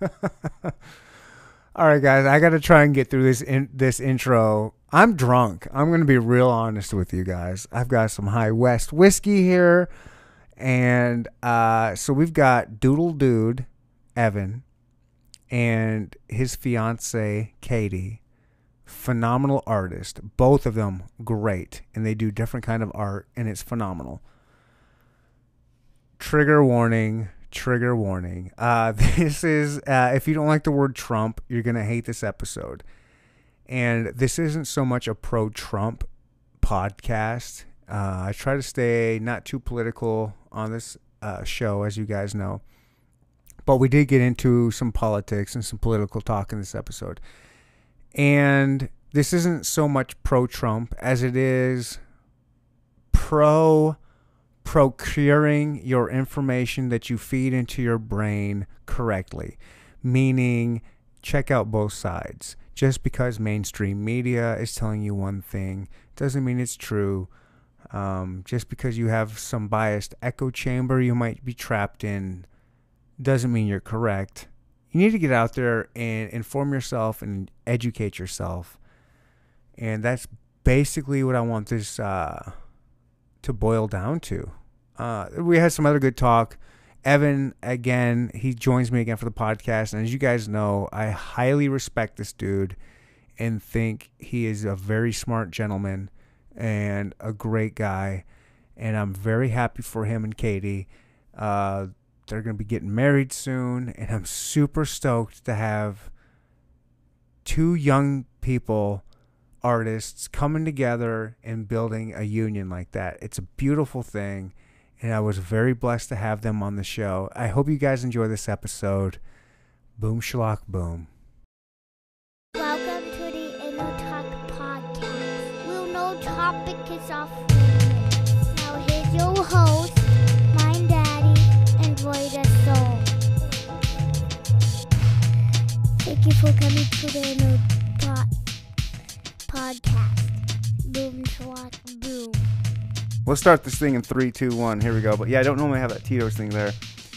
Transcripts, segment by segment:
All right, guys, I got to try and get through this in, this intro. I'm drunk. I'm to be real honest with you guys. I've got some High West whiskey here, and uh, so we've got Doodle Dude, Evan, and his fiance Katie, phenomenal artist. Both of them great, and they do different kind of art, and it's phenomenal. Trigger warning trigger warning. Uh, this is, uh, if you don't like the word Trump, you're going to hate this episode. And this isn't so much a pro Trump podcast. Uh, I try to stay not too political on this uh, show, as you guys know. But we did get into some politics and some political talk in this episode. And this isn't so much pro Trump as it is pro procuring your information that you feed into your brain correctly, meaning check out both sides. Just because mainstream media is telling you one thing doesn't mean it's true. Um, just because you have some biased echo chamber you might be trapped in doesn't mean you're correct. You need to get out there and inform yourself and educate yourself. And that's basically what I want this uh, to boil down to. Uh, we had some other good talk. Evan, again, he joins me again for the podcast. And as you guys know, I highly respect this dude and think he is a very smart gentleman and a great guy. And I'm very happy for him and Katie. Uh, they're going to be getting married soon. And I'm super stoked to have two young people artists coming together and building a union like that. It's a beautiful thing, and I was very blessed to have them on the show. I hope you guys enjoy this episode. Boom schlock boom. Welcome to the Inner Talk Podcast. We'll no topic is off. Now here's your host, my daddy, and Voida Soul. Thank you for coming to the Inner Talk Podcast. Boom, schlock, boom. We'll start this thing in three, two, one. Here we go. But yeah, I don't normally have that Tito's thing there,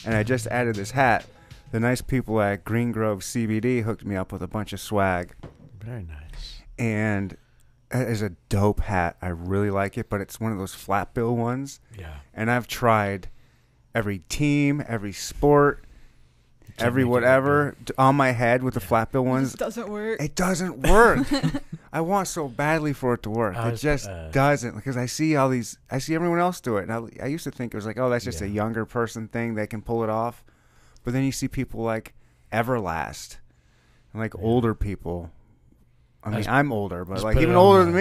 and I just added this hat. The nice people at Green Grove CBD hooked me up with a bunch of swag. Very nice. and it is a dope hat. I really like it, but it's one of those flat bill ones. Yeah. And I've tried every team, every sport, every whatever on my head with the flat bill ones. It doesn't work. It doesn't work. I want so badly for it to work. I it just uh, doesn't because I see all these. I see everyone else do it, and I, I used to think it was like, oh, that's just a younger person thing. They can pull it off, but then you see people like Everlast, and like Yeah. older people. I mean, Just- I'm older, but like even older the- than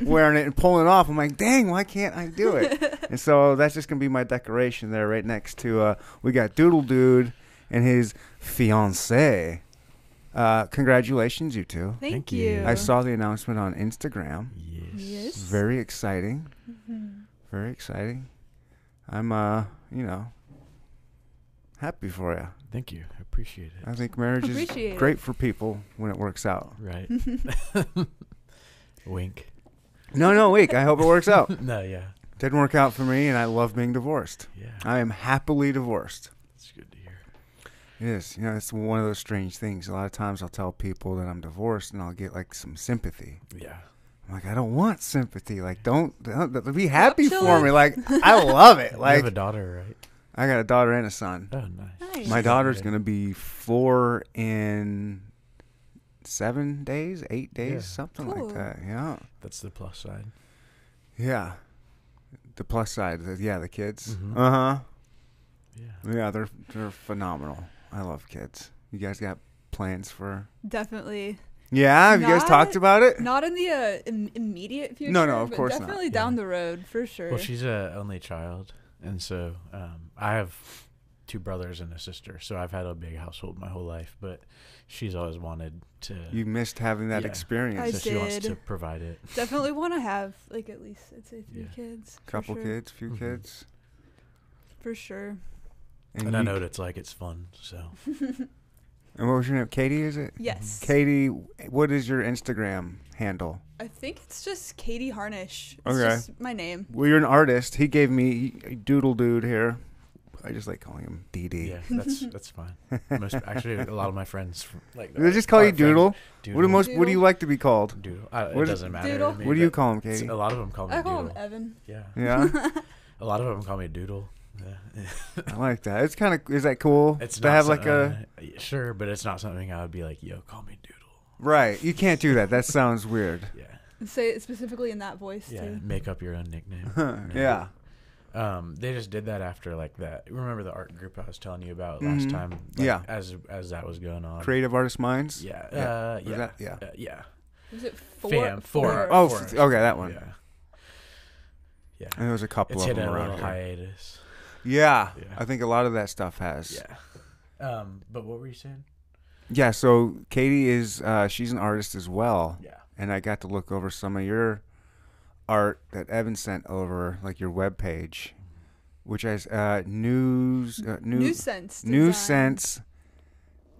me, wearing it and pulling it off. I'm like, dang, why can't I do it? and so that's just gonna be my decoration there, right next to. Uh, we got Doodle Dude and his fiance. Uh, congratulations, you two. Thank, Thank you. you. I saw the announcement on Instagram. Yes. Yes. Very exciting. Mhm. Very exciting. I'm uh, you know, happy for you. Thank you. I appreciate it. I think marriage Appreciate is it. great for people when it works out. Right. Wink. No, no, wink. I hope it works out. no, yeah. Didn't work out for me, and I love being divorced. Yeah. I am happily divorced. It's good to hear. It is. You know, it's one of those strange things. A lot of times I'll tell people that I'm divorced, and I'll get like some sympathy. Yeah. I'm like, I don't want sympathy. Like, don't, don't be happy for chilling. me. Like, I love it. you Like, have a daughter, right? I got a daughter and a son. Oh, nice. Nice. My daughter's gonna be four in seven days, eight days, Yeah. something Cool. like that. Yeah, That's the plus side. yeah. The plus side, yeah, the kids. Mhm. Uh huh. Yeah. Yeah, they're they're phenomenal. I love kids. You guys got plans for? Definitely Yeah, have you guys talked about it? not in the uh, Im- immediate future. No, no, of but course not. Definitely Yeah. down the road for sure. Well, she's a only child, and so um, I have two brothers and a sister. So I've had a big household my whole life, but she's always wanted to. You missed having that Yeah. experience. so she wants to provide it. definitely want to have like at least I'd say three Yeah. kids. for Couple sure. kids, few Mhm. kids, for sure. And, I you- know what it's like. It's fun. So And what was your name? Katie, is it? Yes. Mm-hmm. Katie, what is your Instagram handle? I think it's just Katie Harnish. It's Okay. just my name. Well, you're an artist. He gave me Doodle Dude here. I just like calling him DD. Yeah, that's that's fine. Most actually, a lot of my friends like Do they just call you Doodle? Doodle. What do most? What do you like to be called? Doodle. I, it doesn't matter. Doodle. To me, What do you call him, Katie? A lot of them call me I call him Evan. Yeah. Yeah, A lot of them call me Doodle. Yeah. I like that. It's kind of. Is that cool? It's to not have some- like a uh, sure, but it's not something I would be like, yo, call me Doodle. right. You can't do that. That sounds weird. Yeah. Say it specifically in that voice Yeah. too. Make up your own nickname. yeah. Um, they just did that after like that. Remember the art group I was telling you about last Mhm. time? Like, Yeah. As as that was going on. Creative artist minds. Yeah. Yeah. Uh, yeah. that- yeah. Uh, yeah. Was it four? Fam. Four. Oh, four. okay, that one. Yeah. Yeah. And there was a couple It's of hit them a around little here. hiatus. Yeah, Yeah. I think a lot of that stuff has. Yeah. Um, but what were you saying? Yeah, so Katie is uh, she's an artist as well, Yeah. and I got to look over some of your art that Evan sent over, like your web page, which has uh, news uh, new New sense. new design. sense,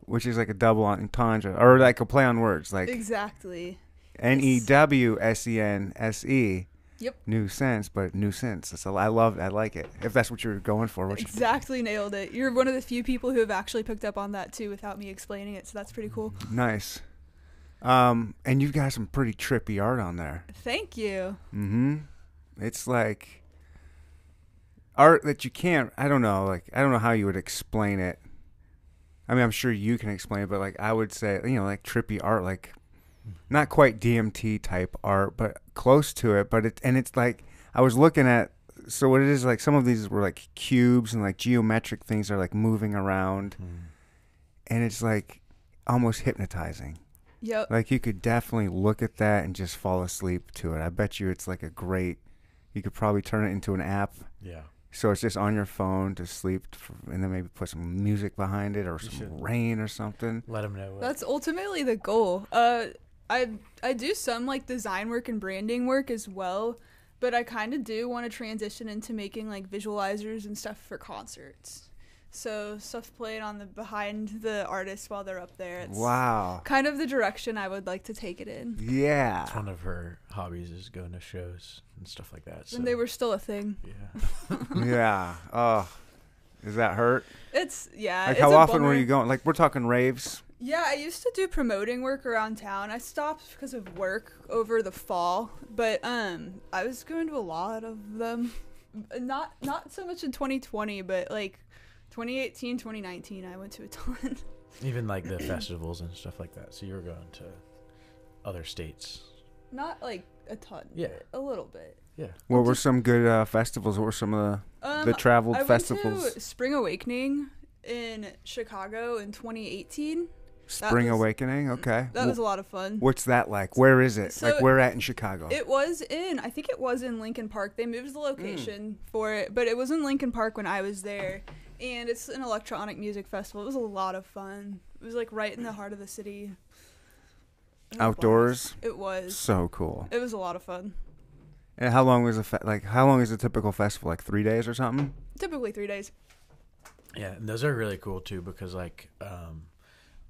which is like a double entendre or like a play on words, like Exactly. N E W S E N S E. Yep. New sense, but new sense. So I love, I like it. If that's what you're going for, which Exactly nailed it. You're one of the few people who have actually picked up on that too without me explaining it, so that's pretty cool. nice. Um, and you've got some pretty trippy art on there. Thank you. Mm-hmm. It's like art that you can't. I don't know. Like I don't know how you would explain it. I mean, I'm sure you can explain it, but like I would say, you know, like trippy art, like not quite DMT type art, but close to it. But it and it's like I was looking at. So what it is like? Some of these were like cubes and like geometric things are like moving around, and it's like almost hypnotizing. Yep. Like you could definitely look at that and just fall asleep to it. I bet you it's like a great. You could probably turn it into an app, Yeah. so it's just on your phone to sleep, f- and then maybe put some music behind it or You some should. rain or something. Let them know. What, That's ultimately the goal. Uh, I I do some like design work and branding work as well, but I kind of do want to transition into making like visualizers and stuff for concerts. So stuff played on the behind the artists while they're up there. It's Wow. kind of the direction I would like to take it in. Yeah. It's one of her hobbies is going to shows and stuff like that. So, When they were still a thing. Yeah. yeah. Oh, does that hurt? It's yeah. Like it's how a often were you going? Like we're talking raves. Yeah, I used to do promoting work around town. I stopped because of work over the fall, but um, I was going to a lot of them. Not not so much in 2020, but like 2018, 2019, I went to a ton. Even like the festivals and stuff like that. So you were going to other states. Not like a ton. Yeah. but a little bit. Yeah. What were some good uh, festivals? What were some of Um, the the traveled I went festivals? to Spring Awakening in Chicago in 2018. Spring was- Awakening. Okay. That was a lot of fun. What's that like? Where is it? So like where at in Chicago? It was in, I think it was in Lincoln Park. They moved the location for it, but it was in Lincoln Park when I was there. And it's an electronic music festival. It was a lot of fun. It was like right in the heart of the city. It was. Outdoors. It was. So cool. It was a lot of fun. And how long was a fe- like? How long is a typical festival? Like three days or something? Typically three days. Yeah, and those are really cool too because like um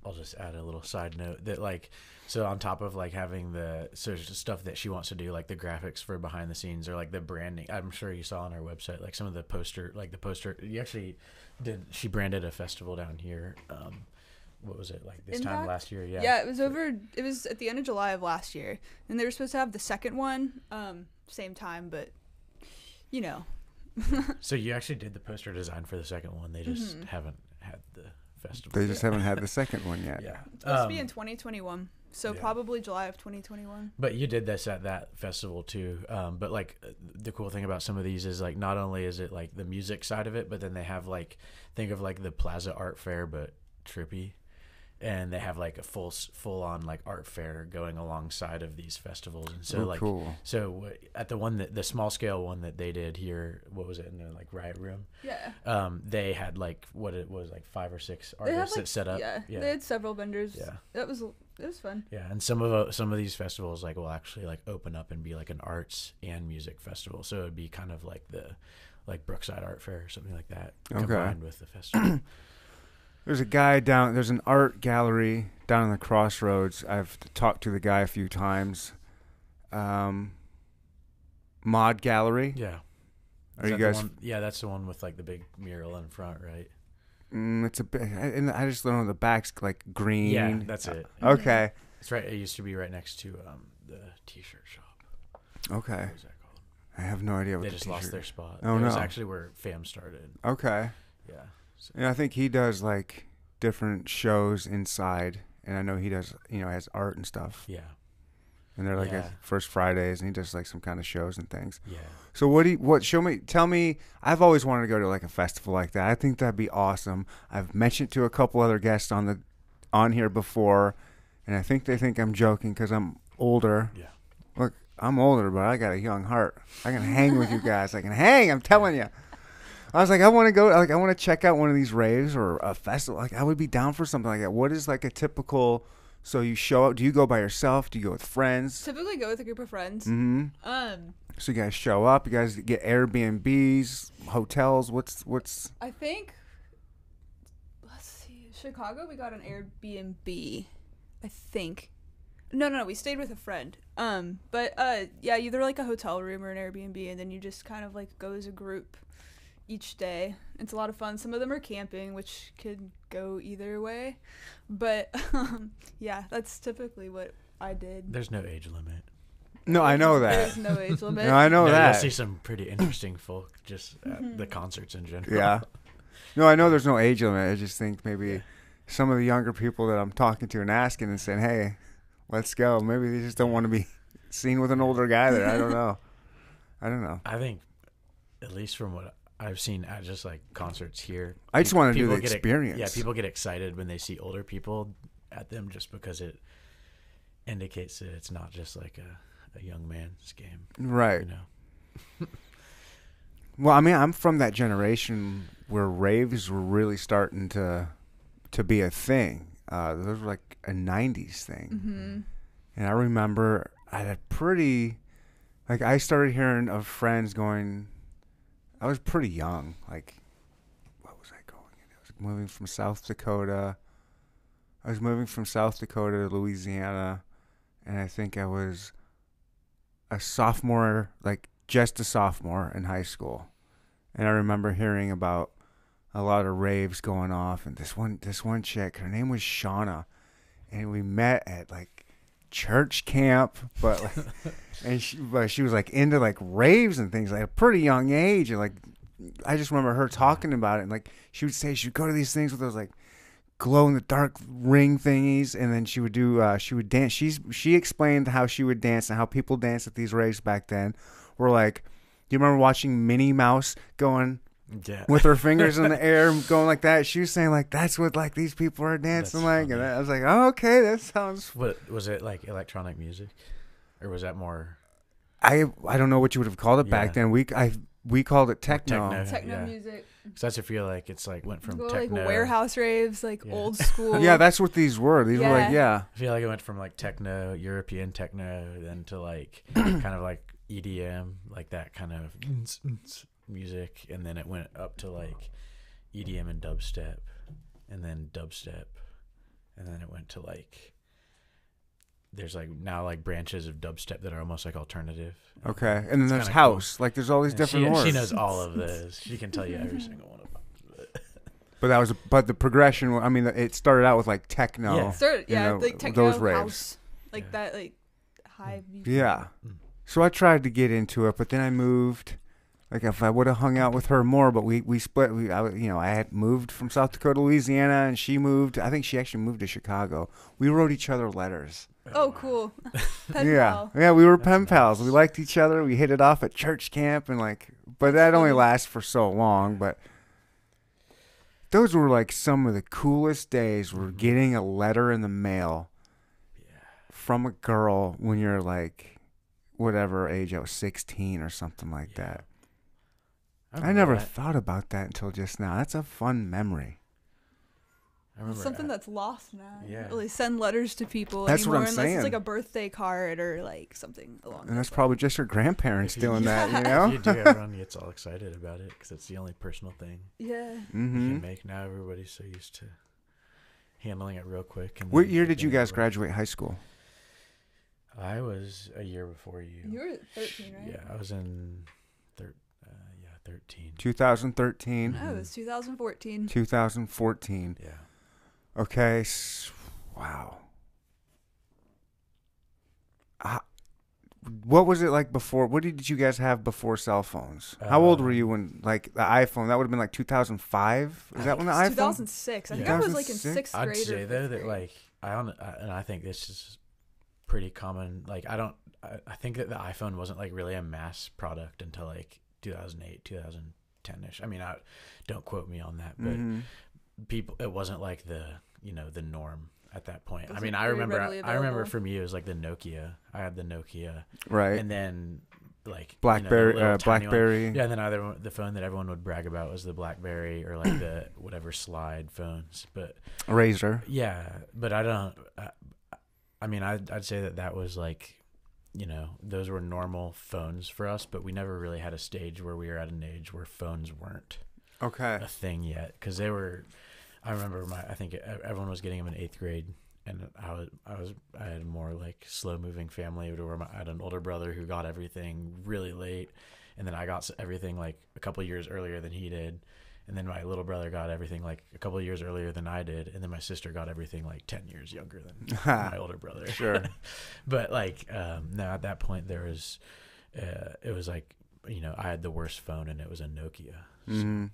I'll just add a little side note that like so on top of like having the so stuff that she wants to do like the graphics for behind the scenes or like the branding. I'm sure you saw on our website like some of the poster like the poster you actually did she branded a festival down here um what was it like this time last year? Yeah. Yeah. it was over. It was at the end of July of last year, and they were supposed to have the second one, um, same time, but you know, So you actually did the poster design for the second one. They just Mhm. haven't had the festival. They just haven't had the second one yet. Yeah. it's supposed to be Um, in 2021, so yeah. probably July of 2021. But you did this at that festival too. Um, but like uh, the cool thing about some of these is like not only is it like the music side of it, but then they have like think of like the Plaza Art Fair, but trippy, and they have like a full full on like art fair going alongside of these festivals. And so Oh, like cool. so at the one that the small scale one that they did here, what was it in the like riot room? Yeah. Um, they had like what it was like five or six artists like that set up. Yeah, yeah. they had several vendors. Yeah. that was it was fun. Yeah, and some of uh, some of these festivals like will actually like open up and be like an arts and music festival. So it'd be kind of like the like Brookside Art Fair or something like that Okay. combined with the festival. There's a guy down. There's an art gallery down in the crossroads. I've talked to the guy a few times. Um, Mod Gallery. yeah, Are Is you guys? one- yeah, that's the one with like the big mural in front, right? Mm, it's a bit, I- and I just don't know the back's like green. Yeah, that's it. Okay, It's right. It used to be right next to um the t-shirt shop. okay. What was that called? I have no idea what They the just lost t-shirt- their spot. Oh, it was actually where Fam started. Okay. Yeah. And I think he does like different shows inside, and I know he does, you know, has art and stuff. yeah. And they're like Yeah. first Fridays, and he does like some kind of shows and things. Yeah. So what do you, what show me tell me I've always wanted to go to like a festival like that. I think that'd be awesome. I've mentioned to a couple other guests on the on here before and I think they think I'm joking cuz I'm older. Yeah. Look, I'm older, but I got a young heart. I can hang with you guys. I can hang, I'm telling you. I was like I want to go like I want to check out one of these raves or a festival. Like I would be down for something like that. What is like a typical so you show up, do you go by yourself? Do you go with friends? Typically go with a group of friends. Mm-hmm. Um, So you guys show up. You guys get Airbnbs, hotels. What's what's? I think. Let's see. Chicago, we got an Airbnb. I think. No, no, no. We stayed with a friend. Um, but uh, yeah, either like a hotel room or an Airbnb, and then you just kind of like go as a group each day. It's a lot of fun. Some of them are camping, which could go either way. But um, yeah, that's typically what I did. There's no age limit. No, I know that. There's no age limit. No, I know no, that. You'll see some pretty interesting folk just at the concerts in general. Yeah. No, I know there's no age limit. I just think maybe some of the younger people that I'm talking to and asking and saying, "Hey, let's go." Maybe they just don't want to be seen with an older guy there. I don't know. I don't know. I think, at least from what I've seen at just like concerts here, I just want to do people the get experience. yeah, people get excited when they see older people at them just because it indicates that it's not just like a, a young man's game. Right. You know. Well, I mean, I'm from that generation where raves were really starting to to be a thing. Uh, those were like a '90s thing, Mm-hmm. and I remember I had a pretty, like, I started hearing of friends going. I was pretty young. Like, what was I going? in? I was moving from South Dakota. I was moving from South Dakota to Louisiana, and I think I was a sophomore, like just a sophomore in high school. And I remember hearing about a lot of raves going off and this one this one chick, her name was Shauna. And we met at like church camp, but like and she but she was like into like raves and things like at a pretty young age and like I just remember her talking about it and like she would say she would go to these things with those like glow in the dark ring thingies and then she would do uh she would dance. She's she explained how she would dance and how people danced at these raves back then were like do you remember watching Minnie Mouse going Yeah. with her fingers in the air going like that she was saying like that's what like these people are dancing That's like and. I was like oh, okay that sounds What was it like? Electronic music, or was that more I I don't know what you would have called it back then we I we called it techno, techno? Techno yeah. music. Because that's I feel like it's like went from Go techno. like warehouse raves, like Yeah. old school. yeah that's what these were these were like yeah I feel like it went from like techno, European techno, then to like kind of like EDM, like that kind of music, and then it went up to like EDM and dubstep, and then dubstep, and then it went to like there's like now like branches of dubstep that are almost like alternative. okay and then It's there's kinda house like there's all these And different she, words she knows all of this. She can tell you every single one of them. but that was but the progression I mean it started out with like techno Yeah. Start, yeah, know, like techno those raves. house, like Yeah. that, like high. music. Yeah. Mm. So I tried to get into it, but then I moved. Like if I would have hung out with her more, but we we split. We I, you know I had moved from South Dakota, Louisiana, and she moved. I think she actually moved to Chicago. We wrote each other letters. Oh, cool. Pen yeah, pal. yeah, we were That's pen pals. We liked each other. We hit it off at church camp, and like, but that only lasts for so long. But those were like some of the coolest days. Were Mhm. getting a letter in the mail Yeah. from a girl when you're like whatever age I was 16 or something like Yeah. that. I remember never that. thought about that until just now. That's a fun memory. I remember Something at- that's lost now. Yeah. don't really send letters to people That's what anymore I'm unless saying. it's like a birthday card or like something along. And that's those probably just your grandparents If you- doing that, you If know? you do, everyone gets all excited about it because it's the only personal thing. Yeah. you hmm can make. Now everybody's so used to handling it real quick. And What year did you guys right. graduate high school? I was a year before you. You were 13, right? Yeah, I was in thir- uh, yeah, 2013. 2013, No, it was 2014. 2014. Yeah. Okay. Wow. Ah, what was it like before? What did you guys have before cell phones? How old were Uh, you when, like, the iPhone? That would have been like 2005. Is I that when the iPhone? 2006. I think Yeah. I was like in 2006? sixth I'd say though that like I don't, I, and I think this is pretty common. Like I don't, I, I think that the iPhone wasn't like really a mass product until like 2008, 2010 ish. I mean, I don't quote me on that, but Mhm. people, it wasn't like the you know the norm at that point. I mean, I remember, readily I remember available. for me it was like the Nokia. I had the Nokia, Right. and then like you know, the Blackberry, little uh, tiny one. Blackberry. Yeah, and then either the phone that everyone would brag about was the BlackBerry or like the whatever slide phones. But Razr. yeah, but I don't. I, I mean, I'd I'd say that that was like, you know, those were normal phones for us, but we never really had a stage where we were at an age where phones weren't Okay. a thing yet because they were. I remember my. I think everyone was getting them in eighth grade, and I was. I was. I had a more like slow moving family where my, I had an older brother who got everything really late, and then I got everything like a couple years earlier than he did, and then my little brother got everything like a couple years earlier than I did, and then my sister got everything like ten years younger than my older brother. Sure. but like um, no, at that point there was, uh, it was like you know I had the worst phone and it was a Nokia. So, hmm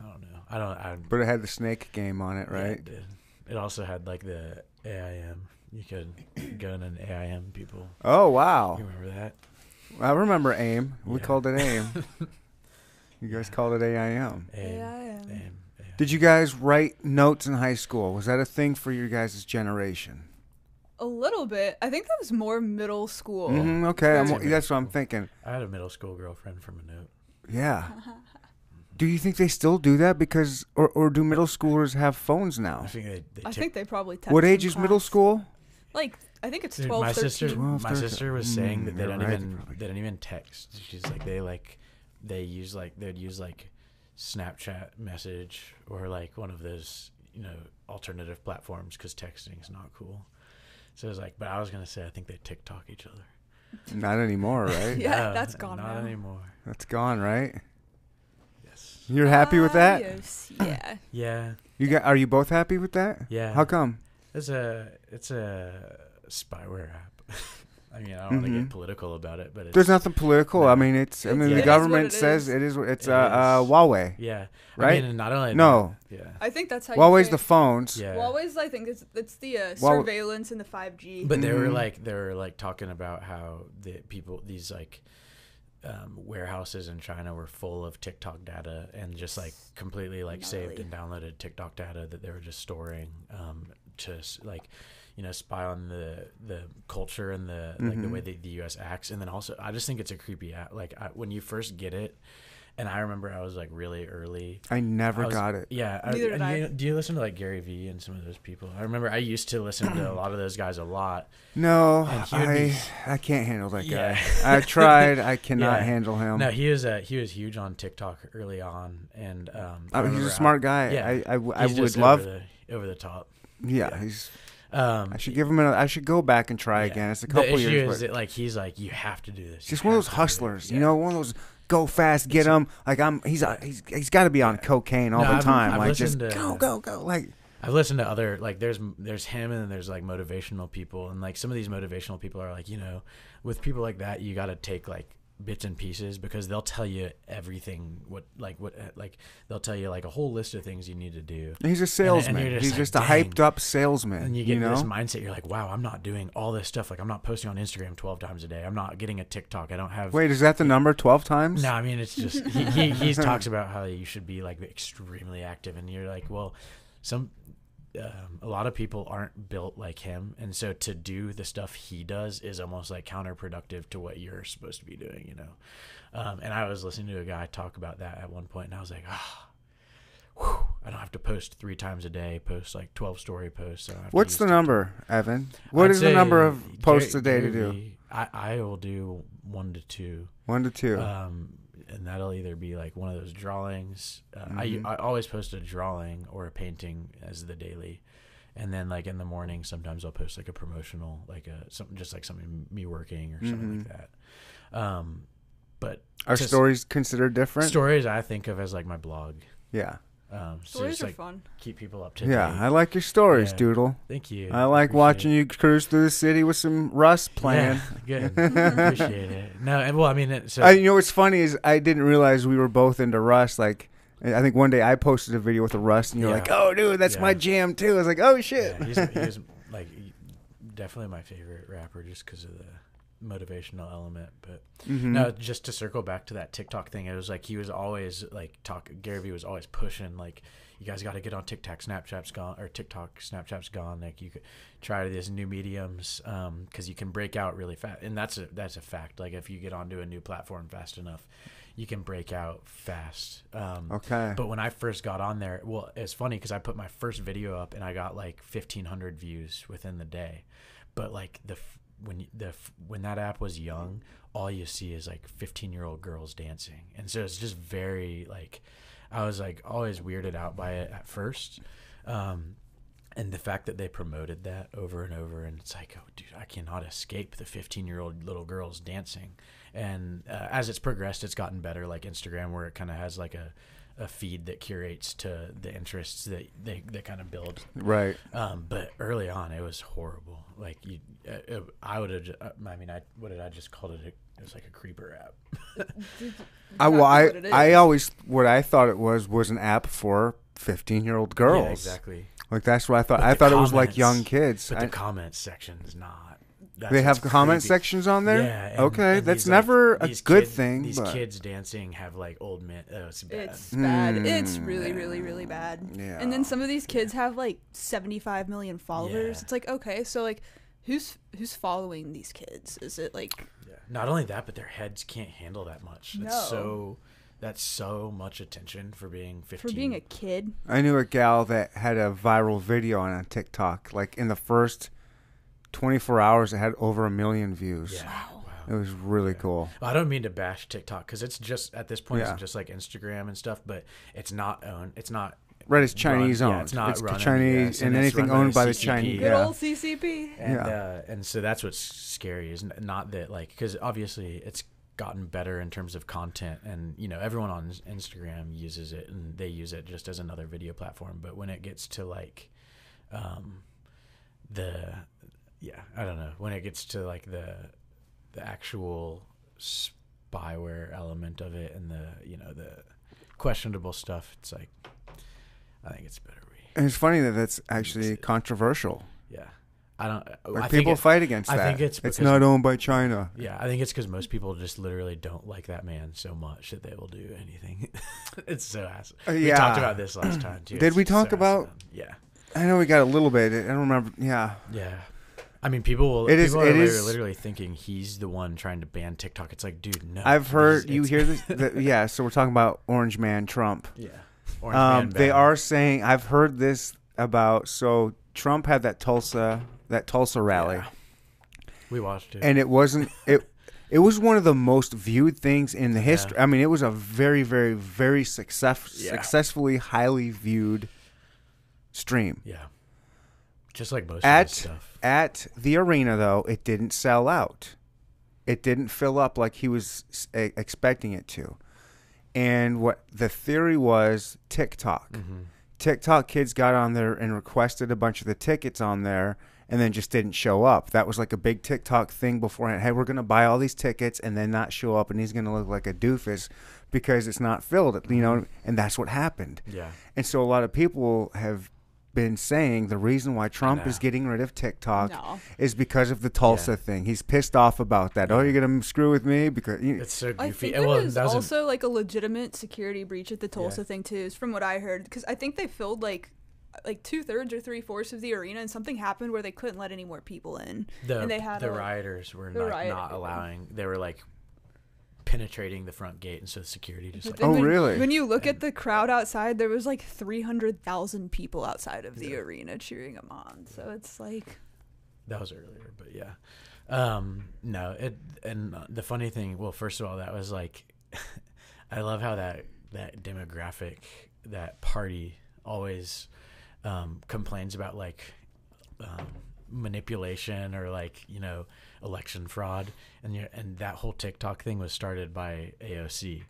I don't know. I don't. I, But it had the snake game on it, yeah, right? it, did. It also had like the AIM. You could go in an AIM people. Oh wow! You remember that? I remember AIM. We Yeah. called it AIM. you guys called it AIM. AIM. Yeah, AIM. Did you guys write notes in high school? Was that a thing for your guys' generation? A little bit. I think that was more middle school. hmm okay, I'm, that's what I'm thinking. I had a middle school girlfriend from a note. Yeah. Do you think they still do that? Because, or, or do middle schoolers have phones now? I now? think they. they I think they probably. What text in age is middle school? Like I think it's Dude, 12, my 13. sister, 12, my 13. sister was saying that Mm, they don't right, even probably- they don't even text. She's like they like they use like they'd use like Snapchat message or like one of those you know alternative platforms because texting is not cool. So it was like, but I was gonna say I think they TikTok each other. Not anymore, right? Yeah, No, that's gone Not now. anymore. That's gone, right? Yes. You're happy with that? Yes. Yeah. Yeah. You got? Are you both happy with that? Yeah. How come? It's a it's a spyware app. I mean, I don't want to get political about it, but it's, There's nothing political. No. I mean, it's. I It's- mean, it the is government what it says is. it is. It's It uh, uh, is. Huawei, Yeah. right? I mean, and not only No. that, yeah. I think that's how. Huawei's you the phones. Yeah. Huawei's. I think it's it's the uh, Huawei- surveillance and the 5G. But they were Mhm. like they were like talking about how the people these like um, warehouses in China were full of TikTok data and just like completely like saved Gnarly. and downloaded TikTok data that they were just storing um, to s- like you know spy on the the culture and the like the Mhm. way that the U.S. acts and then also I just think it's a creepy app like I, when you first get it and I remember I was like really early I never I was- got it. yeah. I, Neither did I. You, do you listen to like Gary Vee and some of those people? I remember I used to listen to a lot of those guys a lot. No, And he would I be- I can't handle that guy. Yeah. I tried. I cannot Yeah. handle him. No, he was uh, he was huge on TikTok early on, and um, I I mean, he's a smart guy. Yeah. I he's would love. over the, over the top. yeah, yeah. he's. Um, I should give him. A, I should go back and try yeah. again. It's a The couple issue years. is but that, like he's like you have to do this. Just one of those hustlers, you know, one of those go fast, get him. Like I'm. He's uh, he's he's got to be on cocaine all No, the I've- time. I've like just to- go go go. Like I've listened to other like there's there's him and then there's like motivational people and like some of these motivational people are like you know with people like that you got to take like bits and pieces because they'll tell you everything what like what uh, like they'll tell you like a whole list of things you need to do he's a salesman. you're just he's like, just a "Dang." hyped up salesman. and you get know. this mindset you're like wow i'm not doing all this stuff like i'm not posting on instagram 12 times a day i'm not getting a tiktok i don't have Wait, is that the number? Twelve times? no i mean it's just he, he, he talks about how you should be like extremely active and you're like well some um, a lot of people aren't built like him and so to do the stuff he does is almost like counterproductive to what you're supposed to be doing you know um, and i was listening to a guy talk about that at one point and i was like ah whew, i don't have to post three times a day post like 12 story posts I don't have to What's the number, Evan? What I'd is the number of posts a day to do? I, I will do one to two One to two. um, and that'll either be like one of those drawings. Uh, Mhm. I I always post a drawing or a painting as the daily, and then like in the morning, sometimes I'll post like a promotional, like a something just like something me working or something like Mhm. that. Um, but Are stories considered different? stories I think of as like my blog. yeah. Um, so Stories just are like fun. keep people up to Yeah, date. Yeah, I like your stories, Yeah. Doodle. Thank you. I like Appreciate watching it. you cruise through the city with some Russ playing. Yeah, good. Appreciate it. No, and well, I mean, it, so I, you know what's funny is I didn't realize we were both into Russ. Like, I think one day I posted a video with a Russ, and you're Yeah. like, "Oh, dude, that's my Yeah. jam too." I was like, "Oh shit!" yeah, he's, he's like definitely my favorite rapper just because of the motivational element. But Mhm. no, just to circle back to that TikTok thing, it was like he was always like talk. Gary Vee was always pushing like, you guys got to get on TikTok. Snapchat's gone or TikTok. Snapchat's gone. Like you could try these new mediums because you can break out really fast, and that's a that's a fact. Like if you get onto a new platform fast enough, you can break out fast. Um, Okay. but when I first got on there, well, it's funny because I put my first video up and I got like fifteen hundred views within the day. But like the when the when that app was young, all you see is like fifteen year old girls dancing, and so it's just very like I was like always weirded out by it at first. Um, and the fact that they promoted that over and over, and it's like, oh, dude, I cannot escape the 15 year old little girls dancing. And uh, as it's progressed, it's gotten better, like Instagram, where it kind of has like a, a feed that curates to the interests that they, they kind of build. right. Um, but early on, it was horrible. Like you, uh, uh, I would have. Uh, I mean, I what did I just called it? A, it was like a creeper app. I, well, I, I always what I thought it was was an app for 15 year old girls. Yeah, exactly. Like that's what I thought. But I the thought it was like young kids. But I- the comments section is not. That's they have comment creepy. sections on there. Yeah. and- okay, and that's these, like, never a good kid- thing. These but kids dancing have like old men. Oh, it's bad. It's bad. It's Mm. really, really, really bad. Yeah. And then some of these kids have like 75 million followers. Yeah. It's like, okay, so like who's who's following these kids? Is it like Yeah. Not only that, but their heads can't handle that much. That's No. so. That's so much attention for being for fifteen. being a kid? I knew a gal that had a viral video on, on TikTok. Like in the first 24 hours, it had over a million views. yeah. Wow. It was really Yeah. cool. I don't mean to bash TikTok because it's just at this point Yeah. it's just like Instagram and stuff, but it's not owned. It's not Right, it's Chinese run, owned. Yeah, it's not it's run under Chinese US, and, it's anything owned by the Chinese. Good Yeah. old CCP. and Yeah. uh, and so that's what's scary is not that like because obviously it's gotten better in terms of content and you know everyone on Instagram uses it and they use it just as another video platform but when it gets to like um the yeah I don't know when it gets to like the the actual spyware element of it and the you know the questionable stuff it's like I think it's better we And it's funny that that's actually controversial. yeah I don't Like I think people it- fight against I that. think it's it's not owned by China. Yeah, I think it's because most people just literally don't like that man so much that they will do anything. it's so ass. Uh, We yeah. talked about this last time too. Did It's we so talk about- asinine. Yeah, I know we got a little bit. I don't remember. Yeah. yeah. I mean, people will. It is- People it are literally, is- literally thinking he's the one trying to ban TikTok. It's like, dude, no. I've heard you hear this. The, yeah. So we're talking about Orange Man Trump. Yeah. Orange Um, Man they ban. are saying I've heard this about. So Trump had that Tulsa that Tulsa rally, Yeah. We watched it. and it wasn't it. It was one of the most viewed things in the Yeah. history. I mean, it was a very, very, very success, Yeah. successfully highly viewed stream. yeah. Just like most At- stuff. At the arena, though, it didn't sell out. It didn't fill up like he was e- expecting it to. And what the theory was TikTok. hmm TikTok kids got on there and requested a bunch of the tickets on there and then just didn't show up. That was like a big TikTok thing beforehand. Hey, we're going to buy all these tickets and then not show up and he's going to look like a doofus because it's not filled, you know, and that's what happened. Yeah. And so a lot of people have been saying the reason why Trump is getting rid of TikTok No. is because of the Tulsa Yeah. thing. He's pissed off about that. Oh, you're going to screw with me because you, It's so I think And there well, was was an- also like a legitimate security breach at the Tulsa Yeah. thing too, is from what I heard. Because I think they filled like like two thirds or three fourths of the arena, and something happened where they couldn't let any more people in. the and they had the a- rioters were the not, riot- not allowing. They were like penetrating the front gate, and so the security just like Oh, when, really? When you look And- at the crowd outside, there was like three hundred thousand people outside of the arena cheering him on. So it's like, That was earlier, but yeah. Um, no, it and the funny thing, well, first of all, that was like, I love how that that demographic, that party, always um, complains about like um, manipulation or like you know election fraud, and you and that whole TikTok thing was started by AOC.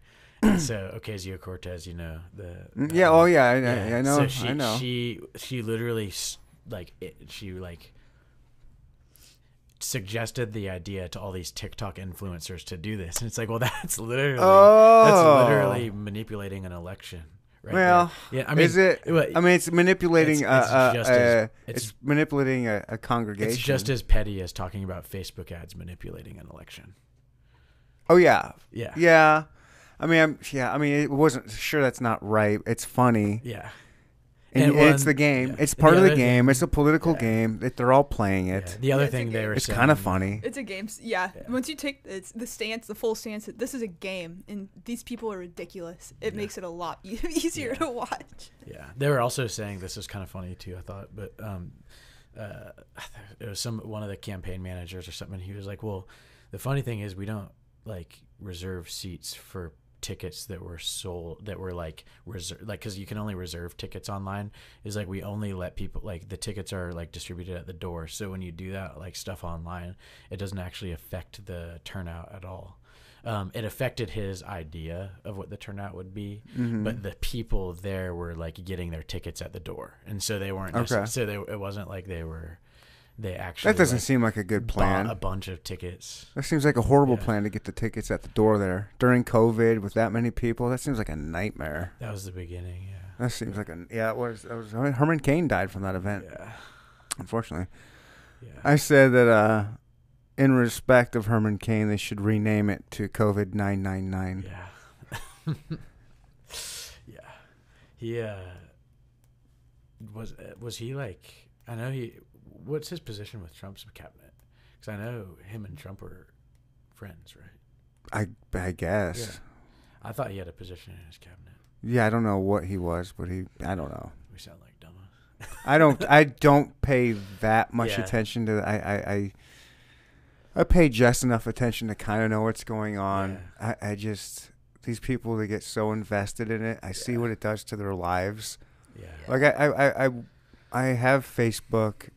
And so Ocasio Cortez, you know the Mm, yeah. Oh yeah. I, yeah, I, I know. So she, I know. She she literally like it, she like suggested the idea to all these TikTok influencers to do this, and it's like, well, that's literally oh. that's literally manipulating an election. Right Well, there. yeah, I mean, is it? I mean, it's manipulating. It's- it's uh, uh, as- it's, it's- manipulating a, a congregation. it's just as petty as talking about Facebook ads manipulating an election. Oh yeah, Yeah, yeah. I mean, I'm, yeah. I mean, it wasn't sure that's not right. It's funny, yeah. And, And and it's one- the game. yeah. It's part the of the game. thing- it's a political yeah. game. That they're all playing Yeah. it. The other Yeah, thing they game. were It's kind of funny. It's a game. Yeah. Yeah. Once you take it's the stance, the full stance, that this is a game, and these people are ridiculous. It Yeah. makes it a lot easier Yeah. to watch. Yeah, they were also saying this is kind of funny too. I thought, but um, uh, it was some one of the campaign managers or something. He was like, "Well, the funny thing is, we don't like reserve seats for tickets that were sold that were like reserved like because you can only reserve tickets online is like we only let people like the tickets are like distributed at the door so when you do that like stuff online it doesn't actually affect the turnout at all um, it affected his idea of what the turnout would be Mhm. but the people there were like getting their tickets at the door and so they weren't Okay. so they, it wasn't like they were they actually that doesn't like, seem like a good bought plan. a bunch of tickets That seems like a horrible Yeah. plan to get the tickets at the door there during COVID with that many people. That seems like a nightmare. that was the beginning yeah That seems like a yeah. It was. It was Herman Cain died from that event. yeah Unfortunately, yeah I said that uh, in respect of Herman Cain, they should rename it to COVID nine nine nine. Yeah. yeah. He uh was was he like I know he what's his position with Trump's cabinet? Cuz I know him and Trump are friends, right? I I guess. I thought he had a position in his cabinet. Yeah. I don't know what he was, but he. I don't know. We sound like dumbass. I don't. I don't pay that much Yeah. attention to. I. I. I I pay just enough attention to kind of know what's going on. I, I just these people they get so invested in it. I see what it does to their lives. Yeah. Like I, I, I, I, I have Facebook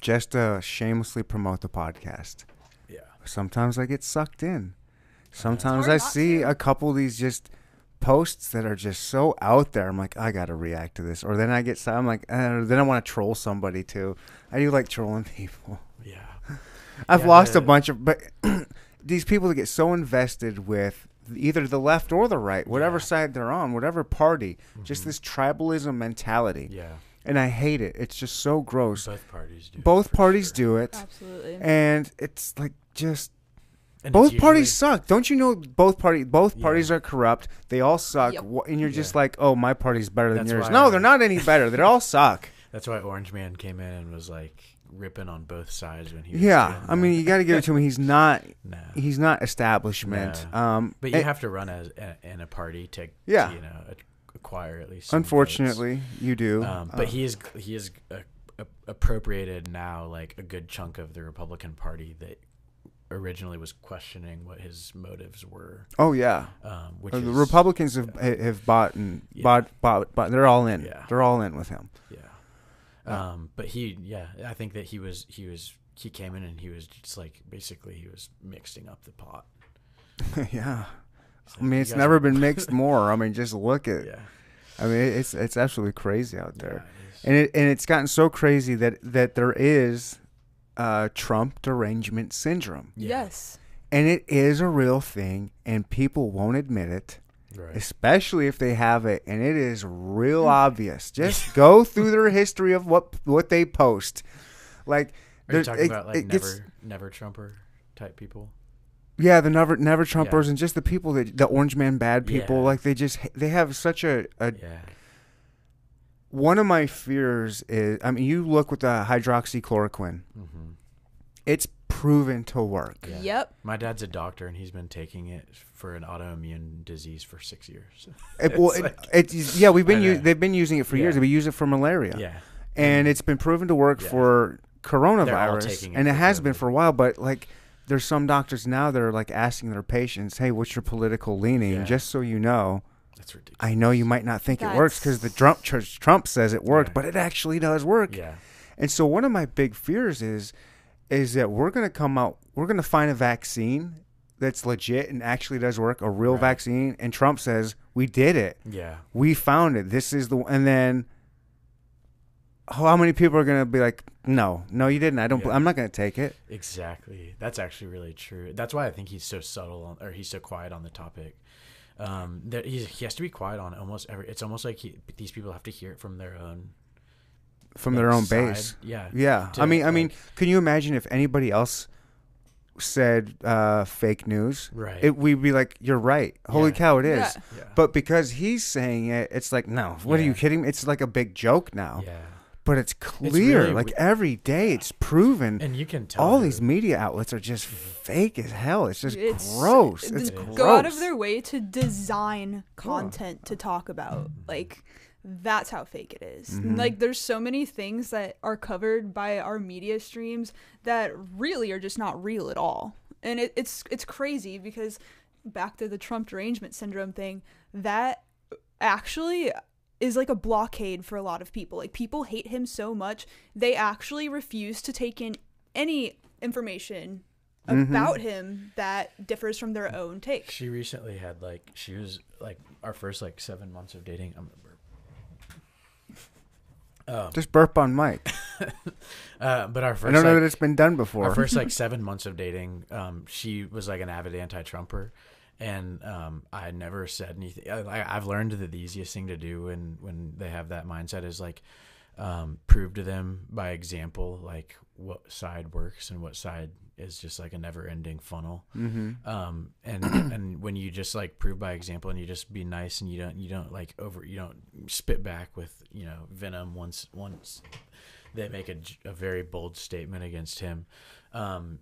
just to shamelessly promote the podcast. Yeah. Sometimes I get sucked in. Sometimes I see to. a couple of these just posts that are just so out there. I'm like, I gotta react to this. Or then I get, so- I'm like, uh, then I want to troll somebody too. I do like trolling people. Yeah. I've Yeah, lost a bunch of, but these people that get so invested with either the left or the right, whatever Yeah. side they're on, whatever party, just Mhm. this tribalism mentality Yeah. And I hate it. It's just so gross. Both parties do. it Both parties sure. do it, Absolutely. and it's like just And both it's parties suck. Don't you know both party both Yeah. parties are corrupt. They all suck, Yep. And you're just Yeah. like, oh, my party's better than That's yours. why No, I- they're not any better. They all suck. That's why Orange Man came in and was like ripping on both sides when he was Yeah, I mean, you got to give it to him. He's not. Nah. He's not establishment. No. Um, But you and have to run as a, in a party to, Yeah. to, you know, ac- acquire at least. votes. unfortunately, you do. um, Uh, but he is he is uh, uh, appropriated now like a good chunk of the Republican Party that originally was questioning what his motives were. oh yeah, Um, which Uh, is, the Republicans have have bought and Yeah. bought bought bought. They're all in. Yeah. They're all in with him. Yeah. Um, but he, yeah, I think that he was he was he came in and he was just like basically he was mixing up the pot. yeah. He's I mean, it's never been mixed more. I mean, just look at. Yeah. I mean, it's it's absolutely crazy out there, Yeah, it is. and it and it's gotten so crazy that that there is uh, Trump derangement syndrome, Yeah. Yes. and it is a real thing, and people won't admit it, Right. especially if they have it, and it is real obvious. Just go through their history of what what they post, like. Are you talking it- about like never gets- never Trumper type people? Yeah, the never never Trumpers Yeah. and just the people that the orange man bad people Yeah. like they just they have such a, a Yeah. one of my fears is I mean you look with the hydroxychloroquine Mm-hmm. it's proven to work. Yeah. Yep. My dad's a doctor and he's been taking it for an autoimmune disease for six years. It, well, It's it, like- it's yeah we've been I u- know. they've been using it for years. We use it for malaria, yeah. and it's been proven to work Yeah. for coronavirus, taking it and it for has been for a while. But like, there's some doctors now that are like asking their patients, "Hey, what's your political leaning?" Yeah. Just so you know. That's ridiculous. I know you might not think it works because the Trump church, Trump says it worked, Yeah. but it actually does work. Yeah. And so one of my big fears is is that we're going to come out we're going to find a vaccine that's legit and actually does work, a real Right. vaccine and Trump says, "We did it. Yeah. We found it. This is the and then how many people are going to be like, "No, no you didn't. I don't Yeah. I'm not going to take it." Exactly. That's actually really true. That's why I think he's so subtle on, or he's so quiet on the topic. Um, that he's, he has to be quiet on almost every. It's almost like he, these people have to hear it from their own From like, their own side. base. Yeah. Yeah. to, I mean, I mean, can you imagine if anybody else said uh, fake news? Right. It we'd be like, "You're right. Holy Yeah. cow, it is." Yeah. yeah. But because he's saying it, it's like, no. What are you kidding me? It's like a big joke now. yeah. But it's clear. really like we- every day, it's proven. And you can tell all these media outlets are just fake as hell. It's just It's- gross. th- It's It is. gross. Go out of their way to design content to talk about. Like that's how fake it is. Mhm. Like there's so many things that are covered by our media streams that really are just not real at all. And it, it's it's crazy because back to the Trump derangement syndrome thing, that actually is like a blockade for a lot of people. Like people hate him so much, they actually refuse to take in any information Mhm. about him that differs from their own take. She recently had like she was like our first like seven months of dating. I'm gonna burp. Um, Just burp on Mike. uh, but our first I don't know like, that it's been done before. our first like seven months of dating, um, she was like an avid anti-Trumper, and um, I never said anything. I, I've learned that the easiest thing to do when when they have that mindset is like um, prove to them by example like what side works and what side is just like a never-ending funnel. hmm Um, and and when you just like prove by example and you just be nice and you don't you don't like over you don't spit back with you know venom once once they make a, a very bold statement against him um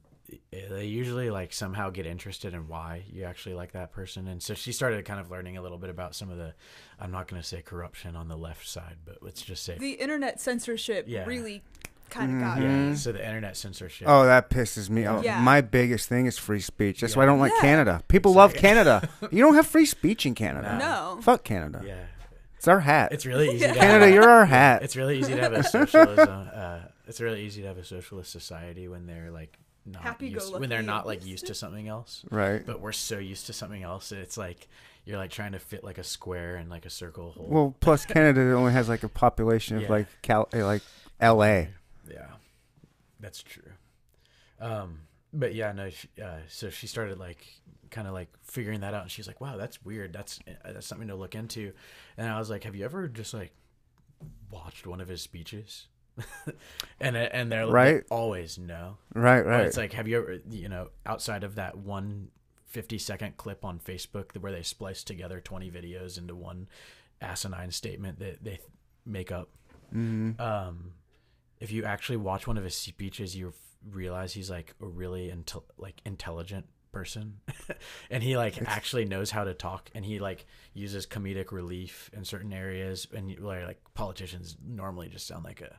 they usually like somehow get interested in why you actually like that person and so she started kind of learning a little bit about some of the i'm not going to say corruption on the left side but let's just say The internet censorship Yeah. really kind of got Mhm. me. yeah so the internet censorship Oh, that pisses me off. Yeah. My biggest thing is free speech. That's why I don't like Yeah. Canada. People love Exactly. Canada. You don't have free speech in Canada. No. Fuck Canada. yeah It's our hat. it's really easy to Canada, have- you're our hat. It's really easy to have a socialism. Uh, it's really easy to have a socialist society when they're like not used, when they're not like used to something else. right. But we're so used to something else. that It's like you're like trying to fit like a square in like a circle hole. Well, plus Canada only has like a population of Yeah. like Cal, eh, like L.A. Yeah, that's true. Um, but yeah, no. She, uh, so she started like kind of like figuring that out, and she's like, "Wow, that's weird. That's uh, that's something to look into." And I was like, "Have you ever just like watched one of his speeches?" and uh, and they're Right. they always no. Right, right. It's like, have you ever, you know, outside of that one 50 second clip on Facebook where they splice together 20 videos into one asinine statement that they make up? Mhm. Um, if you actually watch one of his speeches, you realize he's like a really intel- like intelligent person, and he like actually knows how to talk, and he like uses comedic relief in certain areas, and where like politicians normally just sound like a.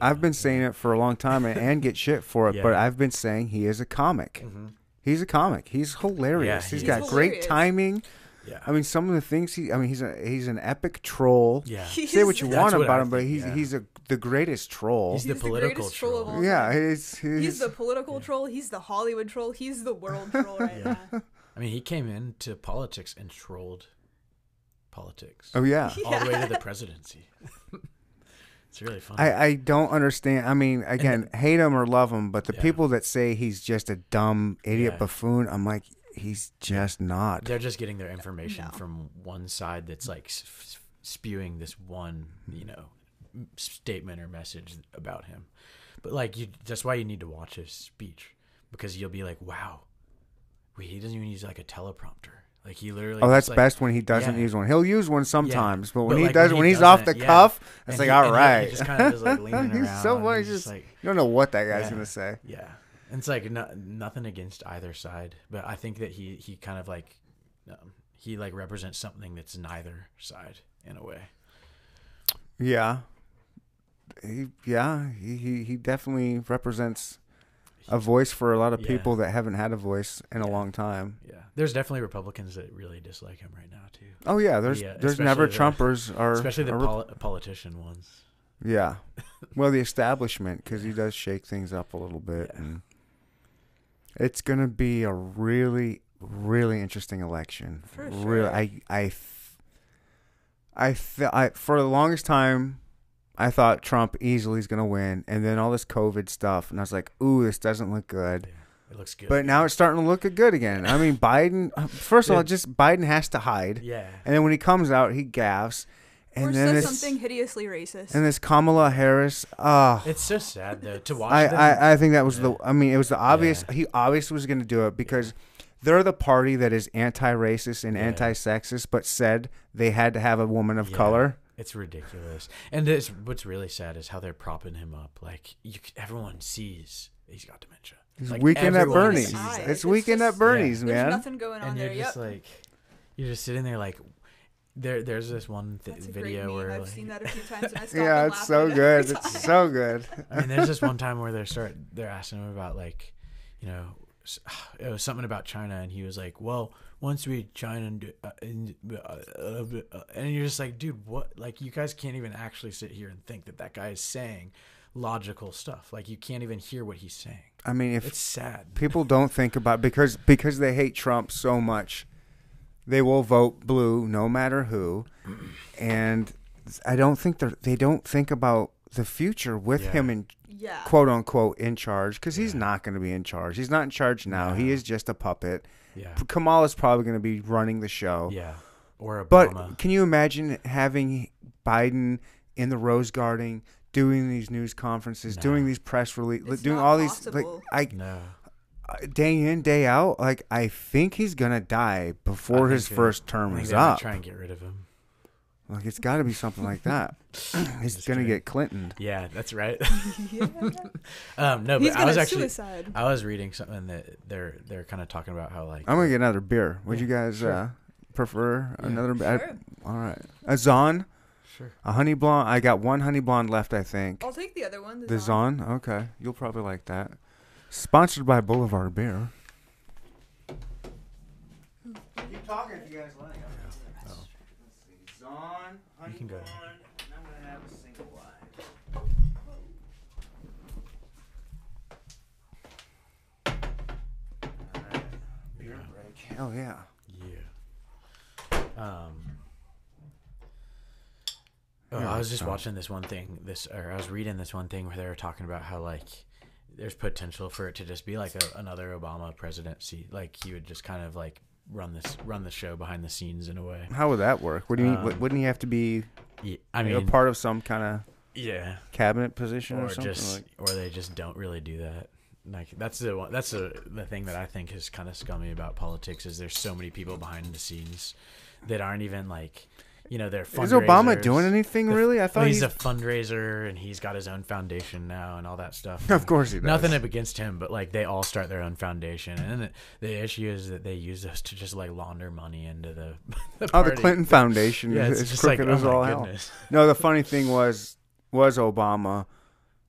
I've been saying it for a long time and, and get shit for it, but I've been saying he is a comic. Mhm. He's a comic. He's hilarious. Yeah, he's he got is. great timing. Yeah. I mean, some of the things he. I mean, he's a he's an epic troll. yeah. Say what you want what about I him, but think, he's yeah. he's a the greatest troll. He's the He's the political greatest troll of troll. all yeah, he's, he's, He's the political troll. He's the Hollywood troll. He's the world troll right Yeah. now. I mean, he came into politics and trolled politics oh yeah. all the way to the presidency. It's really funny. I, I don't understand. I mean, again, hate him or love him, but the Yeah. people that say he's just a dumb idiot Yeah. buffoon, I'm like, he's just not. They're just getting their information No. from one side that's like s- s- spewing this one, you know, statement or message about him. But like, you, that's why you need to watch his speech because you'll be like, wow, wait, he doesn't even use like a teleprompter. Like he literally. Oh, that's like, best when he doesn't yeah. use one. He'll use one sometimes, but when But, he like, does, when when, he's off the doesn't, yeah. cuff, it's and like, he- all and he- right. Just kind of is like leaning He's so funny. he's Just, just like, you don't know what that guy's Yeah. gonna say. Yeah, and it's like no, nothing against either side, but I think that he he kind of like um, he like represents something that's neither side in a way. Yeah, he, yeah, he, he he definitely represents a voice for a lot of Yeah. people that haven't had a voice in a long time. Yeah, there's definitely Republicans that really dislike him right now too, Oh yeah, there's Yeah, there's never the- Trumpers or especially the poli- politician ones. Yeah. Well, the establishment because he does shake things up a little bit, Yeah. and it's gonna be a really, really interesting election. For Really, sure. I, I, th- I, th- I, for the longest time, I thought Trump easily is gonna win, and then all this COVID stuff, and I was like, "Ooh, this doesn't look good." It looks good. But now it's starting to look good again. I mean, Biden. First of all, just Biden has to hide, yeah. and then when he comes out, he gaffs, and or then says this, something hideously racist. and this Kamala Harris. Ah, It's so sad though to watch. I. I, I think that was the. I mean, it was the obvious. Yeah. He obviously was going to do it because they're the party that is anti-racist and Yeah. anti-sexist, but said they had to have a woman of Yeah. color. It's ridiculous. And it's, what's really sad is how they're propping him up. Like you, everyone sees he's got dementia. It's Like, weekend at everyone Bernie's. sees Eyes. that. It's It's weekend just- at Bernie's, There's man. nothing going on and there. you're Yep. just like, you're just sitting there like, there. There's this one th- That's a video meme. where I've like, seen that a few times and I Yeah, it's so good. It's so good. I mean, there's this one time where they're start they're asking him about like, you know, it was something about China, and he was like, "Well, once we China and uh, and, uh, uh, uh," and you're just like, dude, what? Like, you guys can't even actually sit here and think that that guy is saying logical stuff. Like, you can't even hear what he's saying. I mean, if It's sad. people don't think about because because they hate Trump so much, they will vote blue no matter who, and I don't think they they don't think about the future with Yeah. him in Yeah. quote unquote in charge because he's not going to be in charge. He's not in charge now. He is just a puppet. Yeah, Kamala's probably going to be running the show. yeah. Or But can you imagine having Biden in the Rose Garden doing these news conferences, No. doing these press releases, It's doing not all these like I no. uh, day in day out like i think he's gonna die before his think first term is up Try and get rid of him. Like it's got to be something like that he's Just gonna kidding. get clinton Yeah, that's right. yeah. um, no, He's but I was actually suicide. I was reading something that they're they're kind of talking about how like i'm gonna get another beer would you guys sure. uh prefer Yeah. another I- Sure. all right a zon sure a honey blonde i got one honey blonde left i think I'll take the other one. the zon okay you'll probably like that sponsored by boulevard beer keep talking if you guys single wide. Alright, beer break. Hell yeah. Yeah. Um. Oh, I was just watching this one thing. This, or I was reading this one thing where they were talking about how like there's potential for it to just be like a, another Obama presidency. Like he would just kind of like run this run the show behind the scenes in a way. How would that work? What do you mean? Um, Wouldn't he have to be Yeah, I a mean, part of some kind of yeah, cabinet position or, or something? just like? or they just don't really do that. Like that's the one. That's the the thing that I think is kind of scummy about politics is there's so many people behind the scenes that aren't even like, you know, they're Is Obama doing anything really? I thought Well, he's he's. a fundraiser and he's got his own foundation now and all that stuff. of course he does. Nothing up against him, but like they all start their own foundation, and the, the issue is that they use those to just like launder money into the. the Oh, the. Clinton Foundation Yeah, it's is just like crooked oh as all my hell. No, the funny thing was was Obama,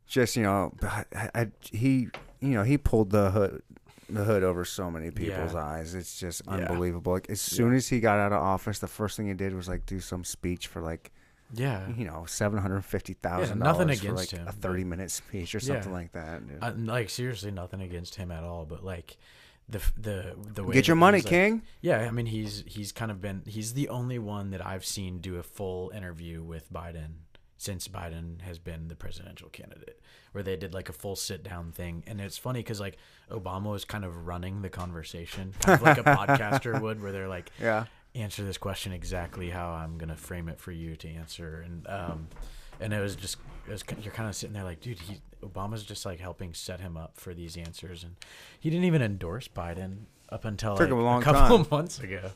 just you know, I, I, he you know he pulled the hood the hood over so many people's Yeah. eyes. It's just Yeah. unbelievable. Like as soon Yeah. as he got out of office, the first thing he did was like do some speech for like Yeah, you know seven hundred fifty thousand Yeah, nothing against like him, a thirty minute speech or something like that. uh, like seriously, nothing against him at all, but like. The, the the way Get your money, like- King. Yeah, I mean he's he's kind of been he's the only one that I've seen do a full interview with Biden since Biden has been the presidential candidate, where they did like a full sit down thing, and it's funny because like Obama was kind of running the conversation, kind of like a podcaster would, where they're like, Yeah. answer this question exactly how I'm gonna frame it for you to answer, and um, and it was just it was, you're kind of sitting there like, dude, he Obama's just like helping set him up for these answers, and he didn't even endorse Biden up until like, a long couple months ago.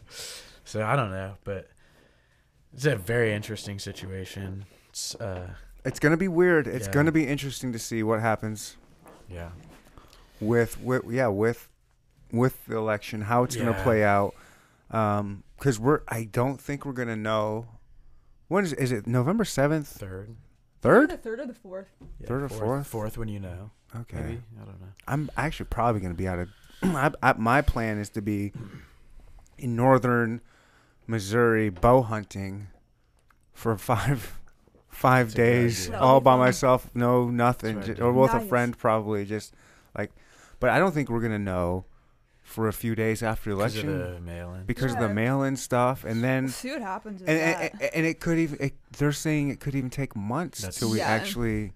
So I don't know, but it's a very interesting situation. It's uh, It's gonna be weird. It's Yeah. gonna be interesting to see what happens yeah, with, with yeah with with the election how it's going to play out um because we're i don't think we're going to know when is, is it november 7th third, third The third or the fourth. yeah, Third or fourth? fourth when you know, okay maybe I don't know. i'm actually probably going to be out of I, I, my plan is to be in northern missouri bow hunting for five five That's days idea. all by myself, no nothing, That's what I ju- or do. with a friend probably, just like. But I don't think we're gonna know for a few days after Because of election the mail-in. because of the mail-in stuff, and then See what happens with and, that. and, and it could even it, they're saying it could even take months That's- till we Yeah. actually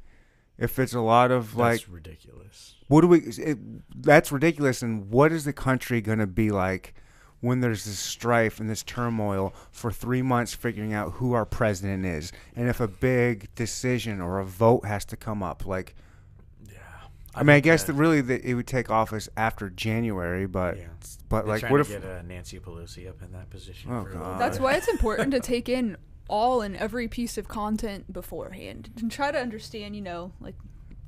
if it's a lot of like That's ridiculous. what do we it, that's ridiculous and what is the country going to be like when there's this strife and this turmoil for 3 months figuring out who our president is and if a big decision or a vote has to come up like Yeah. I, mean I guess that- that really that it would take office after January but Yeah. but They're like trying what to if get uh, Nancy Pelosi up in that position. Oh, for God. That's why it's important to take in all and every piece of content beforehand and try to understand, you know, like.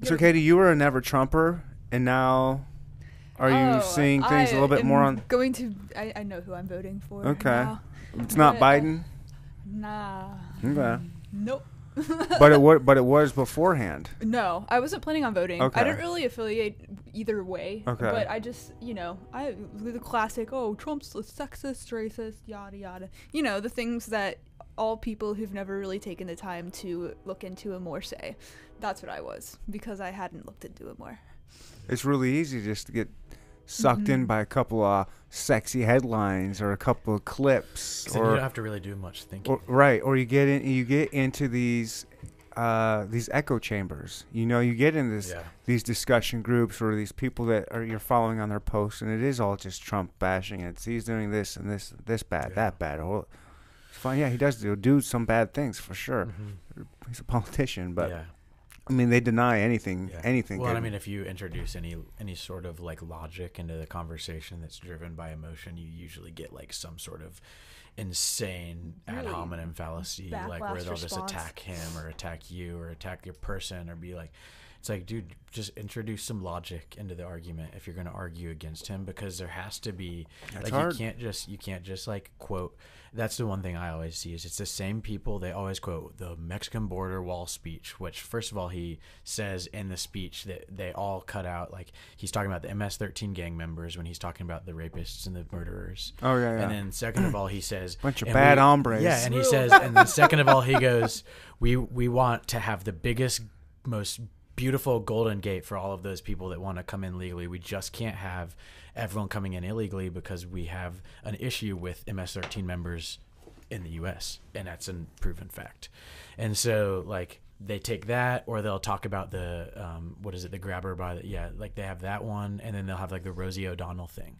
So Katie you were a never trumper and now are you Oh, seeing things a little bit more am on Going to. I, I know who I'm voting for. Okay. now. It's not But- uh, Biden. Nah. Okay. Nope. But it was but it was beforehand. No, I wasn't planning on voting. Okay. I didn't really affiliate either way. Okay. But I just, you know, I the classic, oh, Trump's a sexist, racist, yada yada. You know, the things that all people who've never really taken the time to look into it more say. That's what I was because I hadn't looked into it more. It's really easy just to get sucked in Mhm. by a couple of sexy headlines or a couple of clips. then you don't have to really do much thinking. or right or you get in you get into these uh, these echo chambers. You know, you get in this yeah. these discussion groups or these people that are you're following on their posts, and it is all just Trump bashing. It's he's doing this and this this bad, Yeah. that bad. Or it's fine. Yeah, he does do do some bad things for sure. Mhm. He's a politician, but yeah. I mean, they deny anything Yeah. anything. Well, good. I mean, if you introduce any any sort of like logic into the conversation that's driven by emotion, you usually get like some sort of insane ad hominem fallacy, like where they'll just attack him or attack you or attack your person or be like, it's like, dude, just introduce some logic into the argument if you're going to argue against him, because there has to be That's like hard. you can't just you can't just like quote. That's the one thing I always see is it's the same people. They always quote the Mexican border wall speech, which first of all he says in the speech that they all cut out. Like he's talking about the MS-13 gang members when he's talking about the rapists and the murderers. oh yeah, yeah. And then second of all, he says Bunch of bad we- hombres. Yeah, and he says, and then second of all, he goes, "We we want to have the biggest, most beautiful golden gate for all of those people that want to come in legally. We just can't have everyone coming in illegally because we have an issue with MS-13 members in the U.S. and that's a proven fact. And so like." They take that, or they'll talk about the um, what is it, the grabber by the yeah, like they have that one, and then they'll have like the Rosie O'Donnell thing,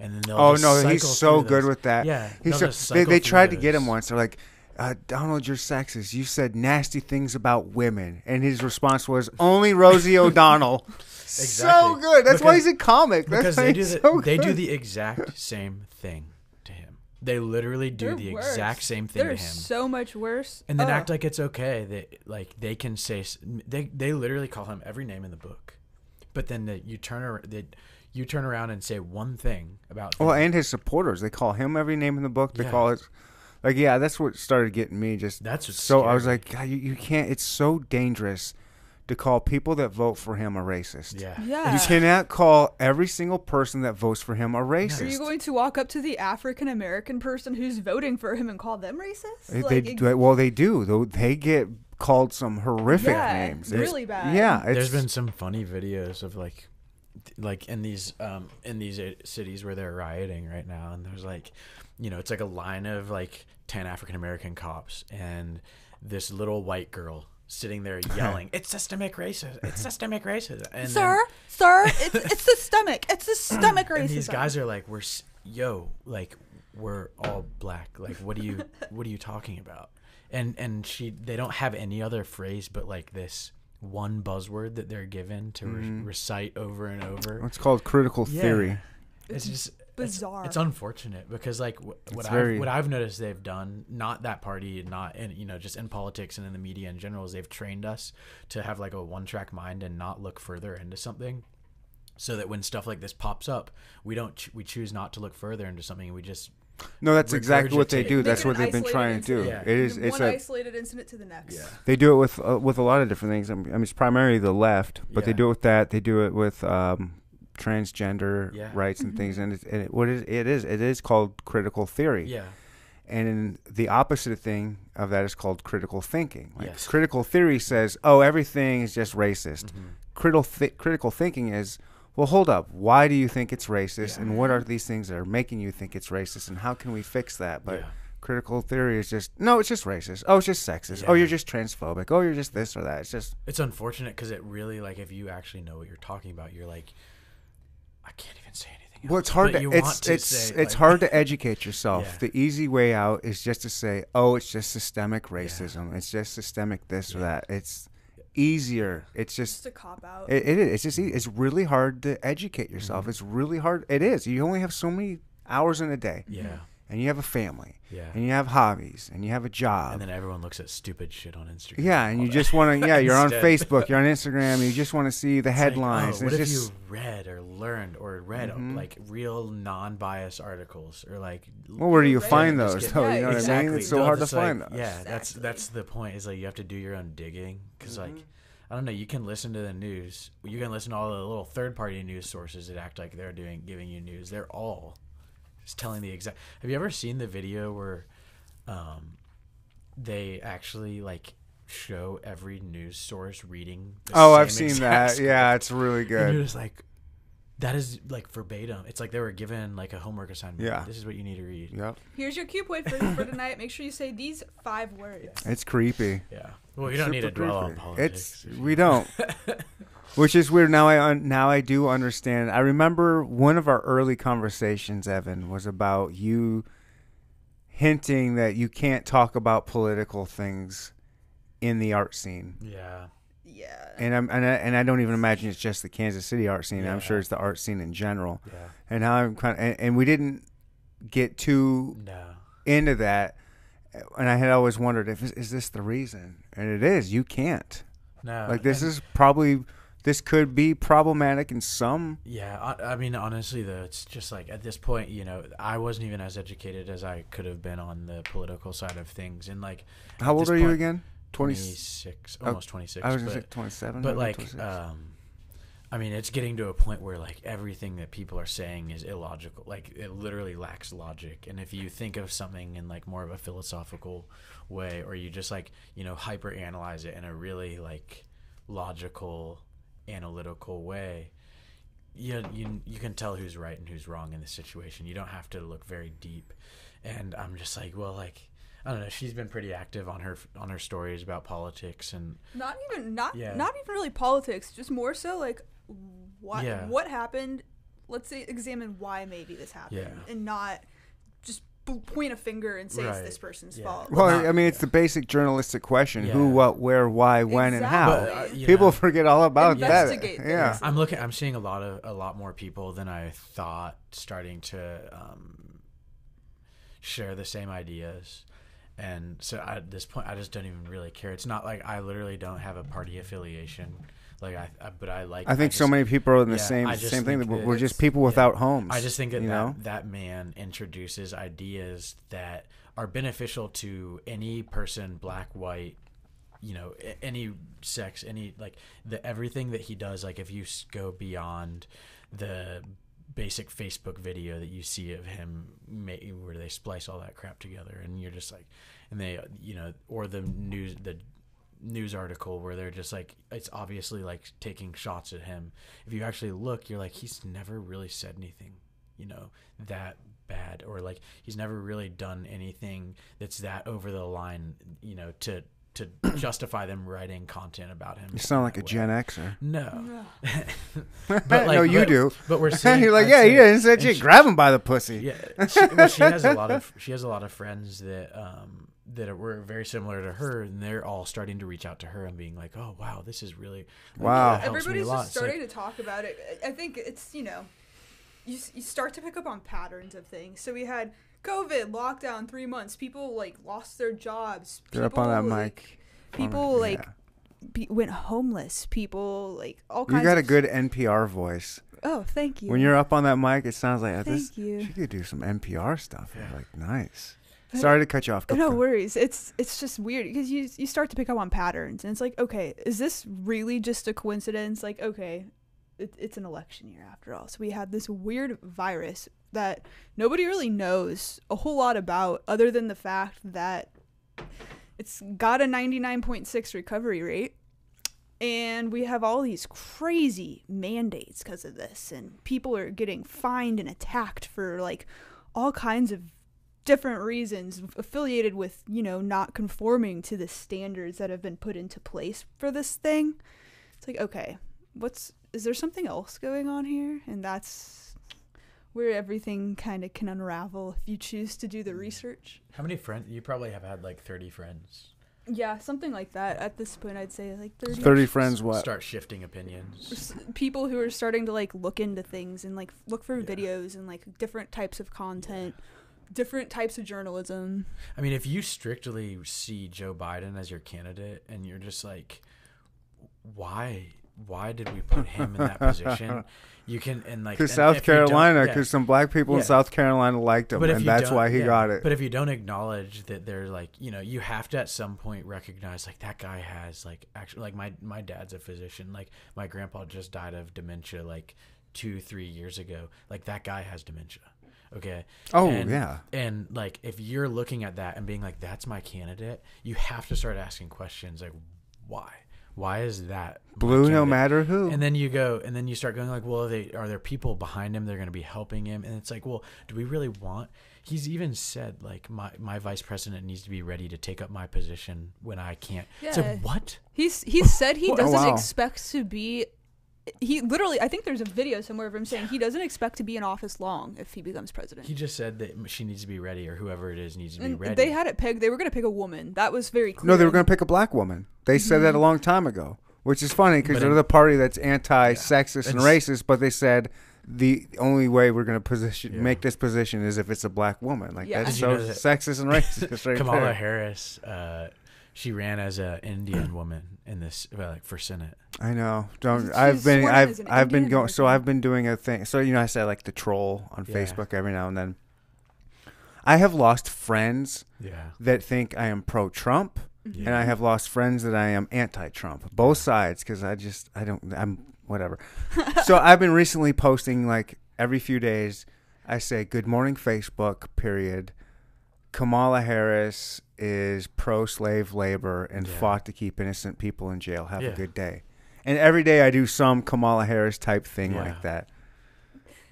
and then they'll oh no, he's so good with that. Yeah, he's so, they they tried to get him once. They're like, uh, Donald, you're sexist. You said nasty things about women, and his response was only Rosie O'Donnell. So good. That's why he's a comic. That's because they do the so they do the exact same thing to him. They literally do They're the worse. exact same thing They're to him, so much worse. and then Ugh. act like it's okay that like they can say they they literally call him every name in the book, but then that you turn around that you turn around and say one thing about Well, them. and his supporters, they call him every name in the book. They Yeah. call it, like, yeah, that's what started getting me. Just That's what's so I was like, God, you, you can't. It's so dangerous to call people that vote for him a racist. yeah, Yeah. You cannot call every single person that votes for him a racist. Are you going to walk up to the African American person who's voting for him and call them racist? They, Like, they- ex- well, they do. Though they get called some horrific Yeah, names. really bad. Yeah, it's, There's been some funny videos of like, like in these um in these uh, cities where they're rioting right now, and there's like, you know, it's like a line of like ten African American cops and this little white girl sitting there yelling, "It's systemic racism! It's systemic racism!" And sir, sir, it's, it's systemic. It's systemic then, racism. and these guys are like, "We're yo, like we're all black. Like, what are you what are you talking about?" And and she they don't have any other phrase but like this one buzzword that they're given to re- Mhm. recite over and over. it's called critical Yeah. theory. It's just it's- bizarre. It's, unfortunate because like wh- what It's I've, what I've noticed they've done, not that party, not in you know just in politics and in the media in general, is they've trained us to have like a one track mind and not look further into something. So that when stuff like this pops up, we don't ch- we choose not to look further into something. and We just No, that's exactly what they do. That's what they've been isolated trying to do. Yeah. It is. It's one a. isolated incident to the next. yeah They do it with uh, with a lot of different things. I mean, it's primarily the left, but they do it with that. They do it with um, transgender Yeah. rights and things. And, it's, and it, what is it is it is called critical theory. yeah And the opposite thing of that is called critical thinking. Like Yes. critical theory says, "Oh, everything is just racist." Mhm. Critical th- critical thinking is, "Well, hold up. Why do you think it's racist? Yeah. And what are these things that are making you think it's racist? And how can we fix that?" But Yeah. critical theory is just, "No, it's just racist. Oh, it's just sexist. Oh, you're just transphobic. Oh, you're just this or that." It's just It's unfortunate because it really like if you actually know what you're talking about, you're like, I can't even say anything. Well, it's hard to you it's want to it's say, it's like- hard to educate yourself. Yeah. The easy way out is just to say, "Oh, it's just systemic racism. It's just systemic this or that." It's easier. It's just Just a cop out. it, it is. It's just it's really hard to educate yourself. Mm-hmm. It's really hard. It is. You only have so many hours in a day, Yeah, and you have a family, yeah. and you have hobbies, and you have a job. And then everyone looks at stupid shit on Instagram. yeah, and you just want to. Yeah, you're on Facebook. You're on Instagram. You just want to see the It's like, headlines. oh, what it's if just you read or learned or read Mhm. like real non-biased articles or like well, where do you find those? get- though? Yeah, you know what I exactly. mean? It's so No, hard to like- find those. Yeah, that's Exactly. that's the point. Is like you have to do your own digging because like Mhm. I don't know. You can listen to the news. You can listen to all the little third-party news sources that act like they're doing giving you news. They're all telling the exact. Have you ever seen the video where um, they actually like show every news source reading? the Oh, I've seen that. Yeah, it's really And you're good. just like, that is like verbatim. It's like they were given like a homework assignment. Yeah. This is what you need to read. Yep. Here's your cue point for, for tonight. Make sure you say these five words. It's creepy. Yeah. Well, you don't need to Super dwell on politics. It's we don't. Which is weird. Now I un- now I do understand. I remember one of our early conversations, Evan, was about you hinting that you can't talk about political things in the art scene. yeah. Yeah. And I'm and I, and I don't even imagine it's just the Kansas City art scene. I'm sure it's the art scene in general. Yeah. And how I'm kind of and, and we didn't get too No. into that. And I had always wondered if is this the reason? And it is. You can't. No. Like this and- is probably this could be problematic in some. Yeah, I, I mean, honestly, though, it's just like at this point, you know, I wasn't even as educated as I could have been on the political side of things, and like How old are you again? Twenty. twenty six, Oh, almost twenty six. I was but, gonna say twenty-seven. but like, 26. um, I mean, it's getting to a point where like everything that people are saying is illogical. Like it literally lacks logic. And if you think of something in like more of a philosophical way, or you just like you know hyper analyze it in a really like logical, analytical way, you you you can tell who's right and who's wrong in the situation. You don't have to look very deep. And I'm just like, well, like I don't know. She's been pretty active on her on her stories about politics and Not even not Yeah. not even really politics. Just more so like what Yeah. what happened. Let's say examine why maybe this happened, Yeah. and not just point a finger and say it's this person's Yeah. fault. well, not- I mean, it's the basic journalistic question: who, what, where, why, when, and how. But, uh, People know, forget all about that. Investigate Yeah. I'm looking. I'm seeing a lot of a lot more people than I thought starting to um, share the same ideas, and so at this point, I just don't even really care. It's not like I literally don't have a party affiliation. Like I, I but I like. I think so just- many people are in the yeah, same same thing. That we're, just people yeah. without homes. I just think that you that, know. that man introduces ideas that are beneficial to any person, black, white, you know, any sex, any like the everything that he does. Like if you go beyond the basic Facebook video that you see of him where they splice all that crap together, and you're just like, and they, you know, or the news the news article where they're just like it's obviously like taking shots at him. If you actually look you're like he's never really said anything you know that bad or like he's never really done anything that's that over the line you know to to justify them writing content about him You sound like a way. Gen Xer. no But like- no, you but- do. but we're seeing You're like, I'd yeah, say- he didn't say shit. she- Grab him by the pussy. yeah, she, well, she has a lot of she has a lot of friends that um that were very similar to her, and they're all starting to reach out to her and being like, "Oh, wow, this is really like, Wow. that helps me a Everybody's lot." just It's like- starting to talk about it. I I think it's you know, you you start to pick up on patterns of things. So we had COVID lockdown three months. People like lost their jobs. Get up on that People, mic. like, People like Yeah. be, went homeless. People like all kinds. You kinds. got a of, good NPR voice. Oh, thank you. When you're up on that mic, it sounds like uh, this. Thank you. She could do some NPR stuff. Yeah. Like nice. But- Sorry to cut you off. Go- no go. worries. It's it's just weird because you you start to pick up on patterns, and it's like, okay, is this really just a coincidence? Like, okay, it, it's an election year after all, so we had this weird virus that nobody really knows a whole lot about, other than the fact that it's got a 99.6 recovery rate. And we have all these crazy mandates because of this, and people are getting fined and attacked for like all kinds of different reasons affiliated with, you know, not conforming to the standards that have been put into place for this thing. It's like, okay, what's is there something else going on here? And that's where everything kind of can unravel if you choose to do the mm. research. How many friends? You probably have had like 30 friends. Yeah, something like that. At this point, I'd say like 30, 30 friends, what? Start shifting opinions. people who are starting to like look into things and like look for Yeah. videos and like different types of content, different types of journalism. I mean, if you strictly see Joe Biden as your candidate and you're just like, why? Why did we put him in that position? You can and like Because South if you don't- Carolina, yeah. because some black people in South Carolina liked him, and that's why he yeah, got it. But if you don't acknowledge that they're like, you know, you have to at some point recognize like that guy has like actually like my my dad's a physician. Like my grandpa just died of dementia like two three years ago. Like that guy has dementia. Okay. oh and- yeah, And like if you're looking at that and being like, that's my candidate, you have to start asking questions like, why? Why is that blue no matter who. And then you go, and then you start going like, well, are, they, are there people behind him? They're going to be helping him, and it's like, well, do we really want? He's even said like, my my vice president needs to be ready to take up my position when I can't. So Yeah. what? He's he's said he Oh, doesn't wow. expect to be. He literally, I think there's a video somewhere of him saying he doesn't expect to be in office long if he becomes president. He just said that she needs to be ready, or whoever it is needs to be and ready. they had it pegged. They were going to pick a woman. That was very clear. no, they were going to pick a black woman. They said that a long time ago, which is funny because But they're in- the party that's anti-sexist and racist. But they said the only way we're going to position Yeah. make this position is if it's a black woman. Like Yeah. that's Did you so know that- sexist and racist right Kamala there. Harris, uh, she ran as a Indian woman in this, well, like for Senate. I know. Don't. She's I've been. I've. I've been going. So I've been doing a thing. So you know, I say like the troll on Yeah. Facebook every now and then. I have lost friends Yeah. that think I am pro-Trump, Mhm. and I have lost friends that I am anti-Trump. Both sides, because I just I don't. I'm whatever. so I've been recently posting like every few days. I say good morning Facebook. Period. Kamala Harris is pro-slave labor and Yeah. fought to keep innocent people in jail. Have Yeah. a good day. And every day I do some Kamala Harris type thing Yeah. like that.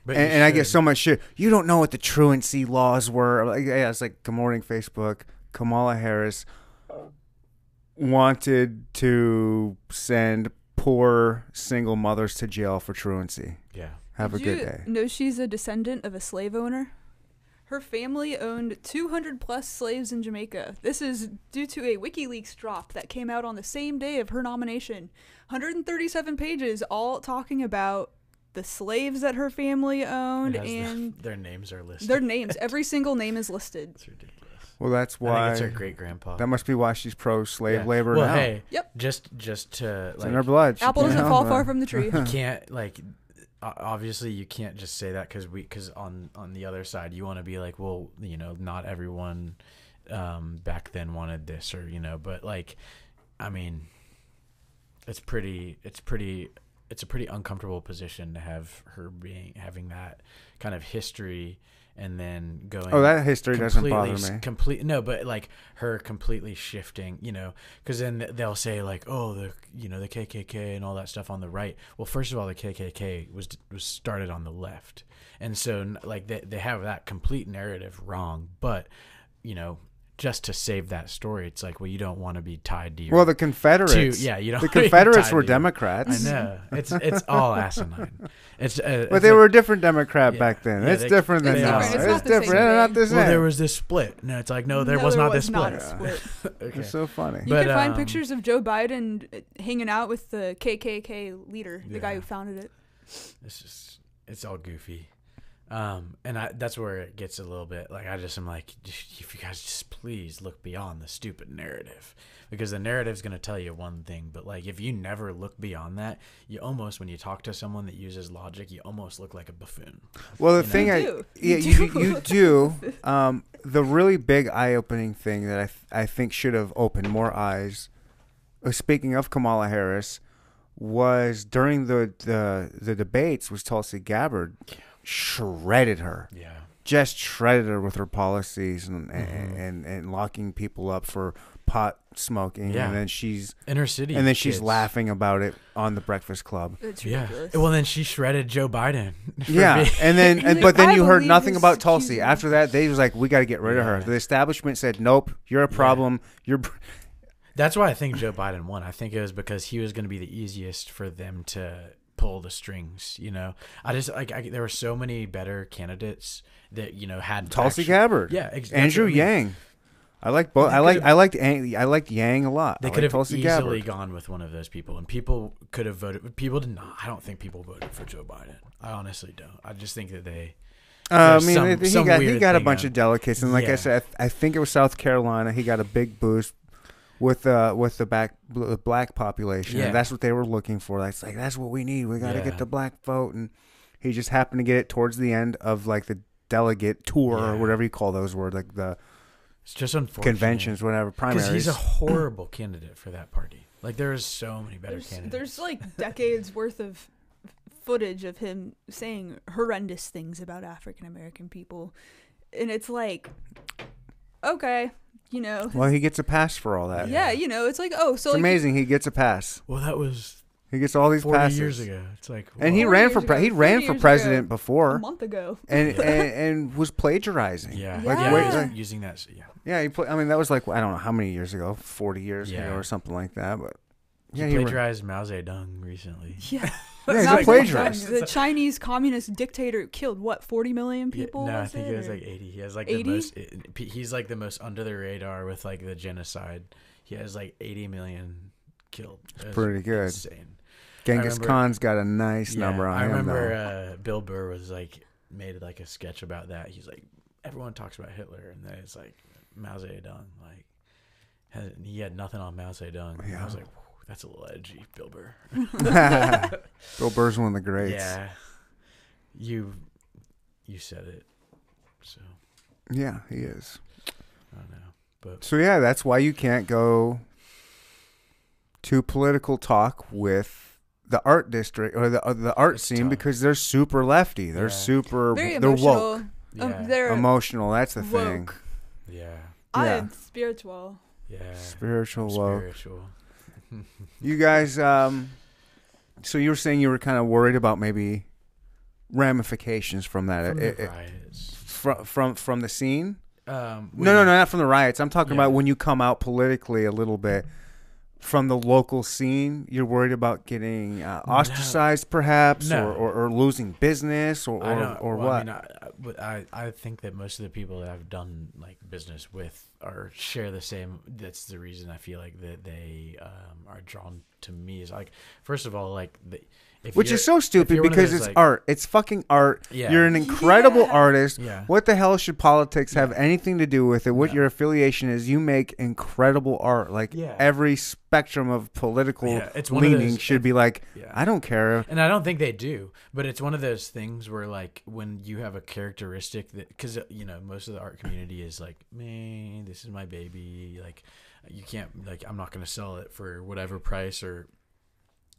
But And, and I get so much shit. You don't know what the truancy laws were. Like, yeah, it's like good morning Facebook. Kamala Harris wanted to send poor single mothers to jail for truancy. Yeah. Have a good you day. Know she's a descendant of a slave owner. Her family owned 200 plus slaves in Jamaica. This is due to a WikiLeaks drop that came out on the same day of her nomination. 137 pages, all talking about the slaves that her family owned has the- and their names are listed. their names. Every single name is listed. It's ridiculous. Well, that's I think why. it's her great grandpa. That must be why she's pro slave labor well, now. hey, Yep. just just to it's like, in her blood. She Apple doesn't help fall it. far from the tree. you can't like o- obviously you can't just say that because we because on on the other side you want to be like well you know not everyone um back then wanted this or you know but like i mean it's pretty it's pretty it's a pretty uncomfortable position to have her being having that kind of history and then going Oh, that history doesn't bother me. Complete no, but like her completely shifting, you know, because then they'll say like, oh, the you know the KKK and all that stuff on the right. Well, first of all, the KKK was was started on the left, and so like they they have that complete narrative wrong. But you know, just to save that story, it's like, well, you don't want to be tied to your Well, the Confederates. to, yeah, you don't. the Confederates were to your- Democrats. I know it's it's all asinine. It's uh, But it's they like- were a different Democrat Yeah. back then. Yeah, it's they- different than now. It's, It's not the different. same not thing. the same. Well, there was this split. No, it's like no, there was not this was split. not a split. okay. It's so funny. You But, can find um, pictures of Joe Biden uh, hanging out with the KKK leader, the guy who founded it. It's just it's all goofy. Um, and I, that's where it gets a little bit like I just am like, if you guys just please look beyond the stupid narrative, because the narrative's gonna tell you one thing, but like if you never look beyond that, you almost when you talk to someone that uses logic, you almost look like a buffoon. Well, the You thing know? I You do. yeah You you do. you do um the really big eye opening thing that I th- I think should have opened more eyes. Uh, speaking of Kamala Harris, was during the the the debates was Tulsi Gabbard shredded her. Yeah. Just shredded her with her policies and and, Mhm. and, and locking people up for pot smoking. Yeah. And then she's Inner city. and then she's kids. laughing about it on the Breakfast Club. It's Yeah. ridiculous. Well, then she shredded Joe Biden. Yeah, being- and then and, but then "I you heard nothing about Tulsi. After that, they was like, "We got to get rid of her." The establishment said, "Nope, you're a Yeah. problem. You're." That's why I think Joe Biden won. I think it was because he was going to be the easiest for them to pull the strings. You know, I just like I, there were so many better candidates that you know had Tulsi actually- Gabbard. Yeah, ex- that's Andrew I mean. Yang. I like both. I like I liked Ang- I liked Yang a lot. They I could have Tulsi easily Gabbard. gone with one of those people, and people could have voted. People did not. I don't think people voted for Joe Biden. I honestly don't. I just think that they. Uh, I mean, some- he some got he got a bunch of delegates, and like I said, I, I think it was South Carolina. He got a big boost with uh with the back the black population. Yeah. And that's what they were looking for. That's like that's what we need. We got to Yeah. get the black vote, and he just happened to get it towards the end of like the delegate tour or whatever you call those words, like the It's just unfortunate conventions, whatever Primaries. because he's a horrible candidate for that party. Like there is so many better there's, candidates. there's like decades worth of footage of him saying horrendous things about African American people, and it's like, okay, you know, well, he gets a pass for all that. yeah, you know, it's like, oh, so It's like, amazing. He gets a pass. well, that was He gets all these forty passes. years ago. It's like And he ran for pre- ago, he ran for president ago, a before, month ago. and, and and was plagiarizing. yeah, Like, yeah, wait, he's like- using that. s- Yeah, Yeah, he put. I mean, that was like I don't know how many years ago, forty years ago or something like that. But he yeah, he ran- plagiarized Mao Zedong recently. Yeah, Yeah, he's a plagiarist. The Chinese communist dictator killed what forty million Yeah, people. no, I think it was like eighty. He has like 80? the most. He's like the most under the radar with like the genocide. He has like eighty million killed. It pretty good. Insane. Genghis remember- Khan's got a nice Yeah, number on I remember though. uh, Bill Burr was like made like a sketch about that. He's like, everyone talks about Hitler, and then it's like Mao Zedong. Like, has, he had nothing on Mao Zedong. And I was like, "Whew, that's a little edgy, Bill Burr. Bill Burr's one of the greats. Yeah, you you said it. So yeah, he is. I don't know, but So yeah, that's why you can't go to political talk with the art district or the uh, the art It's scene tough. because they're super lefty. They're Yeah. super. very they're emotional. woke, Um, they're emotional. That's the thing. woke. yeah, I'm spiritual. yeah. Spiritual I'm woke. spiritual. You guys, um, so you were saying you were kind of worried about maybe ramifications from that. From It- the it- riots. from from from the scene. Um, No, no, no, not from the riots. I'm talking Yeah. about when you come out politically a little bit from the local scene. You're worried about getting uh, No. ostracized, perhaps, No. or, or, or losing business, or or, or well, what? I, mean, I, I, I think that most of the people that I've done like business with are share the same. That's the reason I feel like that they um, are drawn to me. Is like first of all, like the, if Which is so stupid you're one of because those, it's like- art. It's fucking art. Yeah. You're an incredible Yeah. artist. yeah, What the hell should politics have anything to do with it? What No. your affiliation is? You make incredible art. Like Yeah. every spectrum of political Yeah, it's one leaning those- should be like, yeah. I don't care. And I don't think they do, but it's one of those things where, like, when you have a characteristic that, because uh, you know, most of the art community is like, man, this is my baby. Like, you can't, like, I'm not going to sell it for whatever price, or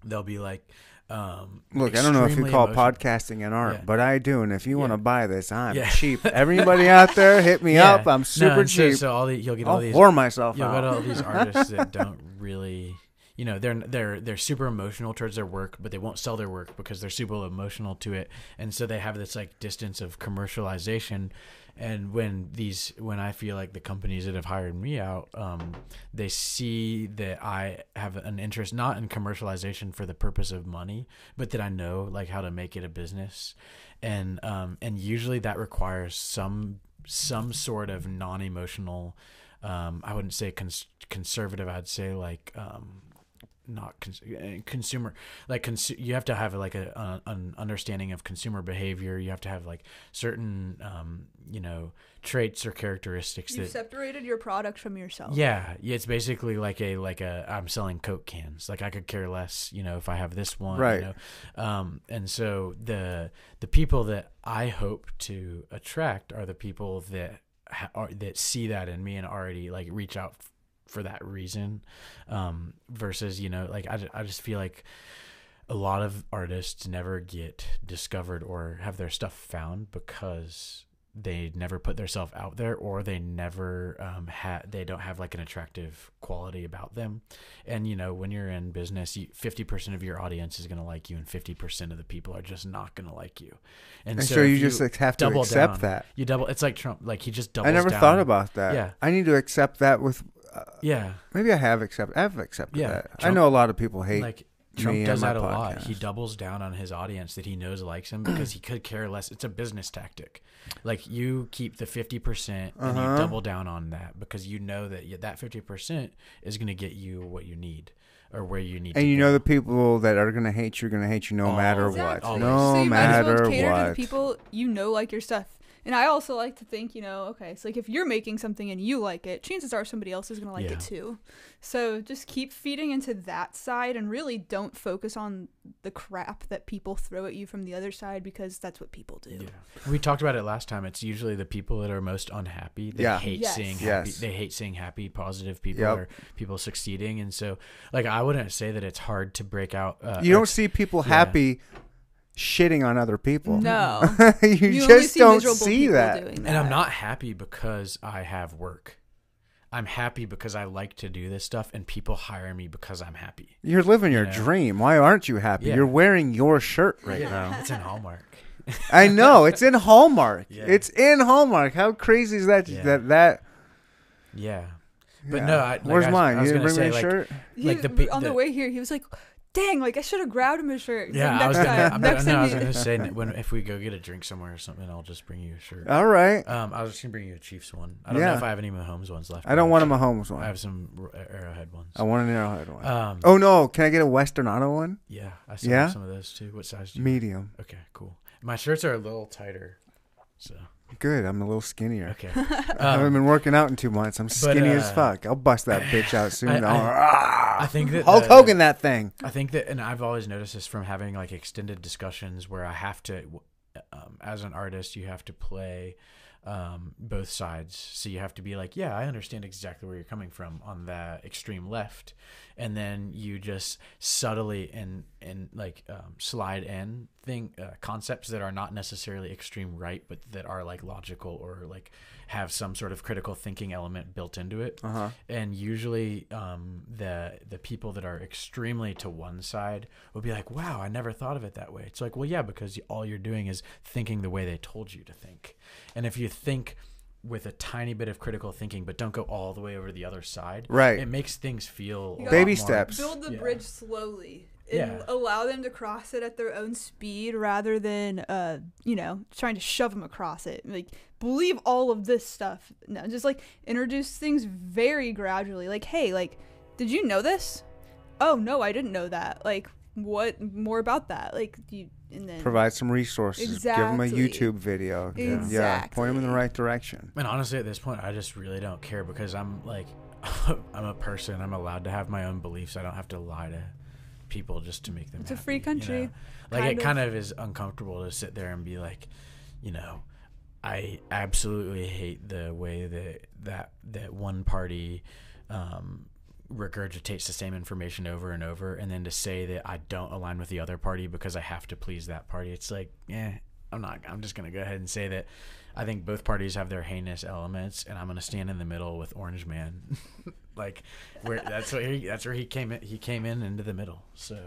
they'll be like, um, Look, I don't know if you call emotional. podcasting an art, Yeah. but I do. And if you want to buy this, I'm Yeah. cheap. Everybody out there, hit me Yeah. up. I'm super so, cheap. So all the, you'll get all I'll these, whore myself you'll out. get all these artists that don't really. You know they're they're they're super emotional towards their work, but they won't sell their work because they're super emotional to it, and so they have this like distance of commercialization. And when these, when I feel like the companies that have hired me out, um, they see that I have an interest not in commercialization for the purpose of money, but that I know like how to make it a business, and um, and usually that requires some some sort of non-emotional. Um, I wouldn't say cons- conservative. I'd say like um, not cons- uh, consumer like cons- you have to have like a, a an understanding of consumer behavior you have to have like certain um you know traits or characteristics You that separated your product from yourself. yeah, yeah, it's basically like a like a I'm selling Coke cans. Like I could care less, you know, if I have this one, Right. You know? Um, and so the the people that I hope to attract are the people that ha- are, that see that in me and already like reach out f- for that reason. Um, versus you know, like I, I just feel like a lot of artists never get discovered or have their stuff found because they never put themselves out there or they never um, had they don't have like an attractive quality about them and you know when you're in business you, 50% of your audience is going to like you and 50% of the people are just not going to like you And so, you if just like, have to double accept down- that. you double it's like trump like he just doubles I never down. thought about that. Yeah. I need to accept that with. Uh, yeah maybe I have accepted. I've accepted Yeah, that. I know a lot of people hate. like Trump me and does my that a lot. He doubles down on his audience that he knows likes him because he could care less. It's a business tactic. Like you keep the fifty percent and Uh-huh. you double down on that because you know that that fifty percent is going to get you what you need or where you need. and to you know the people that are gonna hate you are gonna hate you no matter Always. what. Exactly. No so you might as matter well cater to the what. people you know like your stuff. And I also like to think, you know, okay, so like if you're making something and you like it, chances are somebody else is gonna like Yeah. it too. So just keep feeding into that side and really don't focus on the crap that people throw at you from the other side because that's what people do. Yeah. We talked about it last time. It's usually the people that are most unhappy. They Yeah. hate Yes. seeing happy. Yes. They hate seeing happy, positive people Yep. or people succeeding. And so, like, I wouldn't say that it's hard to break out. Uh, You don't ex- see people yeah. happy shitting on other people. No. you, You just see don't see people that. and I'm not happy because I have work. I'm happy because I like to do this stuff, and people hire me because I'm happy. You're living your know? dream. Why aren't you happy? Yeah. You're wearing your shirt right now. It's in Hallmark. I know it's in Hallmark. Yeah. It's in Hallmark. How crazy is that? Yeah. That that. Yeah, but yeah. no. I, like, Where's I was- mine? I was you didn't gonna bring me a like, shirt. He, Like the on the, the- way here, he was like, "Dang, like I should have grabbed him a shirt." Yeah, Like, I was next gonna. time, I'm next no, I was he- gonna say when if we go get a drink somewhere or something, I'll just bring you a shirt. All right. Um, I was just gonna bring you a Chiefs one. I don't Yeah. know if I have any Mahomes ones left. I don't want a but Mahomes I have some Arrowhead ones. I want an Arrowhead one. Um, oh no! Can I get a Western Auto one? yeah, I still Yeah? have some of those too. What size do you? Medium. Okay, cool. My shirts are a little tighter, so Good. I'm a little skinnier. okay. I haven't been working out in two months. I'm skinny as uh, fuck. I'll bust that bitch out soon. I- I'll- I-! I think that Hulk the- Hogan that thing. I think that, and I've always noticed this from having like extended discussions where I have to, um, as an artist, you have to play um, both sides. So you have to be like, yeah, I understand exactly where you're coming from on the extreme left, and then you just subtly and and like um, slide in thing uh, concepts that are not necessarily extreme right, but that are like logical or like have some sort of critical thinking element built into it Uh huh. and usually um, the the people that are extremely to one side will be like, "Wow, I never thought of it that way." It's like, well, yeah, because all you're doing is thinking the way they told you to think, and if you think with a tiny bit of critical thinking, but don't go all the way over to the other side, Right. It makes things feel a You lot Baby more- steps. build the Yeah. bridge slowly and Yeah. allow them to cross it at their own speed rather than uh you know trying to shove them across it like believe all of this stuff no just like introduce things very gradually like hey like did you know this oh no i didn't know that like what more about that like you and then Provide some resources. Exactly. Give them a YouTube video. Yeah. Yeah. Point them in the right direction. And honestly, at this point, I just really don't care because I'm like, I'm a person. I'm allowed to have my own beliefs. I don't have to lie to people just to make them. It's a happy, free you country, know? Like kind it of. kind of is uncomfortable to sit there and be like, you know, I absolutely hate the way that that that one party um, regurgitates the same information over and over, and then to say that I don't align with the other party because I have to please that party. It's like, yeah, I'm not. I'm just gonna go ahead and say that I think both parties have their heinous elements, and I'm gonna stand in the middle with Orange Man. like, where that's where he, that's where he came in. He came in into the middle. So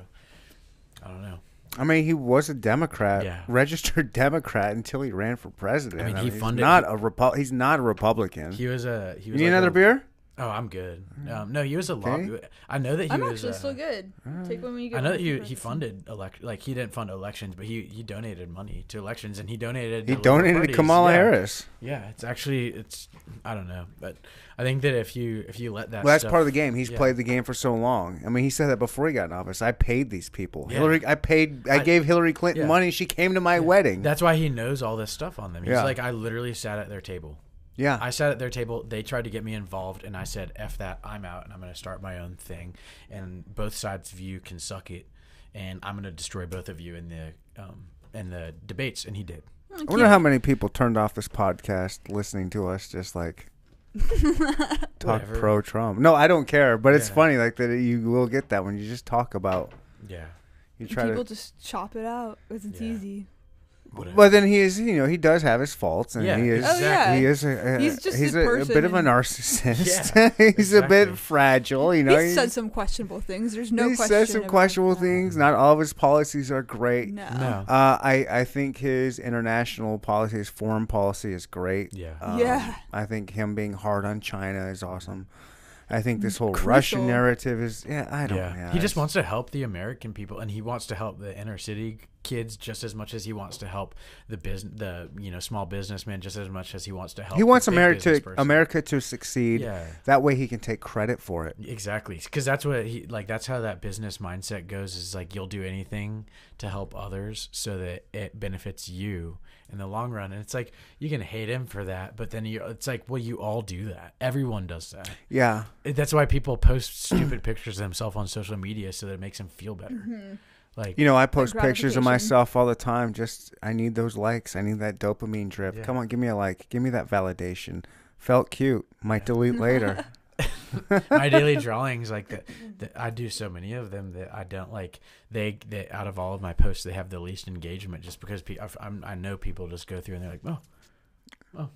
I don't know. I mean, he was a Democrat, Yeah. registered Democrat until he ran for president. I mean, he he's funded- not a Repu- He's not a Republican. He was a. He you was need like another a- beer? Oh, I'm good. Um, no, he was a lot. Okay. I know that he i'm was. actually uh, still good take one when you get I know that he he funded elect like he didn't fund elections, but he he donated money to elections and he donated. He to donated to. Kamala yeah. Harris. Yeah, it's actually it's I don't know, but I think that if you if you let that Well, that's stuff- part of the game. He's yeah. played the game for so long. I mean, he said that before he got in office. I paid these people. Yeah. Hillary, I paid. I, I- gave Hillary Clinton yeah. money. She came to my wedding. That's why he knows all this stuff on them. He's Yeah. like I literally sat at their table. Yeah, I sat at their table. They tried to get me involved, and I said, "F that! I'm out, and I'm going to start my own thing." And both sides of you can suck it, and I'm going to destroy both of you in the um, in the debates. And he did. I wonder how many people turned off this podcast listening to us just like talk Whatever. pro Trump. No, I don't care. But it's Yeah. funny like that. You will get that when you just talk about Yeah. You And try people to. just chop it out because it's Yeah. easy. Whatever. But then he is, you know, he does have his faults, and Yeah, he is, Oh, yeah. he is, a, a- He's just he's a a, a person bit of a and- narcissist. Yeah, he's a bit fragile, you know. he he's- said some questionable things. There's no he question. says some about questionable that. things. Not all of his policies are great. No. no. Uh, I I think his international policy, his foreign policy, is great. Yeah. Um, Yeah. I think him being hard on China is awesome. I think this whole Crucial. Russian narrative is yeah. I don't. yeah. Yeah, he just it's- wants to help the American people, and he wants to help the inner city kids just as much as he wants to help the business, the you know small businessman just as much as he wants to help. He wants the America to person. America to succeed. Yeah. That way he can take credit for it. Exactly, because that's what he like. That's how that business mindset goes. Is like you'll do anything to help others so that it benefits you in the long run. And it's like you can hate him for that, but then you, it's like, well, you all do that. Everyone does that. Yeah. That's why people post stupid pictures of themselves on social media so that it makes them feel better. Mm-hmm. Like, You know, I post pictures of myself all the time. Just I need those likes. I need that dopamine drip. Yeah. Come on, give me a like. Give me that validation. Felt cute. Might delete later. my daily drawings like that, that i do so many of them that i don't like they, they out of all of my posts they have the least engagement just because pe- I've, I'm, i know people just go through and they're like oh oh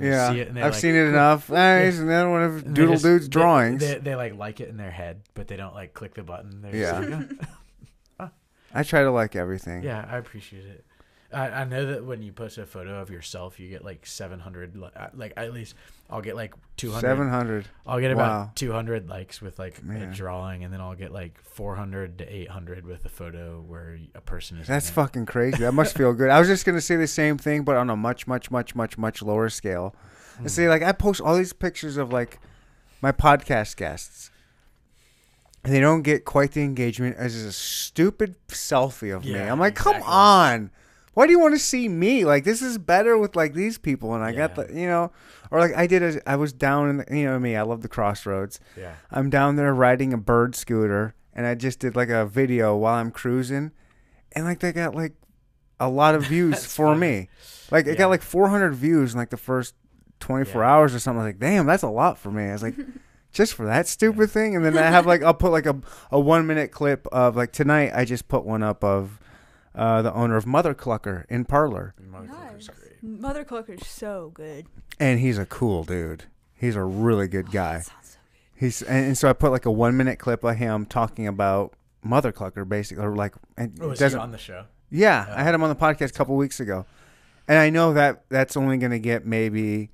Yeah, see it and they're I've like, seen it "Cool." enough. Eh, here's another one of Doodle just- Dude's drawings. they, they, like like it in their head but they don't like click the button They're just Yeah. like, "Oh." I try to like everything. yeah i appreciate it I, I know that when you post a photo of yourself you get like 700 li- uh, like at least i'll get like 200 Seven hundred. I'll get Wow. about 200 likes with like Man. a drawing, and then I'll get like 400 to 800 with a photo where a person is. That's fucking crazy. That must feel good. I was just gonna say the same thing, but on a much, much, much, much, much lower scale. Hmm. I say like I post all these pictures of like my podcast guests. And they don't get quite the engagement as a stupid selfie of me. I'm like, come on. Why do you want to see me? Like this is better with like these people and I got the you know or like I did a I was down in the, you know me, I love the crossroads. Yeah. I'm down there riding a bird scooter, and I just did like a video while I'm cruising, and like they got like a lot of views for funny. me. Like it Yeah. got like 400 views in like the first 24 Yeah. hours or something. I was like, damn, that's a lot for me. I was like, just for that stupid thing, and then I have like I'll put like a a one minute clip of like tonight. I just put one up of uh, the owner of Mother Clucker in Parlor, Motherfucker's Nice. great. Mother Clucker's so good. and he's a cool dude. He's a really good guy. Sounds so He's and, and so I put like a one minute clip of him talking about Mother Clucker, basically, or like and Oh, was he doesn't. on the show? yeah, Oh. I had him on the podcast a couple weeks ago, and I know that that's only going to get maybe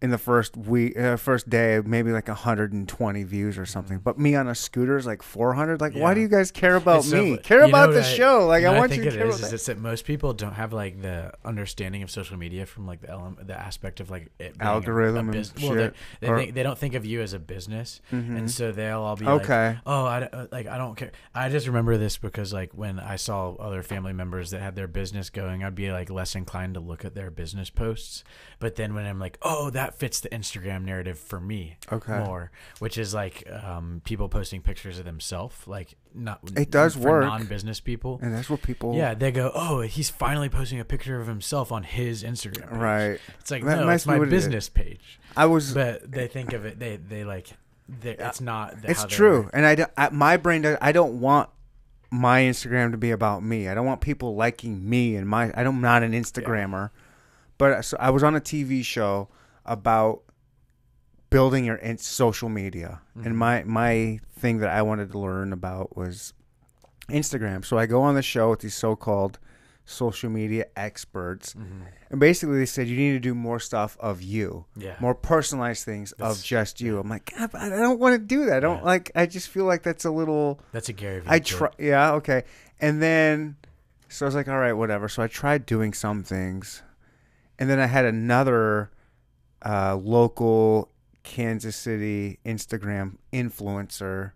in the first week, uh, first day, maybe like 120 views or something. But me on a scooter is like 400. Like, why Mm-hmm. Do you guys care about so- me? care about the I- show. Like, I want think you to it care is, about is that. it's that most people don't have like the understanding of social media from like the element, the aspect of like it being a- Algorithm a, and well, they, shit, they, or- think, they don't think of you as a business, Mhm. and so they'll all be Okay. like, "Oh, I uh, like I don't care." I just remember this because like when I saw other family members that had their business going, I'd be like less inclined to look at their business posts. But then when I'm like, "Oh, that fits the Instagram narrative for me," Okay. more, which is like um, people posting pictures of themselves, like not It does for work. non-business people. And that's what people. Yeah, they go, "Oh, he's finally posting a picture of himself on his Instagram." Page. Right. It's like That no, it's my what it business page. I was. But they think of it. They they like. It's not. the- It's true, and I, don't- I my brain does. I don't want my Instagram to be about me. I don't want people liking me and my. I don't, I'm not an Instagrammer, but uh, so I was on a TV show about building your in- social media, Mhm. and my my thing that I wanted to learn about was Instagram. So I go on the show with these so-called social media experts, Mhm. and basically they said you need to do more stuff of you Yeah. more personalized things of just you. I'm like, God, I don't want to do that. I don't Yeah. like. I just feel like that's a little. That's a Gary. Vee I try. Yeah, okay. And then, so I was like, all right, whatever. So I tried doing some things, and then I had another uh, local Kansas City Instagram influencer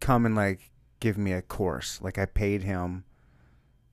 come and like give me a course. Like I paid him.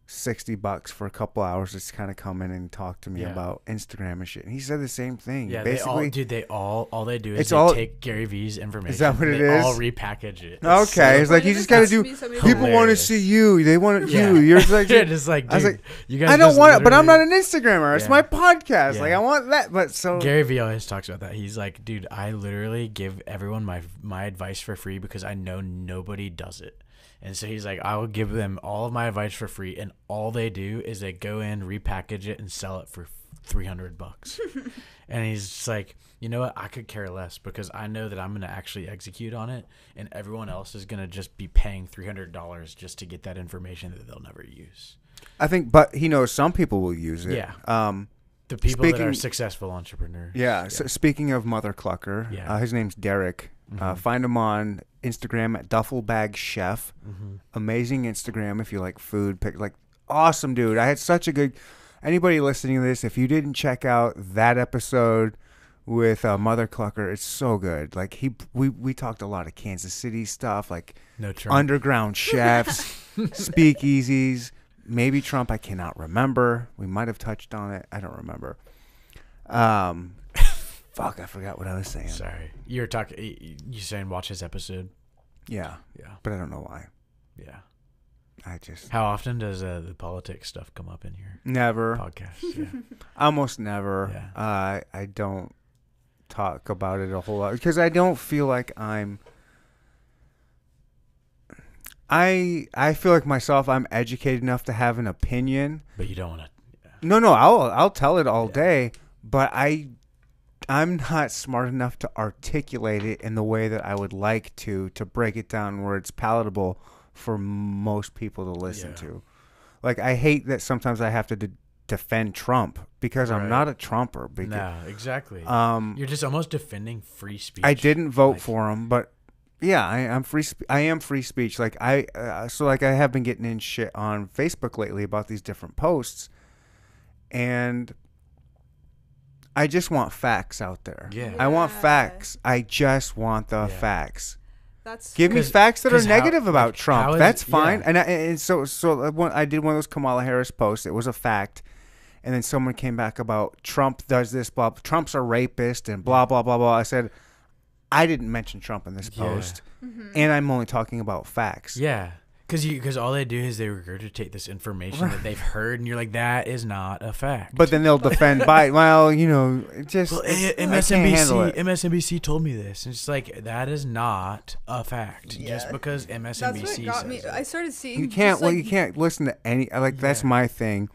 60 bucks for a couple hours just kind of come in and talk to me Yeah. about Instagram and shit. And he said the same thing. Yeah, they all Basically, dude. They all all they do is It's they all- take Gary Vee's information. Is that what it they is? All repackage it. Okay, so- it's like you just got to do. People want to see you. They want Yeah. you. You're just like, They're just like, I was like, you guys. I don't want it, but I'm not an Instagrammer. It's my podcast. Like I want that, but so Gary Vee always talks about that. He's like, dude, I literally give everyone my my advice for free because I know nobody does it, And so he's like, I will give them all of my advice for free, and all they do is they go in, repackage it, and sell it for three hundred bucks. and he's just like, you know what? I could care less because I know that I'm going to actually execute on it, and everyone else is going to just be paying three hundred dollars just to get that information that they'll never use. I think, but he knows some people will use it. Yeah. Um. The people that are successful entrepreneurs. Yeah. So speaking of Mother Clucker, Yeah. uh, his name's Derek. Uh, Mhm. find him on Instagram at Duffelbag Chef. Mhm. Amazing Instagram if you like food. Pick like awesome dude. I had such a good. Anybody listening to this, if you didn't check out that episode with uh, Mother Clucker, it's so good. Like he, we we talked a lot of Kansas City stuff, like No underground chefs, speakeasies, maybe Trump. I cannot remember. We might have touched on it. I don't remember. Um, fuck, I forgot what I was saying. Sorry, you were talking. You saying watch his episode? Yeah, Yeah, but I don't know why. yeah. I just How often does uh, the politics stuff come up in your never, podcast? Yeah. almost never. Yeah. Uh, I don't talk about it a whole lot because I don't feel like I'm. I I feel like myself. I'm educated enough to have an opinion. but you don't want to. No, no, I'll I'll tell it all Yeah. day, but I I'm not smart enough to articulate it in the way that I would like to to break it down where it's palatable for most people to listen Yeah. to. Like I hate that sometimes I have to de- defend Trump because I'm not a Trumper. Because, No, exactly. Um, You're just almost defending free speech. I didn't vote Like- for him, but yeah, I, I'm free. Sp- I am free speech. Like I, uh, so like I have been getting in shit on Facebook lately about these different posts, and I just want facts out there. Yeah. I want Yeah. facts. I just want the Yeah. facts. That's Give me 'Cause- facts that are 'cause how- negative about like, Trump. how is- That's fine. yeah. And, I, and so so uh, one, I did one of those Kamala Harris posts. It was a fact. And then someone came back about Trump does this, blah. Trump's a rapist, and blah blah blah blah. I said, I didn't mention Trump in this Yeah. post, Mm-hmm. and I'm only talking about facts. Yeah, because you because all they do is they regurgitate this information that they've heard, and you're like, that is not a fact. But then they'll defend Biden. Well, you know, it just well, it's- A- I can't handle MSNBC it. MSNBC told me this, and it's like that is not a fact. Yeah. Just because That's MSNBC what got says me. it. I started seeing. You can't. just, well, like, you can't listen to any. Like that's Yeah. my thing.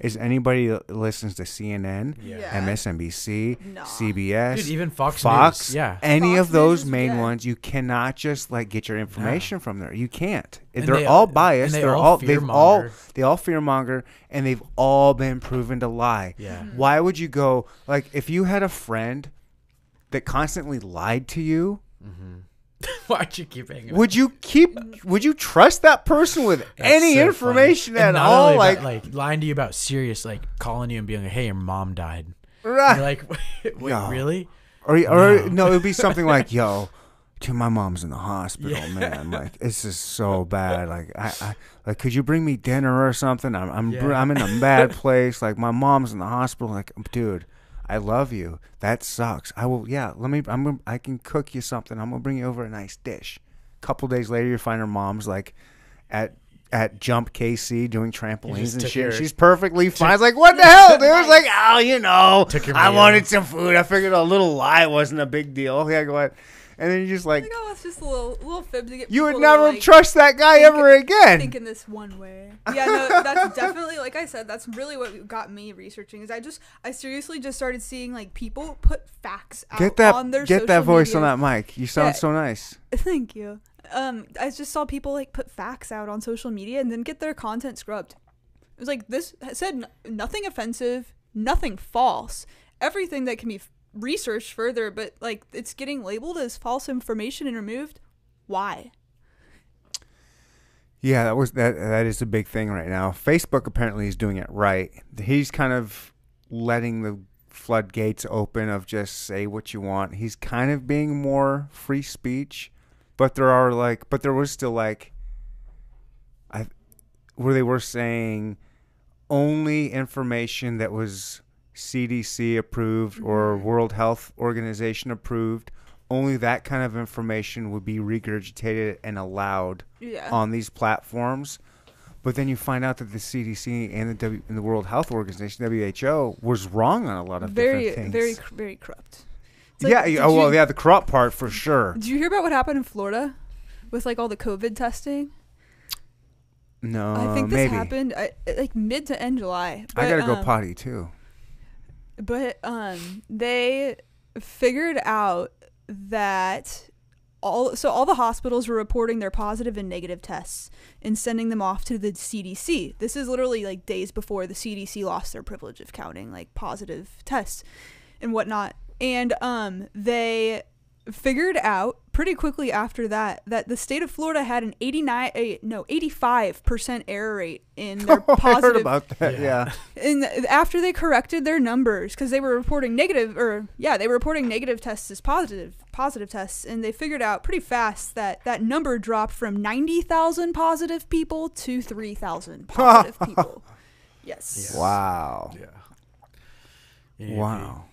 Is anybody that listens to CNN, yeah. Yeah. MSNBC, Nah. CBS, Dude, even Fox, Fox, News, yeah. any Fox of those News main yeah. ones, you cannot just like get your information from there. You can't. And They're they- all and biased. they They are all all they've all fearmonger. they all fearmonger, and they've all been proven to lie. Yeah. Mm-hmm. Why would you go like if you had a friend that constantly lied to you? Mm-hmm. Why'd you keep hanging? Would you keep? Would you trust that person with That's any so information funny. At all? Like, about, like lying to you about serious, like calling you and being like, "Hey, your mom died." right. You're like, wait, No. really? Or, or No. no. it would be something like, "Yo, dude, my mom's in the hospital, Yeah. man. Like, this is so bad. Like, I, I, like, could you bring me dinner or something? I'm, I'm, Yeah. I'm in a bad place. Like, my mom's in the hospital. Like, dude, I love you. That sucks. I will. Yeah, let me. I'm. Gonna, I can cook you something. I'm gonna bring you over a nice dish. couple days later, you find her mom's like, at. At Jump KC doing trampolines and took shit. your- She's perfectly fine. It's like, what the hell, dude? It's like, oh, you know, I wanted some food. I figured a little lie wasn't a big deal. Yeah, go ahead. And then you just like, Like, oh, it's just a little, little fib to get. you would people to, never like, trust that guy think- ever again. think in this one way. Yeah, no, that's definitely like I said. That's really what got me researching. Is I just I seriously just started seeing like people put facts out Get that, on their get that voice on that mic. You sound Yeah. so nice. Thank you. Um, I just saw people like put facts out on social media and then get their content scrubbed. It was like this said n- nothing offensive, nothing false, everything that can be researched further, but like it's getting labeled as false information and removed. Why? Yeah, that was that. That is a big thing right now. Facebook apparently is doing it right. He's kind of letting the floodgates open of just say what you want. He's kind of being more free speech, but there are like, but there was still like, I, where they were saying only information that was CDC approved or World Health Organization approved. Only that kind of information would be regurgitated and allowed Yeah. on these platforms. But then you find out that the CDC and the w, and the World Health Organization (WHO) was wrong on a lot of very, different things. very, cr- very corrupt. Like, yeah. oh well, yeah. The corrupt part for sure. Did you hear about what happened in Florida with like all the COVID testing? No, I think this maybe. happened I, like mid to end July. I gotta go um, potty too. But um, they figured out that all so all the hospitals were reporting their positive and negative tests and sending them off to the CDC. This is literally like days before the CDC lost their privilege of counting like positive tests and whatnot. And um, they figured out pretty quickly after that that the state of Florida had an 89 a, no 85% error rate in their oh, I positive heard about that. Yeah. Yeah. and after they corrected their numbers because they were reporting negative or yeah they were reporting negative tests as positive positive tests and they figured out pretty fast that that number dropped from 90,000 positive people to 3,000 positive people yes Yeah. Wow. Yeah. You need to be- Wow.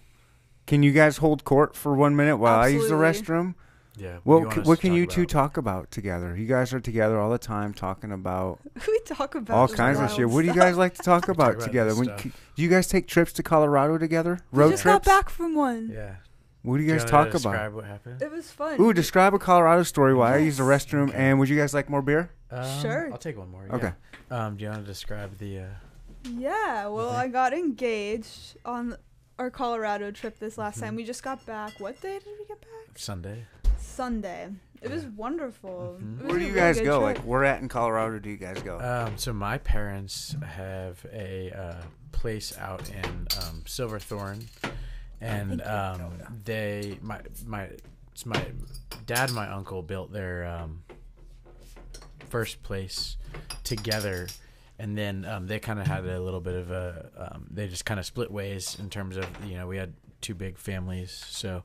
Can you guys hold court for one minute while I use the restroom? Yeah. What do you want c- what can you two about? talk about together? You guys are together all the time talking about we talk about all kinds of wild shit. What do you guys like to talk about about together? When, stuff. c- do you guys take trips to Colorado together? we Road just trips? got back from one Yeah. What do you guys wanna talk describe about? what happened? it was fun Ooh, describe a Colorado story while I use the restroom. Okay. And would you guys like more beer? Um, Sure. I'll take one more. Okay. Yeah. Um, do you want to describe the? Uh, yeah well Okay. i got engaged on our colorado trip this last Mhm. time we just got back what day did we get back Sunday. sunday it was Yeah. wonderful Mhm. It was Where do you really guys go? trip. Like, where at in Colorado do you guys go? Um, so my parents have a uh, place out in um, Silverthorne, and um, they my my it's my dad and my uncle built their um, first place together, and then um, they kind of had a little bit of a um, they just kind of split ways in terms of you know we had two big families, so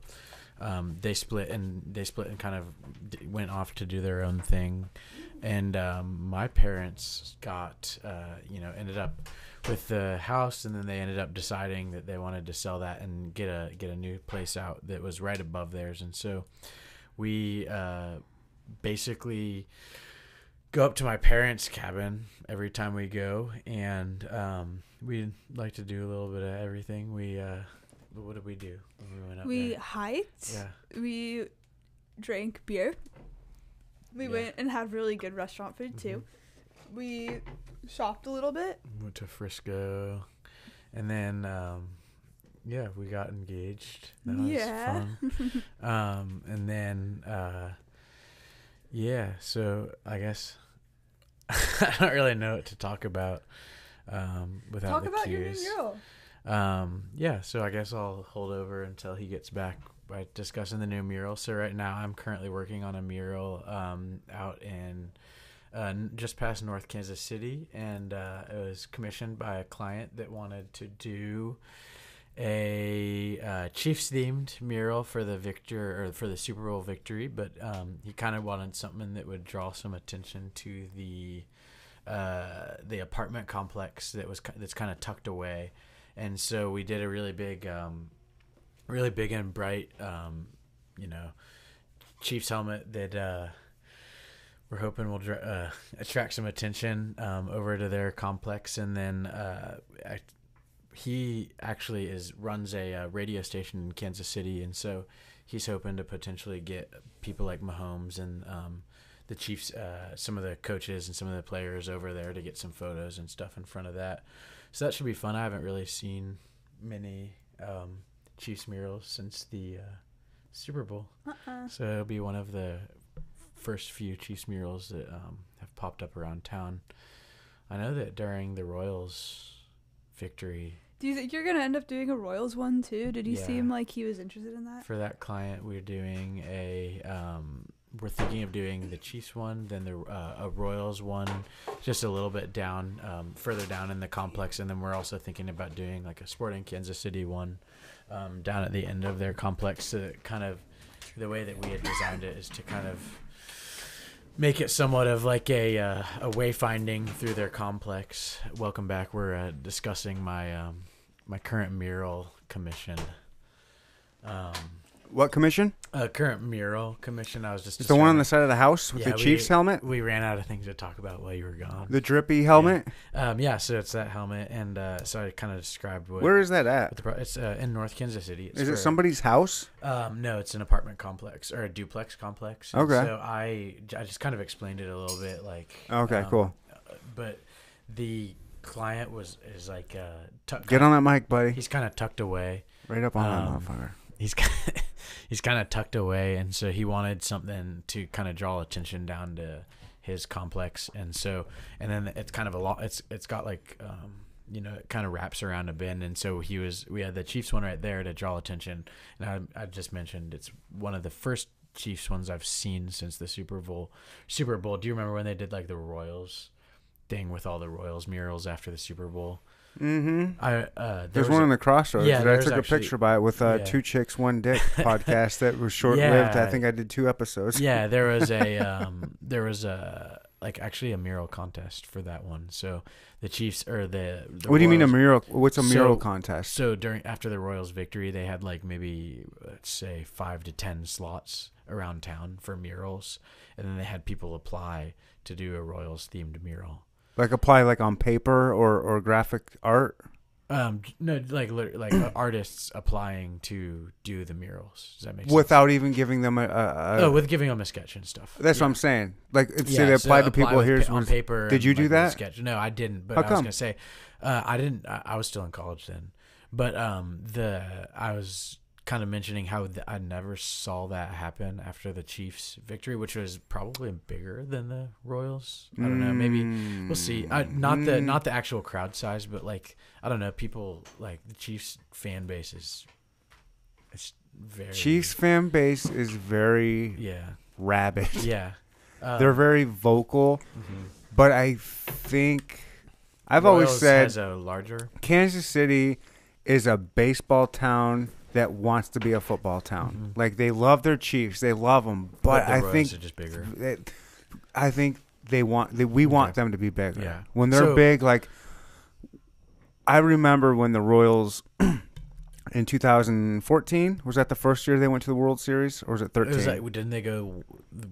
um, they split and they split and kind of went off to do their own thing. And um, my parents got uh, you know ended up with the house and then they ended up deciding that they wanted to sell that and get a get a new place out that was right above theirs. And so we uh, basically go up to my parents cabin every time we go and um, we like to do a little bit of everything we uh, what did we do when we went up we there? hiked yeah we drank beer we Yeah. went and had really good restaurant food too we shopped a little bit went to Frisco, and then um, yeah, we got engaged. That was Yeah. fun. um, and then uh, yeah, so I guess I don't really know what to talk about um, without talk the about your new cues. mural Um, yeah, so I guess I'll hold over until he gets back by discussing the new mural. So right now, I'm currently working on a mural um, out in uh, just past North Kansas City, and uh, it was commissioned by a client that wanted to do a uh, Chiefs themed mural for the victor or for the Super Bowl victory, but um, he kind of wanted something that would draw some attention to the uh, the apartment complex that was that's kind of tucked away, and so we did a really big, um, really big and bright, um, you know, Chiefs helmet that uh, we're hoping will dra- uh, attract some attention um, over to their complex, and then uh, I, he actually is runs a uh, radio station in Kansas City, and so he's hoping to potentially get people like Mahomes and um, the Chiefs, uh, some of the coaches and some of the players over there to get some photos and stuff in front of that. So that should be fun. I haven't really seen many um, Chiefs murals since the uh, Super Bowl, uh-uh. so it'll be one of the first few Chiefs murals that um, have popped up around town. I know that during the Royals victory do you think you're gonna end up doing a royals one too did he Yeah. seem like he was interested in that for that client, we're doing a um, we're thinking of doing the Chiefs one, then the uh, a Royals one, just a little bit down, um, further down in the complex, and then we're also thinking about doing like a Sporting Kansas City one um, down at the end of their complex. So kind of the way that we had designed it is to kind of make it somewhat of like a uh, a wayfinding through their complex. Welcome back. We're uh, discussing my um, my current mural commission. Um, What commission? A current mural commission. I was just the one on the side of the house with Yeah, the we- Chiefs helmet, We ran out of things to talk about while you were gone. the drippy helmet. Um, yeah, so it's that helmet, and uh, so I kind of described what. Where is that at? pro- it's uh, in North Kansas City. It's Is it somebody's house? Um, no, it's an apartment complex or a duplex complex. And Okay. So I, I just kind of explained it a little bit, like. Okay, um, cool. but the client was is like uh, tuck- Get on that mic, buddy. He's kind of tucked away. Right up on Um, that motherfucker. He's he's kind of tucked away, and so he wanted something to kind of draw attention down to his complex, and so and then it's kind of a lot. It's it's got like um, you know it kind of wraps around a bend, and so he was we had the Chiefs one right there to draw attention, and I I just mentioned it's one of the first Chiefs ones I've seen since the Super Bowl. Super Bowl. Do you remember when they did like the Royals thing with all the Royals murals after the Super Bowl? Mm-hmm. I uh, there There's one a- in the crossroads. Yeah, I there's took a picture by it with uh, yeah. two chicks, one dick podcast that was short lived. I think I did two episodes. yeah there was a um there was a like actually a mural contest for that one so the chiefs or the, the What do you mean a mural? What's a mural So- contest? so during after the royals victory they had like maybe let's say five to ten slots around town for murals and then they had people apply to do a royals themed mural Like apply like on paper or or graphic art? um no like like uh, artists applying to do the murals does that make sense Without even giving them a. a, a oh with giving them a sketch and stuff that's Yeah. what I'm saying. Like say Yeah, they so applied to apply people. Here's on paper. Did you do like, that? Sketch. No, I didn't. But How I was gonna say, uh, I didn't. I, I was still in college then. But um, the I was kind of mentioning how th- I never saw that happen after the Chiefs' victory, which was probably bigger than the Royals. I don't know. Maybe we'll see. I, not the Mm. not the actual crowd size, but like I don't know. People like the Chiefs fan base is it's very Chiefs fan base is very Yeah, rabid. yeah. They're very vocal, mhm. but I think I've always Royals said has a larger. Kansas City is a baseball town that wants to be a football town. Mhm. Like they love their Chiefs, they love them, but, the I think just bigger. that- I think they want they, we want them to be bigger. Yeah. When they're So- big, like I remember when the Royals in 2014 was that the first year they went to the World Series, or was it It 13? was like, didn't they go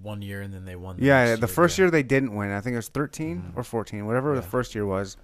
one year and then they won? The yeah, the first yeah. year they didn't win. I think it was 13 Mhm. or 14, whatever the first year was.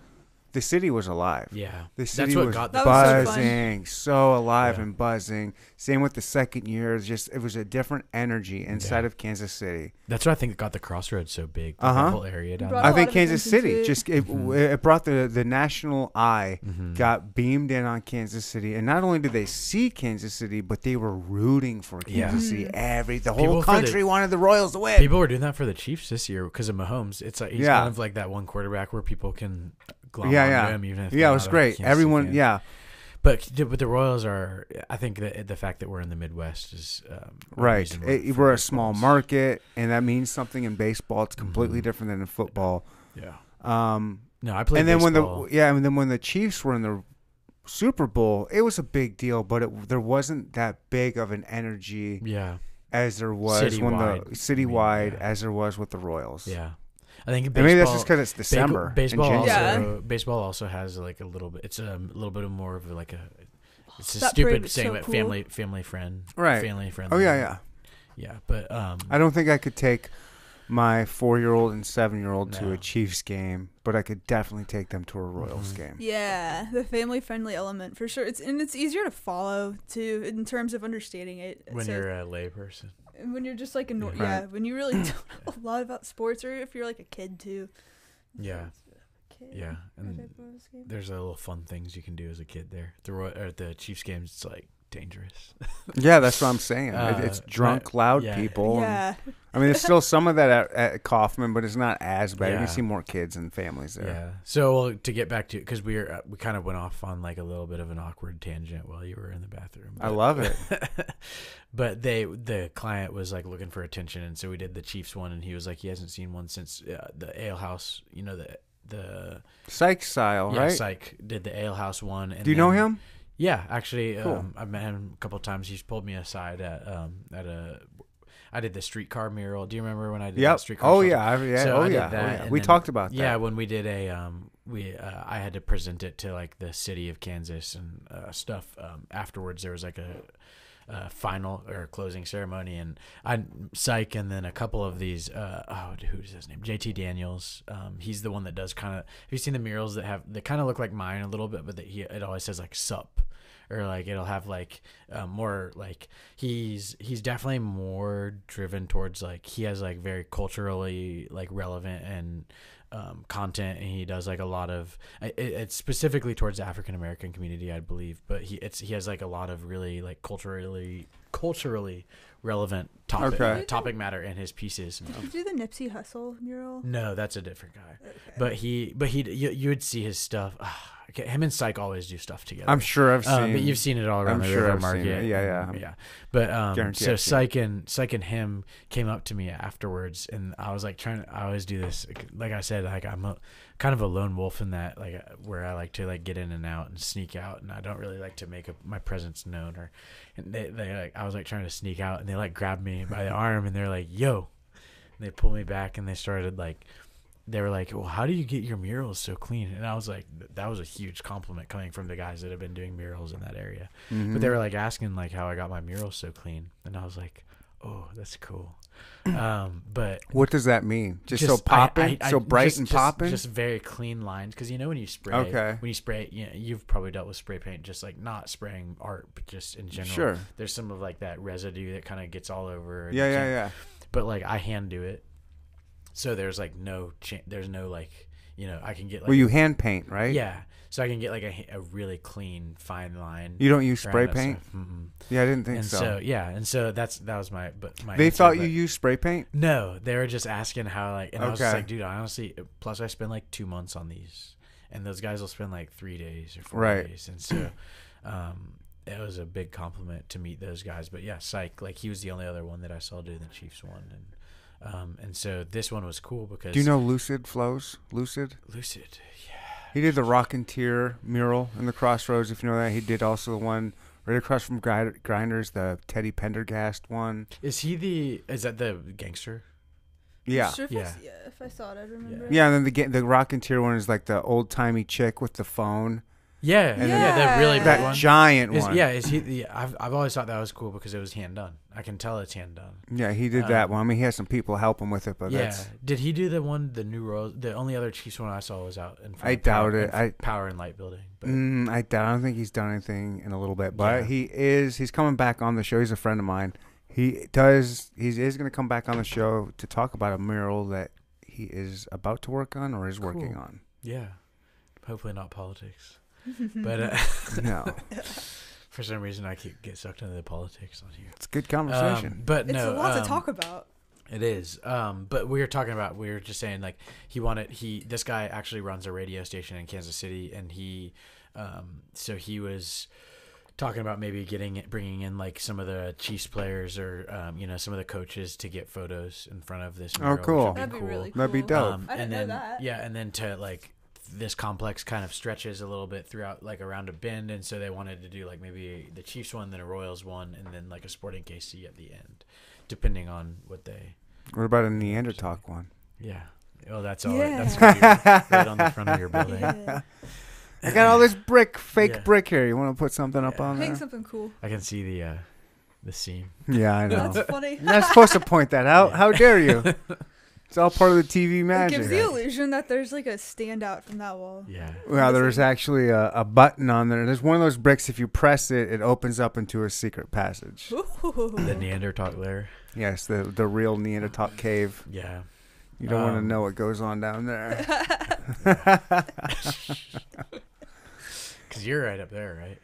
The city was alive. Yeah, The city that's what was got the That was so buzzing, so, alive Yeah. and buzzing. Same with the second year. It's just it was a different energy inside Yeah. of Kansas City. That's what I think it got the crossroads so big. Uh-huh. The whole area down brought I a there. think Kansas City to it. just it, Mhm. it brought the the national eye Mhm. got beamed in on Kansas City, and not only did they see Kansas City, but they were rooting for Yeah. Kansas City. Mhm. Every the People whole the- country wanted the Royals to win. People were doing that for the Chiefs this year because of Mahomes. It's like he's Yeah. kind of like that one quarterback where people can glom Yeah, yeah. him even if yeah, it was great. Everyone, yeah, But but the Royals are. I think that the fact that we're in the Midwest is um, right. It- we're a small market, and that means something in baseball. It's completely Mhm. different than in football. Yeah. Um, No, I played and then baseball. when the yeah, and then when the Chiefs were in the Super Bowl, it was a big deal, but it, there wasn't that big of an energy yeah as there was when the Citywide, I mean, yeah. as there was with the Royals. yeah. I think baseball, maybe that's just because it's Ba- December. Baseball also January. baseball also has like a little bit. It's a little bit of more of like a. It's a That stupid was saying, so but cool. family family friend, Right. Family friend. Oh yeah, yeah. yeah. But um, I don't think I could take my four-year-old and seven-year-old to a Chiefs game, but I could definitely take them to a Royals Mhm. game. Yeah, the family friendly element for sure. It's and it's easier to follow too in terms of understanding it. when So- you're a layperson, and when you're just like a Yeah. yeah, when you really don't know a lot about sports or if you're like a kid too. Yeah. Kid, yeah, and type of game. there's a little fun things you can do as a kid there. The Roy- or the Chiefs games, it's like dangerous. Yeah, that's what I'm saying. It- Uh, it's drunk, loud yeah. people. and- Yeah, I mean, there's still some of that at, at Kauffman, but it's not as bad. Yeah. You see more kids and families there. Yeah. So well, to get back to because we were uh, we kind of went off on like a little bit of an awkward tangent while you were in the bathroom. I love it. but they the client was like looking for attention, and so we did the Chiefs one, and he was like he hasn't seen one since uh, the Ale House. You know the the Psych style, yeah, right? Psych did the Ale House one. And Do you know him? Yeah, actually, Cool. um, I've met him a couple of times. He's pulled me aside at um at a. I did the streetcar mural. Do you remember when I did Yep. streetcar? Oh yeah, I- yeah. So oh I yeah. oh, yeah. We then- talked about that. Yeah, when we did a um, we uh, I had to present it to like the city of Kansas and uh, stuff. Um, afterwards, there was like a, a final or closing ceremony, and I psych, and then a couple of these. Uh, oh, who's his name? JT Daniels. Um, he's the one that does kind of. Have you seen the murals that have that kind of look like mine a little bit, but that he it always says like sup. Or like it'll have like um, more like he's he's definitely more driven towards like he has like very culturally like relevant and um, content, and he does like a lot of it, it's specifically towards the African American community, I believe. But he it's he has like a lot of really like culturally culturally relevant topic Okay. topic matter in his pieces. Did you do the Nipsey Hussle mural? No, that's a different guy. Okay. But he, but he, you, you would see his stuff. Okay, him and Psych always do stuff together. I'm sure I've seen. Um, but you've seen it all around I'm the sure I've seen market. it. Yeah, yeah. yeah. But um, so I've seen Psych and Psych and him came up to me afterwards, and I was like trying. To I always do this. Like I said, like I'm a kind of a lone wolf in that, like where I like to like get in and out and sneak out, and I don't really like to make a, my presence known. Or and they they like I was like trying to sneak out, and they like grabbed me by the arm, and they're like, "Yo," and they pulled me back, and they started like they were like, "Well, how do you get your murals so clean?" And I was like, "That was a huge compliment coming from the guys that have been doing murals in that area." Mhm. But they were like asking like how I got my murals so clean, and I was like, "Oh, that's cool." Um, but What does that mean? Just, so I- popping, so bright just- and just- popping. just very clean lines. Because you know when you spray, Okay. when you spray, you know, you've probably dealt with spray paint, just like not spraying art, but just in general. Sure. There's some of like that residue that kind of gets all over. Yeah, yeah, yeah. but like I hand do it, so there's like no cha- there's no like you know I can get like Well, you hand paint, right? yeah, so I can get like a, a really clean fine line. You don't use spray paint? Yeah, I didn't think And so. so. yeah, and so that's that was my but my they answer, thought you used spray paint. no, they were just asking how like, and I was just like, dude, I honestly, plus I spend like two months on these, and those guys will spend like three days or four Right. days, and so, um, it was a big compliment to meet those guys. But yeah, Psych, like he was the only other one that I saw do the Chiefs one, and um, and so this one was cool because Do you know Lucid Flows? Lucid. Lucid? Yeah, He did the Rock and Tear mural in the Crossroads. If you know that, he did also the one right across from Grinders, the Teddy Pendergast one. is he the? Is that the gangster? Yeah, Sure if I Yeah. s- yeah. If I saw it, I'd remember. yeah. And then the ga- the Tear one is like the old timey chick with the phone, Yeah, And then- yeah, the really big that one. giant Is, one. yeah, is he? The, I've I've always thought that was cool because it was hand done. I can tell it's hand done. yeah. He did that Um, one. I mean, he has some people help him with it, but yeah. that's Did he do the one the new Royals? The only other Chiefs one I saw was out in. Front I of Power, doubt it. in I- Power and Light Building. But Mm, I, doubt- I don't think he's done anything in a little bit, but Yeah. he is. He's coming back on the show. He's a friend of mine. He does. He is going to come back on the show to talk about a mural that he is about to work on or is working on. yeah, hopefully not politics. but uh, No, for some reason, I keep get sucked into the politics on here. it's a good Um, conversation. but It's no, a lot um, to talk about. It is. Um, but we were talking about we were just saying like he wanted he this guy actually runs a radio station in Kansas City and he um so he was talking about maybe getting it bringing in like some of the Chiefs players or um, you know some of the coaches to get photos in front of this. Oh, mural, which cool. would That'd be cool. really That'd be cool. dope. Um, I didn't and know then that. yeah, and then to like this complex kind of stretches a little bit throughout like around a bend, and so they wanted to do like maybe the Chiefs one, then a Royals one, and then like a Sporting KC at the end, depending on what they. what about a Neanderthal one? Yeah. Oh, that's all. Yeah. That's right on the front of your building. Yeah. I got all this brick, fake Yeah. brick here. You want to put something up Yeah. on Make there? something cool. I can see the uh, the seam. Yeah, I know. That's funny. You're not supposed to point that out. Yeah. How dare you? It's all part of the TV magic. It gives the illusion that there's like a standout from that wall. Yeah. Well, there's actually a, a button on there. There's one of those bricks. If you press it, it opens up into a secret passage. The Neanderthal lair. Yes, the the real Neanderthal cave. Yeah. You don't want to Um, know what goes on down there. Because you're right up there, right?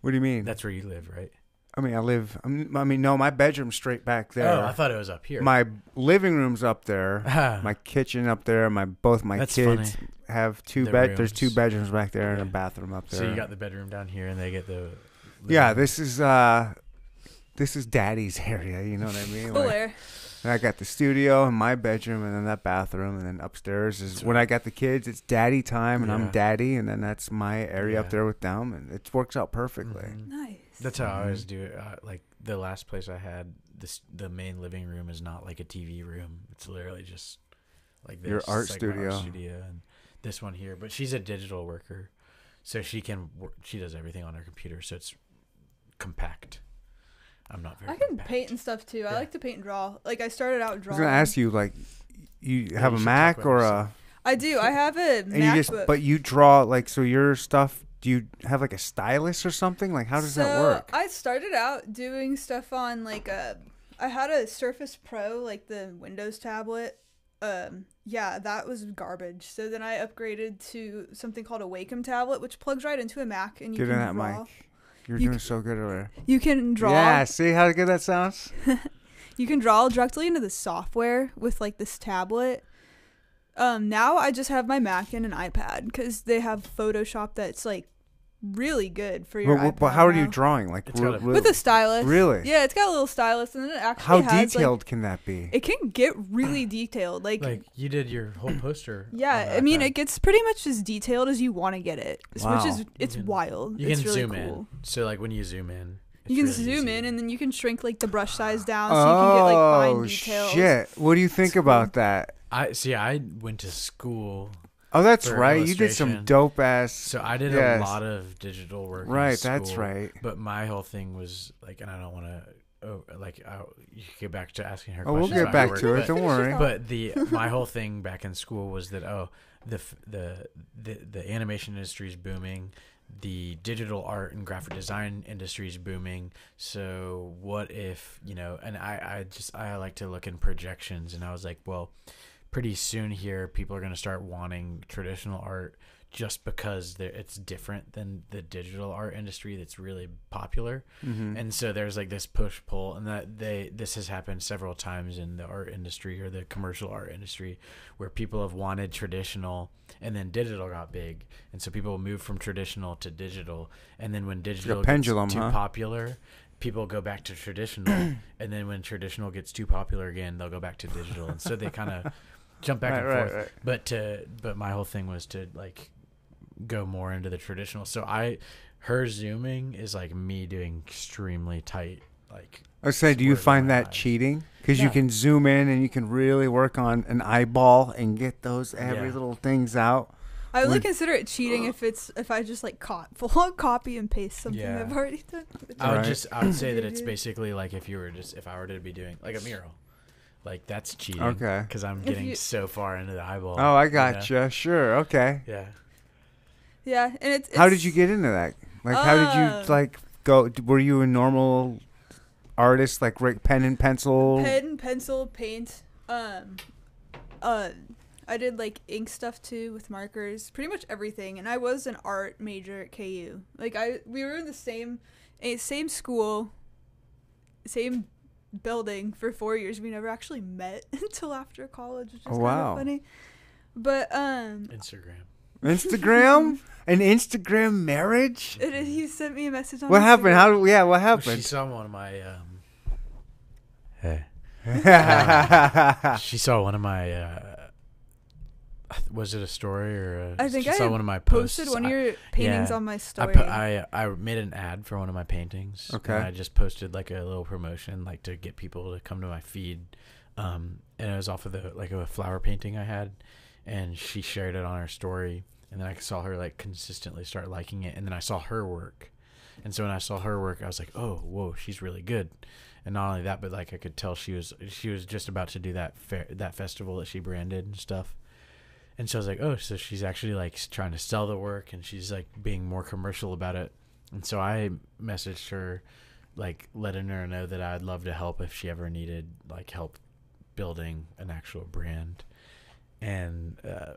What do you mean? That's where you live, right? I mean, I live. I'm, I mean, no, my bedroom's straight back there. Oh, I thought it was up here. my living room's up there. Ah, My kitchen up there. My both my That's kids funny. have two The bed. There's two rooms. bedrooms back there and a bathroom up there. so you got the bedroom down here, and they get the. yeah, this is uh, this is Daddy's area. You know what I mean? Cool Like, air. And I got the studio and my bedroom, and then that bathroom, and then upstairs is when I got the kids. It's daddy time, and Yeah. I'm daddy, and then that's my area up Yeah. there with them, and it works out perfectly. Mhm. Nice. That's how I always do it. Uh, like the last place I had, this the main living room is not like a TV room. It's literally just like this. Your art like my studio. studio, and this one here. But she's a digital worker, so she can work. She does everything on her computer, so it's compact. I'm not very. I can compact. paint and stuff too. I Yeah. like to paint and draw. Like I started out drawing. I was drawing. gonna ask you, like, you have you a should Mac about or a, yourself. I do. I have a and you just, MacBook. but you draw like so your stuff. Do you have like a stylus or something? Like, how does that So, work? I started out doing stuff on like a. I had a Surface Pro, like the Windows tablet, um yeah that was garbage so then i upgraded to something called a wacom tablet which plugs right into a mac and you Get in can that draw mic. You're You doing c- so good earlier. you can draw Yeah, see how good that sounds? you can draw directly into the software with like this tablet um now i just have my mac and an ipad because they have photoshop that's like really good for your But, but- iPad but how are you drawing? Like It's re- got with a stylus Really? yeah it's got a little stylus and then it actually how has, like- detailed can that be? it can get really detailed like Like you did your whole poster. Yeah, I mean, iPad. it gets pretty much as detailed as you want to get it, Wow. which is it's can- wild. You it's can really zoom cool. in. So like when you zoom in, You can really zoom easy. in, and then you can shrink like the brush size down, so you can get like oh fine details. shit! What do you think It's cool. about that? I see. I went to school, Oh, that's right. You did some dope ass. so I did Yes. a lot of digital work. in right, that's right. But my whole thing was like, and I don't want to. Oh, like I, you get back to asking her. Oh, we'll get back to it. but- Don't worry. But the my whole thing back in school was that oh the the the, the animation industry is booming, the digital art and graphic design industry is booming. So what if you know? And I I just I like to look in projections, and I was like, well, pretty soon here people are going to start wanting traditional art just because it's different than the digital art industry that's really popular. Mhm. and so there's like this push pull and that they this has happened several times in the art industry or the commercial art industry where people have wanted traditional and then digital got big. And so people move from traditional to digital. And then when digital pendulum, gets too huh? popular people go back to traditional. And then when traditional gets too popular again they'll go back to digital. And so they kind of jump back right, and right, forth right. but to but my whole thing was to like go more into the traditional so i her zooming is like me doing extremely tight like I say, do you find that eyes. cheating? Because you can zoom in and you can really work on an eyeball and get those every Yeah. little things out. I only Would- consider it cheating if it's if I just like caught full copy and paste something Yeah. I've already done. I would Right. just I would say that it's basically like if you were just if I were to be doing like a mural, like that's cheating. Okay. Because I'm getting you- so far into the eyeball. Oh, I you know? gotcha. Sure. Okay. Yeah. Yeah, and it's, How did you get into that? Like, how did Uh, you like go? Were you a normal artist, like right, pen and pencil? pen, pencil, paint. Um, uh, I did like ink stuff too with markers, pretty much everything. And I was an art major at KU. Like I, we were in the same, eh, same school, same building for four years. We never actually met until after college, which is Oh, kind wow. of funny. But um, Instagram. Instagram? An Instagram marriage? it, it- he sent me a message on. What happened? How? do- Yeah, what happened? She saw one of my um. Hey. She saw one of my. uh Was it a story or? A, I think I saw one of my posts. posted one of your paintings yeah. on my I story. put I I made an ad for one of my paintings. Okay. And I just posted like a little promotion, like to get people to come to my feed. Um, and it was off of the like a flower painting I had, and she shared it on her story. And then I saw her like consistently start liking it, and then I saw her work. And so when I saw her work, I was like, "Oh, whoa, she's really good." And not only that, but like I could tell she was she was just about to do that fair, that festival that she branded and stuff. And so I was like, oh, so she's actually like trying to sell the work and she's like being more commercial about it. And so I messaged her, like letting her know that I'd love to help if she ever needed like help building an actual brand. And uh,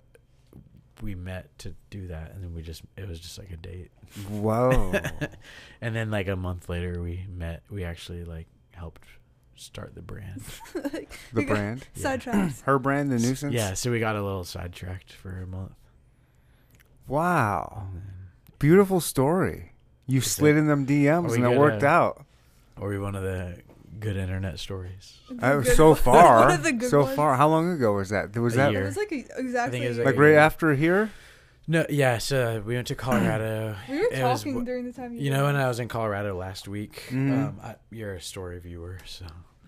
we met to do that. And then we just, it was just like a date. Whoa. and then like a month later, we met, we actually like helped start the brand. The we got brand. Sidetracks. Her brand, the nuisance. Yeah. So we got a little sidetracked for a month. Wow. Beautiful story. You Is slid it- in them DMs we and it good, worked out. Or we one of the good internet stories. Uh, Good so one- far, one of the good so ones. far. How long ago was that? Was A that It year. was like a, exactly. it was a like a right year. after here? No, yeah. So we went to Colorado. we were it was talking w- during the time you. You know, it. when I was in Colorado last week, Mhm. um, I, you're a story viewer, so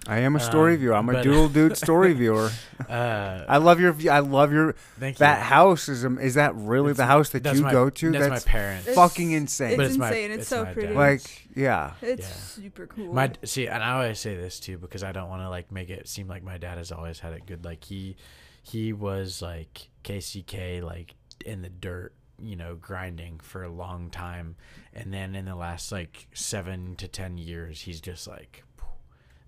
I am a story Um, viewer. I'm a Doodle Dude story viewer. uh, I love your. I love your. thank That you. house is. um, Is that really It's- the house that you my- go to? That's, That's my parents. It's- fucking insane. It's But it's my- insane. it's, it's so pretty. dad's. like, yeah. it's Yeah. super cool. My see, and I always say this too because I don't want to like make it seem like my dad has always had it good. Like he, he was like KCK, like in the dirt, you know, grinding for a long time, and then in the last like seven to ten years, he's just like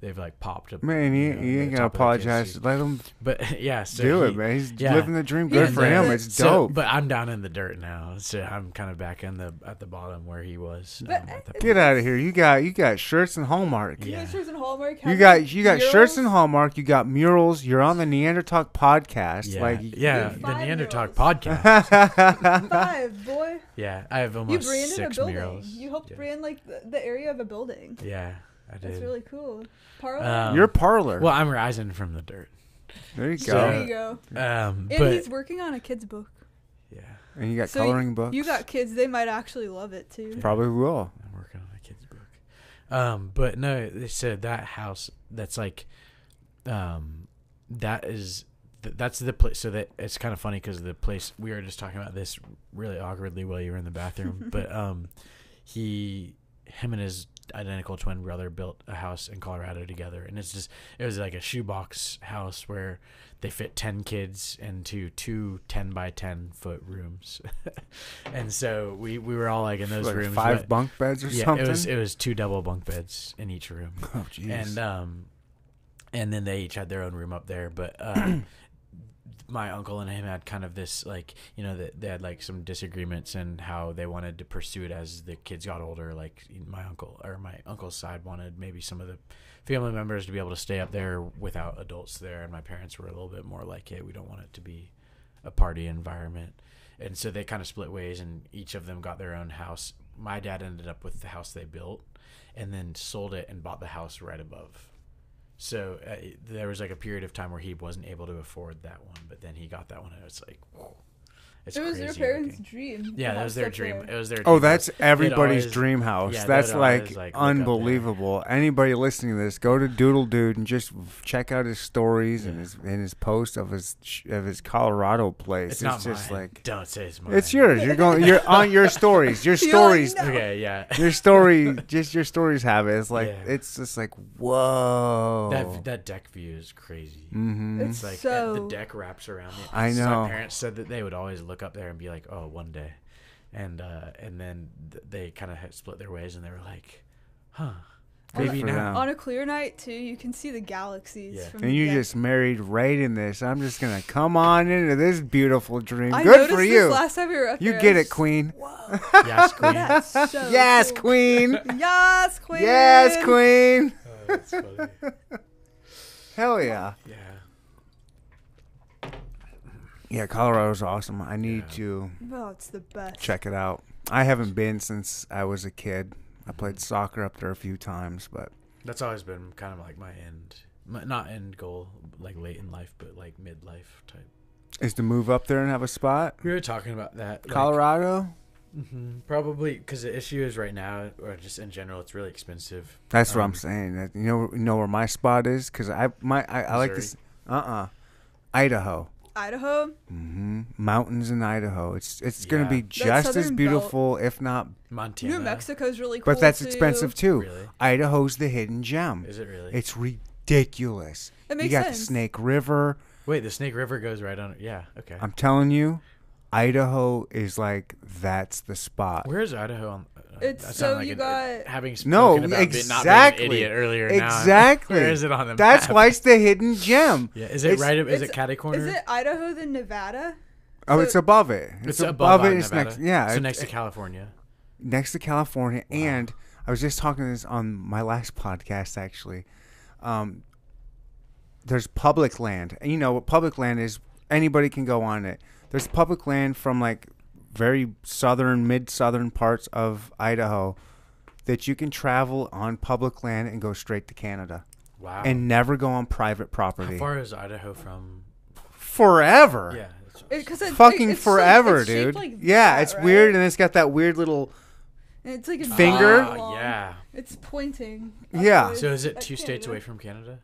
they've like popped up. Man, you, you know, you ain't gonna top of the kids' apologize. Let him But yeah, so do it, man. He's yeah. living the dream. Yeah, Good for him. It's so- dope. but I'm down in the dirt now, so I'm kind of back in the at the bottom where he was. But um, at Get out of here. You got you got shirts and Hallmark. Yeah. Miniatures and Hallmark. You got you got shirts and. Hallmark. You got murals. You're on the Neanderthal podcast. Yeah, Like yeah, the five Neanderthal murals. podcast. Five, boy. yeah, I have You almost branded a six building. murals. You helped brand like the, the area of a building. Yeah, I did. That's really cool. Parlor. Um, Your parlor. Well, I'm rising from the dirt. there you go. there you go. Um, And but he's working on a kid's book. yeah, and you got So you- coloring books. You got kids; they might actually love it too. Probably will. I'm working on a kid's book. Um, but no, they said that house that's like, um, that is th- that's the place. So that it's kind of funny because the place we were just talking about this really awkwardly while you were in the bathroom. but um, he, him and his identical twin brother built a house in Colorado together, and it's just it was like a shoebox house where they fit 10 kids into two 10 by 10 foot rooms and so we we were all like in those Like rooms five but- bunk beds or yeah, something. it was it was two double bunk beds in each room, oh jeez. and um, and then they each had their own room up there. But uh, my uncle and him had kind of this like you know that they had like some disagreements and how they wanted to pursue it as the kids got older. Like my uncle or my uncle's side wanted maybe some of the family members to be able to stay up there without adults there, and my parents were a little bit more like, hey, we don't want it to be a party environment. And so they kind of split ways, and each of them got their own house. My dad ended up with the house they built, and then sold it and bought the house right above. So uh, there was like a period of time where he wasn't able to afford that one, but then he got that one, and it's like, whoa, it's it was their parents' looking. dream. Yeah, to that was their dream. there. It was their. Oh, that's house. everybody's always- dream house. yeah, that's like, like, look up there. unbelievable. Anybody listening to this, go to Doodle Dude and just check out his stories and his and his post of his of his Colorado place. It's, It's, not just mine. like don't say it's mine. it's yours. You're going. You're on your stories. Your You're like, stories. "No." Okay, yeah. Your story. Just your stories have it. It's like Yeah. it's just like whoa. That that deck view is crazy. mm-hmm. It's It's like so- the deck wraps around it. I know. My parents said that they would always look up there and be like, "Oh, one day," and uh, and then th- they kind of split their ways, and they were like, "Huh, Good maybe for now." On a clear night too, you can see the galaxies. Yeah. From And the you deck. just married right in this. I'm just gonna come on into this beautiful dream. I Good noticed for this you. last time we were up You there, get it, Queen. Whoa, Yes, queen. that's so Yes, cool. Queen. Yes, queen. Yes, Queen. Oh, that's funny. Hell yeah. Yeah. Yeah, Colorado's awesome. I need Yeah. to Oh, it's the best. check it out. I haven't been since I was a kid. I played Mhm. soccer up there a few times, but That's always been kind of like my end, my, not end goal, like late in life, but like midlife type. is to move up there and have a spot. We were talking about that. like- Colorado. Mhm. Probably because the issue is right now, or just in general, it's really expensive. That's what I'm Um, saying. You know, you know where my spot is because I my I, I like this. Uh uh Idaho. Idaho. hmm Mountains in Idaho. It's it's gonna Yeah. be That just as southern beautiful, if not. Montana. New Mexico's really cool. But that's too. expensive too. Really? Idaho's the hidden gem. Is it really? It's ridiculous. It You got sense. the Snake River. Wait, the Snake River goes right on. Yeah. Okay. I'm telling you, Idaho is like that's the spot. Where is Idaho on? It's- that so like you an- got- having No, spoken about being- not being exactly. an idiot earlier. now, Exactly. where is it on the That's map? why it's the hidden gem. Yeah. Is it It's- right? Is it it's- catty corner? Is it Idaho then Nevada? Oh, So- it's above it. It's, above, it. It's Nevada. next. Yeah, So it- next to California. next to California. Wow. And I was just talking this on my last podcast actually. Um, there's public land, and you know what public land is. Anybody can go on it. There's public land from like very southern, mid southern parts of Idaho that you can travel on public land and go straight to Canada Wow. and never go on private property. how far is Idaho from? forever. Yeah. It's, Because it's Fucking it's like- forever, it's shaped dude. like yeah, that, it's right? weird, and it's got that weird little. And it's like a Finger? ball Ah, yeah. It's pointing. Yeah. So is it two states Canada. away from Canada?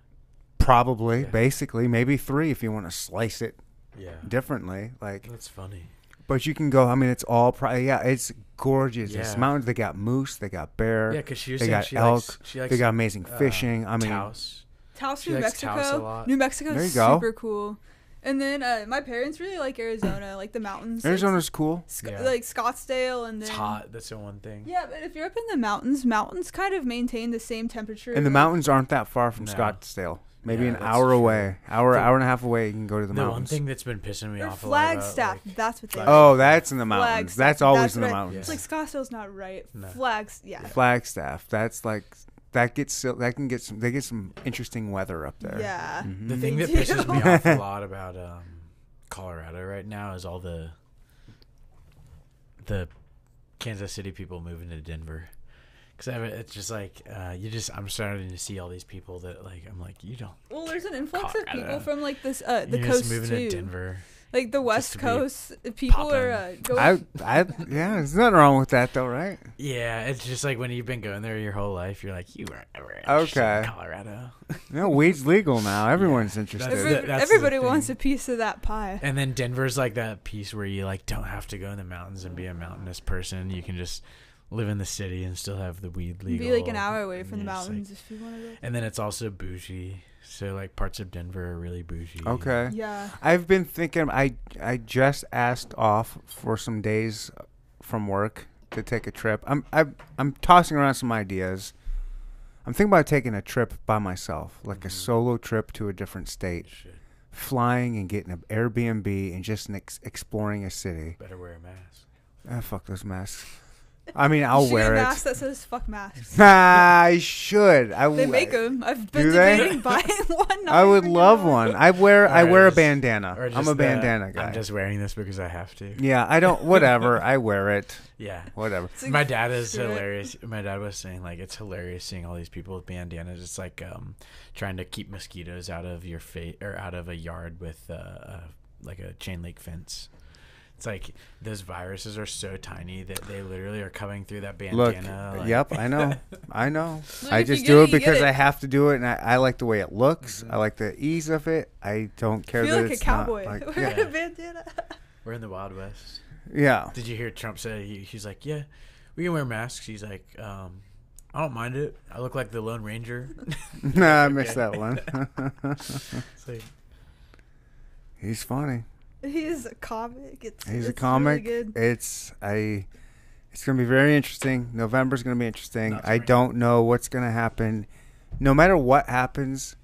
Probably, Yeah. basically, maybe three if you want to slice it Yeah. differently. Like, That's funny. But you can go. I mean, it's all. Pri- yeah, it's gorgeous. It's Yeah. mountains. They got moose. They got bear. Yeah, because she was they got she elk. likes she likes they got amazing uh, fishing. I mean, Taos. Taos, She New likes Taos a Mexico. lot. New Mexico is super cool. And then uh, my parents really like Arizona, like the mountains. like, Arizona's cool. Sc- Yeah. like Scottsdale, and then It's hot. That's the one thing. Yeah, but if you're up in the mountains, mountains kind of maintain the same temperature. And the mountains aren't that far from No. Scottsdale. Maybe Yeah, an that's hour true. away. Hour, The- hour and a half away, you can go to the, The, one mountains. thing that's been pissing me Or off a lot about, Flagstaff. like, that's what they. Flag- oh, that's in the mountains. Flagstaff, That's always that's in the what I- mountains. It's like Scottsdale's not right. No. Flags, yeah. Flagstaff. That's like that gets so- that can get some. They get some interesting weather up there. Yeah. Mhm. The thing Me that pisses me off a lot about um, Colorado right now is all the the Kansas City people moving to Denver. Because it's just like uh, you just I'm starting to see all these people that like I'm like you don't Well, there's an influx of people from like this uh the you're coast just moving too. to Denver. Like the west coast, uh, people are uh, going. I, I, yeah, there's nothing wrong with that though, right? Yeah, it's just like when you've been going there your whole life, you're like you weren't ever interested in Okay. Colorado. No, weed's legal now. Everyone's interested. That's Every- that's the everybody wants a piece of that pie. And then Denver's like that piece where you like don't have to go in the mountains and be a mountainous person. You can just live in the city and still have the weed legal. Be like an hour away from the you're like- mountains if you want to go. and then it's also bougie. So like parts of Denver are really bougie. okay. Yeah. I've been thinking. I I just asked off for some days from work to take a trip. I'm I, I'm tossing around some ideas. I'm thinking about taking a trip by myself, like a Mhm. solo trip to a different state, Shit. flying and getting an Airbnb and just ex- exploring a city. Better wear a mask. Ah, fuck those masks. I mean, I'll should get wear a it. mask that says "fuck masks." I should. I They w- make them. I've been Do they? debating buying one. I would love one. I wear I Or wear a just- bandana. Or I'm just a the, bandana guy. I'm just wearing this because I have to. yeah, I don't. Whatever. I wear it. Yeah. Whatever. It's like, My dad is screw it. hilarious. My dad was saying like it's hilarious seeing all these people with bandanas. It's like um, trying to keep mosquitoes out of your face or out of a yard with uh, uh, like a chain link fence. It's like those viruses are so tiny that they literally are coming through that Look. bandana. like- Yep. I know. I know. Look, I just do it, it because it. I have to do it, and I, I like the way it looks. Mhm. I like the ease of it. I don't care feel that like a it's not, cowboy like- wearing yeah. a bandana. We're in the Wild West. yeah. Did you hear Trump say he, he's like, yeah, we can wear masks. He's like, um, I don't mind it. I look like the Lone Ranger. nah, I missed that one. It's like, He's funny. He is a comic. It's, He's a comic. Really good. It's I. It's gonna be very interesting. November's gonna be interesting. Not I spring. don't know what's gonna happen. No matter what happens,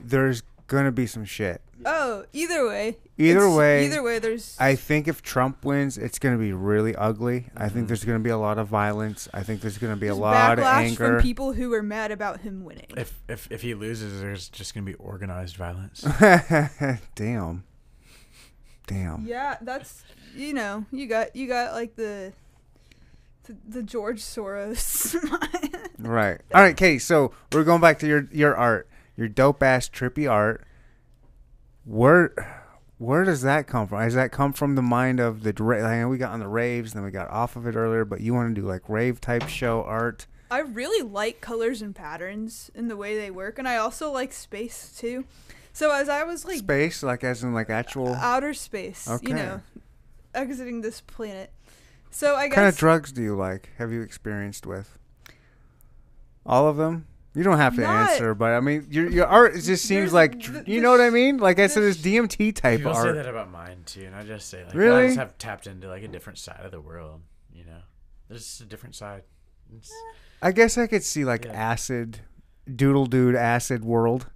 there's gonna be some shit. Oh, either way. Either way, Either way, there's. I think if Trump wins, it's going to be really ugly. I think Mhm. there's going to be a lot of violence. I think there's going to be a lot of backlash anger. from people who are mad about him winning. if if if he loses, there's just gonna be organized violence. Damn. Damn. Yeah, that's you know you got you got like the the, the George Soros. Right. All right, Katie. So we're going back to your your art, your dope ass trippy art. Where where does that come from? Does that come from the mind of the? know we got on the raves, then we got off of it earlier. But you want to do like rave type show art? I really like colors and patterns in the way they work, and I also like space too. So as I was like Space, like as in like actual. Uh, outer space, Okay. you know, exiting this planet. So I guess What kind of drugs do you like? Have you experienced with? All of them? You don't have to Not- answer, but I mean, your your art just seems like the- you the know what I mean. Like I said, the it's DMT type People say that about mine too, and I just say like, Really? I just have tapped into like a different side of the world. You know, there's just a different side. It's, I guess I could see like Yeah. acid, doodle dude acid world.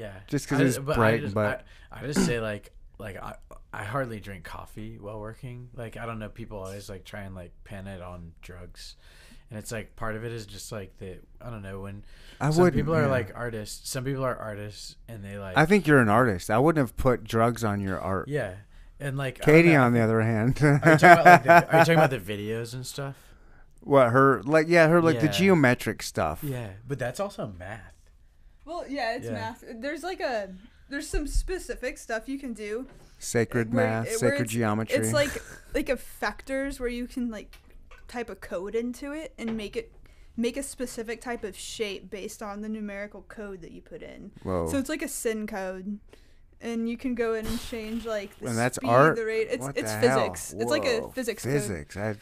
Yeah, Just 'cause I it's but bright, I just, but- I, I just say like like I I hardly drink coffee while working. Like I don't know, people always like try and like pin it on drugs. And it's like part of it is just like the I don't know when I some would. people are like artists. Some people are artists, and they like I think you're an artist. I wouldn't have put drugs on your art. yeah, and like Katie, on the other hand, Are you talking about like the, are you talking about the videos and stuff? what her like? Yeah, her like the geometric stuff. Yeah, but that's also math. Well, yeah, it's Yeah. math. There's like a there's some specific stuff you can do. Sacred where- math, where sacred it's- geometry. It's like like effectors where you can like type a code into it and make it make a specific type of shape based on the numerical code that you put in. whoa. So it's like a sin code. And you can go in and change like the And that's speed, art? the rate. It's What it's the hell? physics. It's like a Whoa, physics code. Physics. I,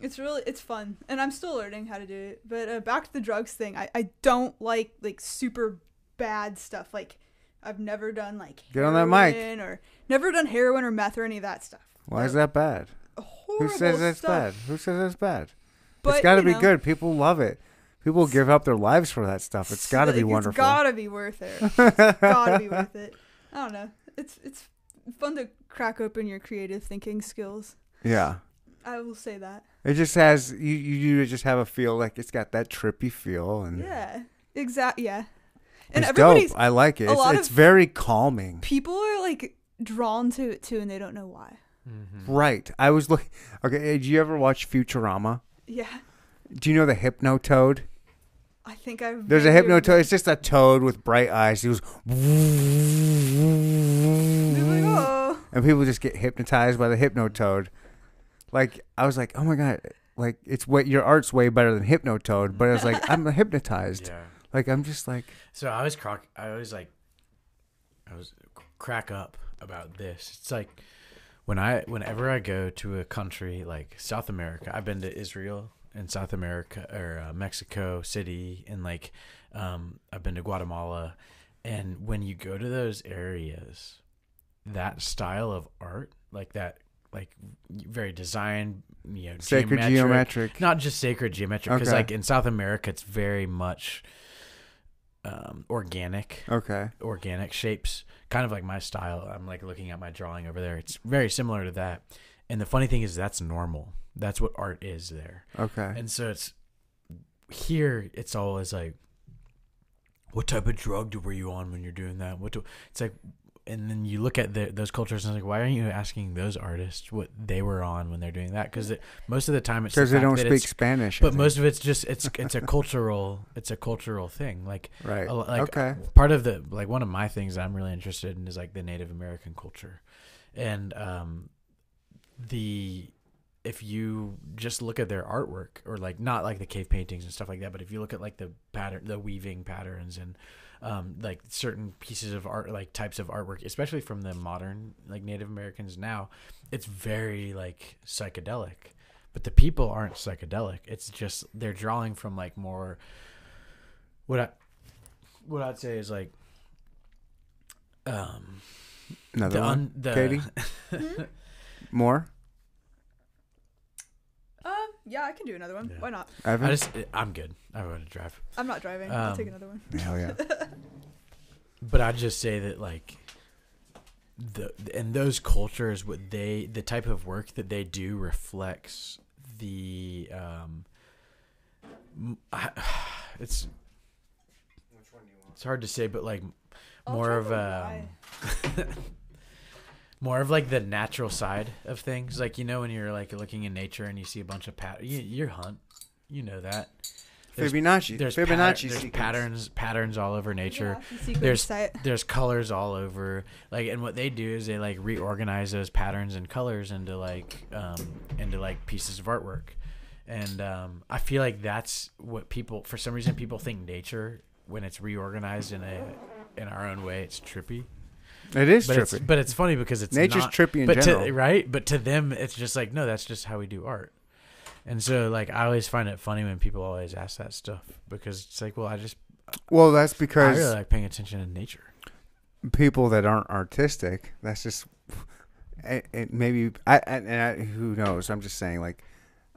It's really it's fun, and I'm still learning how to do it. But uh, back to the drugs thing, I, I don't like like super bad stuff like I've never done like Get on that mic. or never done heroin or meth or any of that stuff. Why is that bad? Horrible Who says that's stuff. bad? Who says that's bad? But, it's got to be know, good. People love it. People give up their lives for that stuff. It's got to be wonderful. It's gotta be worth it. It's gotta be worth it. I don't know. It's it's fun to crack open your creative thinking skills. yeah. I will say that. It just has you. You you just have a feel like it's got that trippy feel, and Yeah. Exact. Yeah. And it's everybody's dope. I like it. It's, it's of- very calming. people are like drawn to it too, and they don't know why. Mm-hmm. Right. I was looking. Okay. Did you ever watch Futurama? Yeah. Do you know the Hypnotoad? I think I've. There's a vaguely Hypnotoad. It's just a toad with bright eyes. He was. They're like, oh. and people just get hypnotized by the Hypnotoad. Like I was like, oh my god, like it's what your art's way better than Hypnotoad. But I was like, I'm hypnotized. Yeah. Like I'm just like, So I was crock. I always like. I was crack up about this. It's like when I whenever I go to a country like South America. I've been to Israel and South America or uh, Mexico City and like um, I've been to Guatemala. And when you go to those areas, that style of art, like that, like very design, you know, sacred geometric- geometric. not just sacred geometric because Okay. like in south america it's very much um organic Okay. organic shapes kind of like my style. I'm like looking at my drawing over there. It's very similar to that. And the funny thing is that's normal. That's what art is there. Okay. and so it's here it's always like what type of drug were you on when you're doing that? What do it's like and then you look at the, those cultures and it's like why aren't you asking those artists what they were on when they're doing that because most of the time it's the Because they don't speak Spanish. But most of it's just it's it's a cultural it's a cultural thing like right. a like okay. part of the like one of my things I'm really interested in is like the Native American culture, and um, the if you just look at their artwork or like not like the cave paintings and stuff like that, but if you look at like the pattern, the weaving patterns and um, like certain pieces of art, like types of artwork, especially from the modern like Native Americans now, it's very like psychedelic. But the people aren't psychedelic. It's just they're drawing from like more what I what I'd say is like um Another the one. un, the Katie? More. Um. Yeah, I can do another one. Yeah. Why not? Evan. I just I'm good. I'm going to drive. I'm not driving. I'll Um, take another one. Hell yeah. But I'd just say that like the and those cultures what they the type of work that they do reflects the um m- I- it's it's hard to say but like I'll more try of the um more of like the natural side of things. Like you know when you're like looking in nature and you see a bunch of pat you, you hunt. You know that. There's- Fibonacci. there's, Fibonacci patter- there's patterns patterns all over nature. Yeah, There's- site. there's colors all over. Like and what they do is they like reorganize those patterns and colors into like um into like pieces of artwork. And um i feel like that's what people for some reason people think nature when it's reorganized in a in our own way it's trippy It is but it's trippy. but it's funny because it's Nature's not, trippy in but general. to, right but to them it's just like no that's just how we do art and so like i always find it funny when people always ask that stuff because it's like well i just well, that's because i really like paying attention to nature people that aren't artistic, that's just it, it maybe I and, and I, who knows. I'm just saying like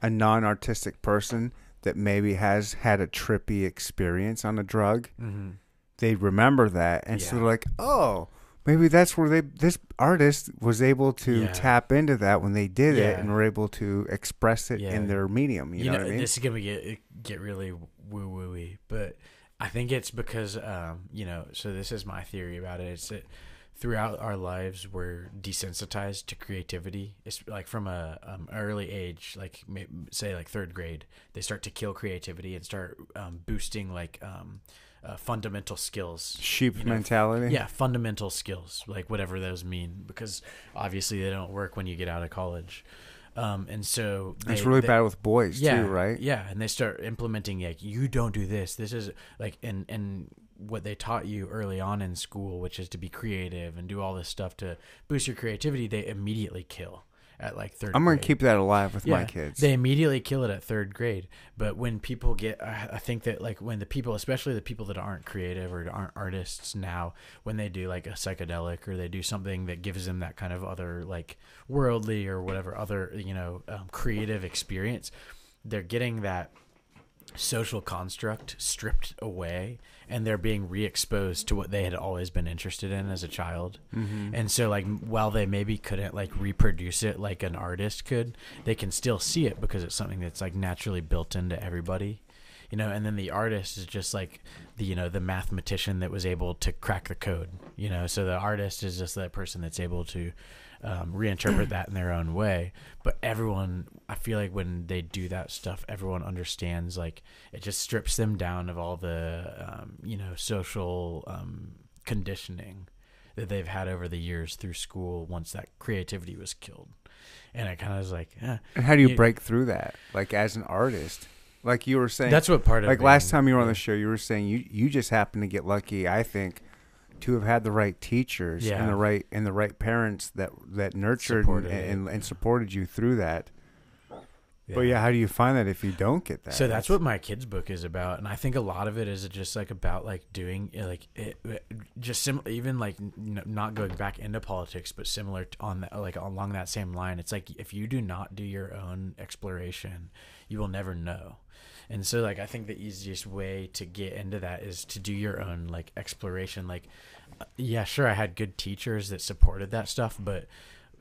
a non-artistic person that maybe has had a trippy experience on a drug, mm-hmm. they remember that and so they're like, "Oh, maybe that's where they this artist was able to Yeah. tap into that when they did it and were able to express it Yeah. in their medium." You, know, what I mean? this is gonna get get really woo wooey, but I think it's because um, you know. So this is my theory about it. It's that throughout our lives we're desensitized to creativity. It's like from a um, early age, like say like third grade, they start to kill creativity and start um, boosting like um, uh, fundamental skills. Sheep you know, mentality. Yeah, fundamental skills, like whatever those mean, because obviously they don't work when you get out of college. Um, and so It's really they- bad with boys yeah, too, right? Yeah, and they start implementing like you don't do this. This is like and and what they taught you early on in school, which is to be creative and do all this stuff to boost your creativity. They immediately kill, at like third. I'm gonna grade. keep that alive with my kids. They immediately kill it at third grade. But when people get, I I think that like when the people, especially the people that aren't creative or aren't artists now, when they do like a psychedelic or they do something that gives them that kind of other like worldly or whatever other you know um, creative experience, they're getting that social construct stripped away and they're being re-exposed to what they had always been interested in as a child. Mm-hmm. and so like while they maybe couldn't like reproduce it like an artist could they can still see it because it's something that's like naturally built into everybody you know? And then the artist is just like the you know the mathematician that was able to crack the code you know? So the artist is just that person that's able to um, reinterpret that in their own way. But everyone i feel like when they do that stuff everyone understands like it just strips them down of all the um, you know social um, conditioning that they've had over the years through school once that creativity was killed and i kind of was like eh. And how do you You- break through that? Like as an artist, like you were saying. that's what part of like last time you were on the show, you were saying you you just happened to get lucky. I think to have had the right teachers Yeah. and the right and the right parents that that nurtured Supported and, and, and supported you through that. But yeah, how do you find that if you don't get that? So that's what my kids book is about, and I think a lot of it is just like about like doing uh, like it, just sim- even like n- not going back into politics, but similar to on that like along that same line. It's like if you do not do your own exploration, you will never know. And so like I think the easiest way to get into that is to do your own like exploration. Like uh, yeah, sure, I had good teachers that supported that stuff, but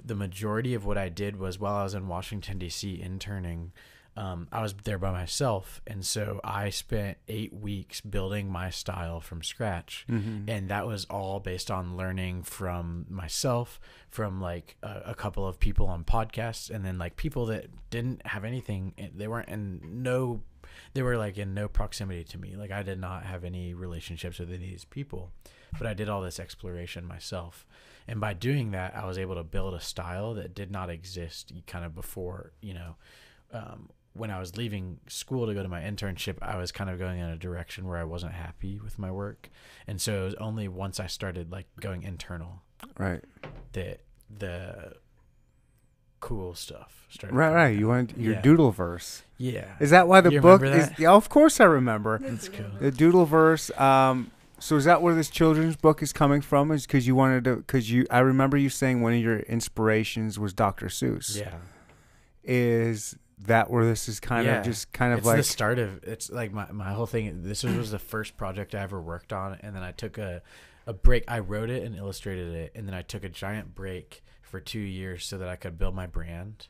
the majority of what I did was while I was in Washington D.C. interning, um, I was there by myself, and so I spent eight weeks building my style from scratch, Mm-hmm. and that was all based on learning from myself, from like a, a couple of people on podcasts, and then like people that didn't have anything. They weren't in no, they were like in no proximity to me. Like I did not have any relationships with any of these people, but I did all this exploration myself. And by doing that, I was able to build a style that did not exist kind of before, you know, um, when I was leaving school to go to my internship, I was kind of going in a direction where I wasn't happy with my work. And so it was only once I started like going internal right, that the cool stuff started. right, right. out. You went your Yeah. doodle verse. Yeah. Is that why the You book is? Yeah, of course I remember That's cool. the doodle verse. Um, so is that where this children's book is coming from? Is because you wanted to? Because you, I remember you saying one of your inspirations was Dr. Seuss. Yeah. Is that where this is kind Yeah. of just kind of it's like the start of it's like my, my whole thing this was, was the first project i ever worked on and then i took a, a break i wrote it and illustrated it and then i took a giant break for two years so that i could build my brand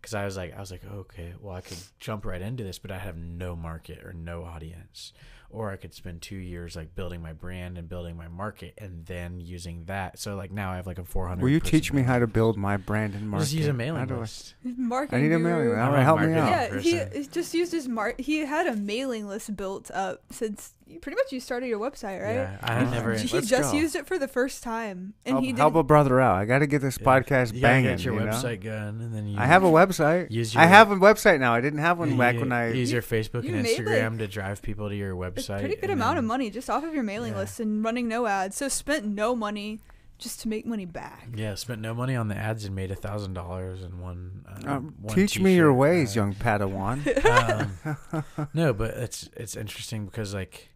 because i was like i was like okay well i could jump right into this but i have no market or no audience or i could spend two years like building my brand and building my market and then using that so like now i have like a 400 Will you teach me how to build my brand and market? just use a How mailing do I- list Marketing I need a guru. mailing list. I'm All right, a help me out. Yeah, he person. he just used his mar. He had a mailing list built up since pretty much you started your website, right? yeah i Oh, never. He Let's just go. used it for the first time, and help, he did. help a brother out. I got to get this Yeah. podcast you banging. get your you know? website going and then you I have a website. Use I have a website now. I didn't have one You- back when I. use your Facebook you and made, Instagram like, to drive people to your website. A pretty good and amount of money just off of your mailing Yeah. list and running no ads. So spent no money just to make money back. Yeah, spent no money on the ads and made a thousand dollars in one. Um, Um, one teach me your ways, ad. young Padawan. um, no, but it's it's interesting because like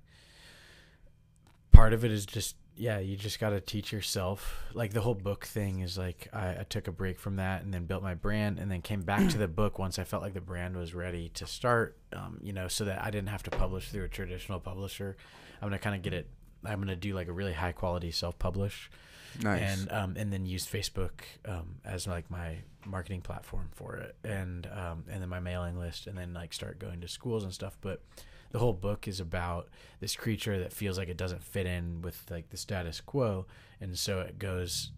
part of it is just yeah, you just got to teach yourself. Like the whole book thing is like I, I took a break from that and then built my brand and then came back to the book once I felt like the brand was ready to start. Um, you know, so that I didn't have to publish through a traditional publisher. I'm gonna kind of get it. I'm gonna do like a really high quality self publish nice. and um, and then use Facebook um, as like my marketing platform for it, and um, and then my mailing list, and then like start going to schools and stuff. But the whole book is about this creature that feels like it doesn't fit in with like the status quo, and so it goes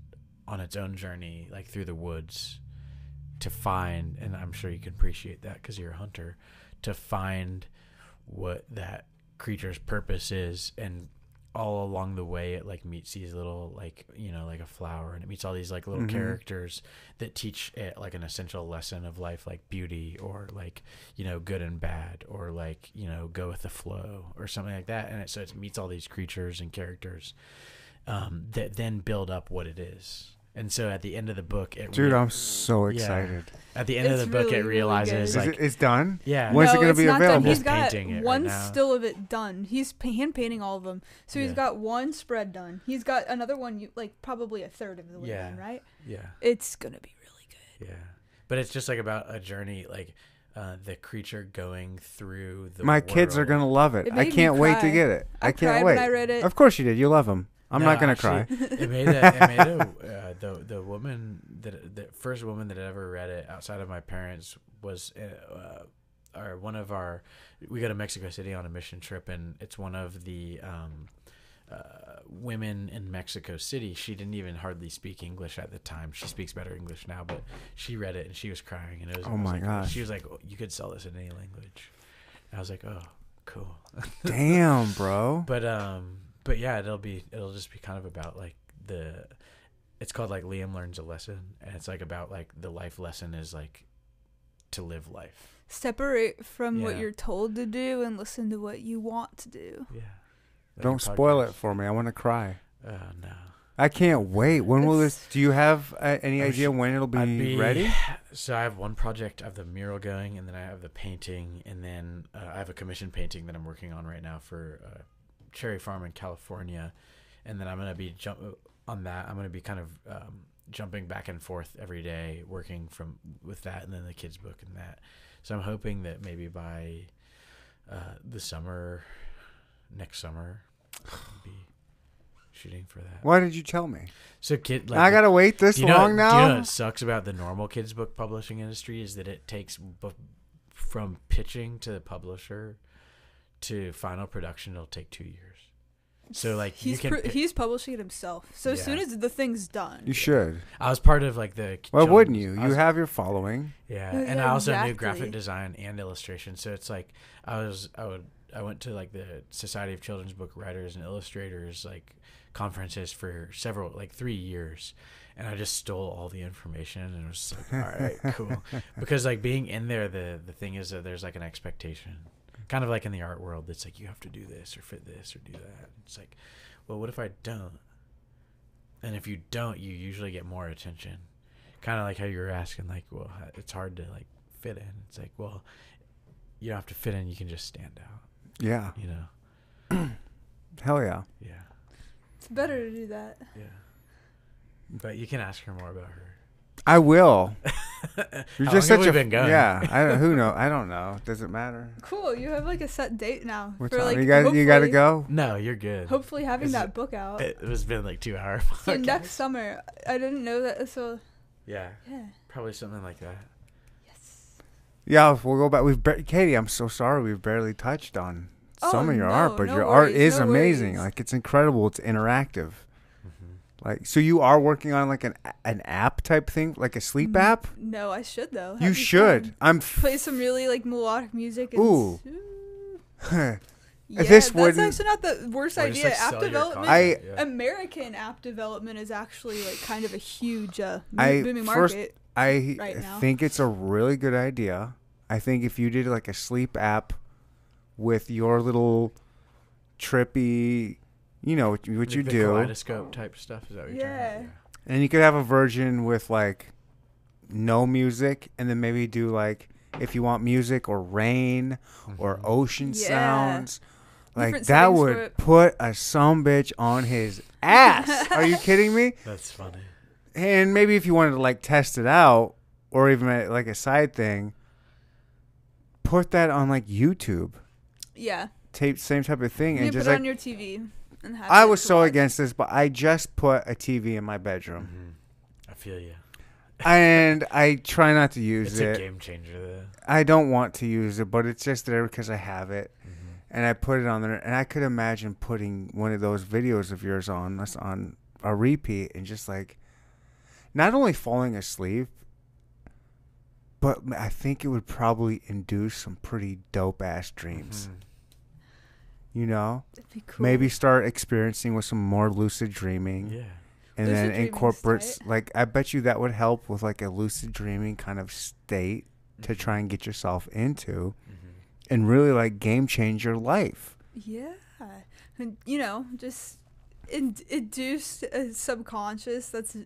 on its own journey, like through the woods, to find. And I'm sure you can appreciate that because you're a hunter, to find what that creature's purpose is and all along the way it like meets these little like you know like a flower and it meets all these like little Mhm. characters that teach it like an essential lesson of life like beauty or like you know good and bad or like you know go with the flow or something like that and it, so it meets all these creatures and characters um, that then build up what it is And so at the end of the book, it Dude, re- I'm so Yeah. excited. at the end of It's the book, really, it really realizes Is like it, it's done? yeah, When's it gonna be not available? Done. He's Just got painting it right one now. still of it done. He's hand painting all of them. So he's Yeah. got one spread done. He's got another one, you like probably a third of the way Yeah. done, right? yeah, It's gonna be really good. yeah. But it's just like about a journey, like uh, the creature going through the. My kids are gonna love it. It I can't wait to get it. I, I, can't cried wait. when I read it. Of course you did. You love them. I'm No, not gonna actually, cry. it made a, it made a uh, the the woman that the first woman that ever read it outside of my parents was uh, uh, our one of our we go to Mexico City on a mission trip and it's one of the um, uh, women in Mexico City. She didn't even hardly speak English at the time. She speaks better English now, but she read it and she was crying and it was Oh was my like- gosh. She was like, "Oh, "You could sell this in any language." And I was like, "Oh, cool." Damn, bro. But um, but yeah, it'll be it'll just be kind of about like the, it's called like Liam learns a lesson, and it's like about like the life lesson is like, to live life. Separate from what you're told to do and listen to what you want to do. Yeah. Like Don't spoil it for me. I want to cry. Oh no. I can't wait. When will this? Do you have uh, any I idea sh- when it'll be, be ready? So I have one project. I have the mural going, and then I have the painting, and then uh, I have a commission painting that I'm working on right now for uh, Cherry Farm in California, and then I'm gonna be jump on that. I'm gonna be kind of um, jumping back and forth every day, working from with that, and then the kids book and that. So I'm hoping that maybe by uh, the summer, next summer, I'll be shooting for that. Why did you tell me? So kid, like I gotta wait this you know, long Do now. you know what sucks about the normal kids book publishing industry is that it takes from pitching to the publisher to final production. It'll take two years. So like you He's can. pr- pi- he's publishing it himself. So as soon as the thing's done, you should. I was part of like the. Why wouldn't you? You was- have your following. Yeah, Yeah, and I also knew graphic design and illustration. So it's like I was I would I went to like the Society of Children's Book Writers and Illustrators like conferences for several like three years, and I just stole all the information and it was like all right cool because like being in there the the thing is that there's like an expectation, kind of like in the art world. It's like you have to do this or fit this or do that. It's like, well, what if I don't? And if you don't, you usually get more attention kind of like how you were asking like well it's hard to like fit in it's like well you don't have to fit in you can just stand out Yeah. you know Hell yeah. yeah it's better to do that. yeah but you can ask her more about her I will. You're just such a been going? yeah. I don't, who know? I don't know. Does it matter? Cool. You have like a set date now What for time? like you got you got to go. no you're good Hopefully having Is that it- book out. it was been like two hours so next summer, I didn't know that. So yeah yeah. probably something like that Yes. Yeah, we'll go back. We've bar- Katie. I'm so sorry. We've barely touched on oh, some Oh, of your no, art, but no your art is no amazing. worries. Like it's incredible. It's interactive. Like so, you are working on like an an app type thing, like a sleep Mm, app. No, I should though. You That'd should. fun. I'm. play some really like melodic music. And Ooh. Yeah, This that's wouldn't- actually not the worst Or just, idea. like, app development, I- yeah. American app development is actually like kind of a huge uh, mo- I booming first- market. I Right now. think it's a really good idea. I think if you did like a sleep app with your little trippy, you know what you, what Like you the do, kaleidoscope type stuff is that what you're Yeah. talking about? and you could have a version with like no music, and then maybe do like if you want music or rain or Mhm. ocean Yeah. sounds. Like Different that would put a some bitch on his ass. Are you kidding me? that's funny And maybe if you wanted to like test it out, or even uh, like a side thing, put that on like YouTube. Yeah, Tape same type of thing, you and just put it like on your TV. And have I was so watch. against this, but I just put a TV in my bedroom, hmm I feel you and I try not to use it's a it. game changer though I don't want to use it, but it's just there because I have it, hmm and I put it on there. And I could imagine putting one of those videos of yours on us on a repeat, and just like not only falling asleep, but I think it would probably induce some pretty dope ass dreams. Mhm. You know, That'd be cool. maybe start experiencing with some more lucid dreaming, yeah and Lucid then dreaming's incorporate like I bet you that would help with like a lucid dreaming kind of state to Mhm. try and get yourself into, Mhm. and really like game change your life. Yeah, and you know, just in- induce a subconscious that's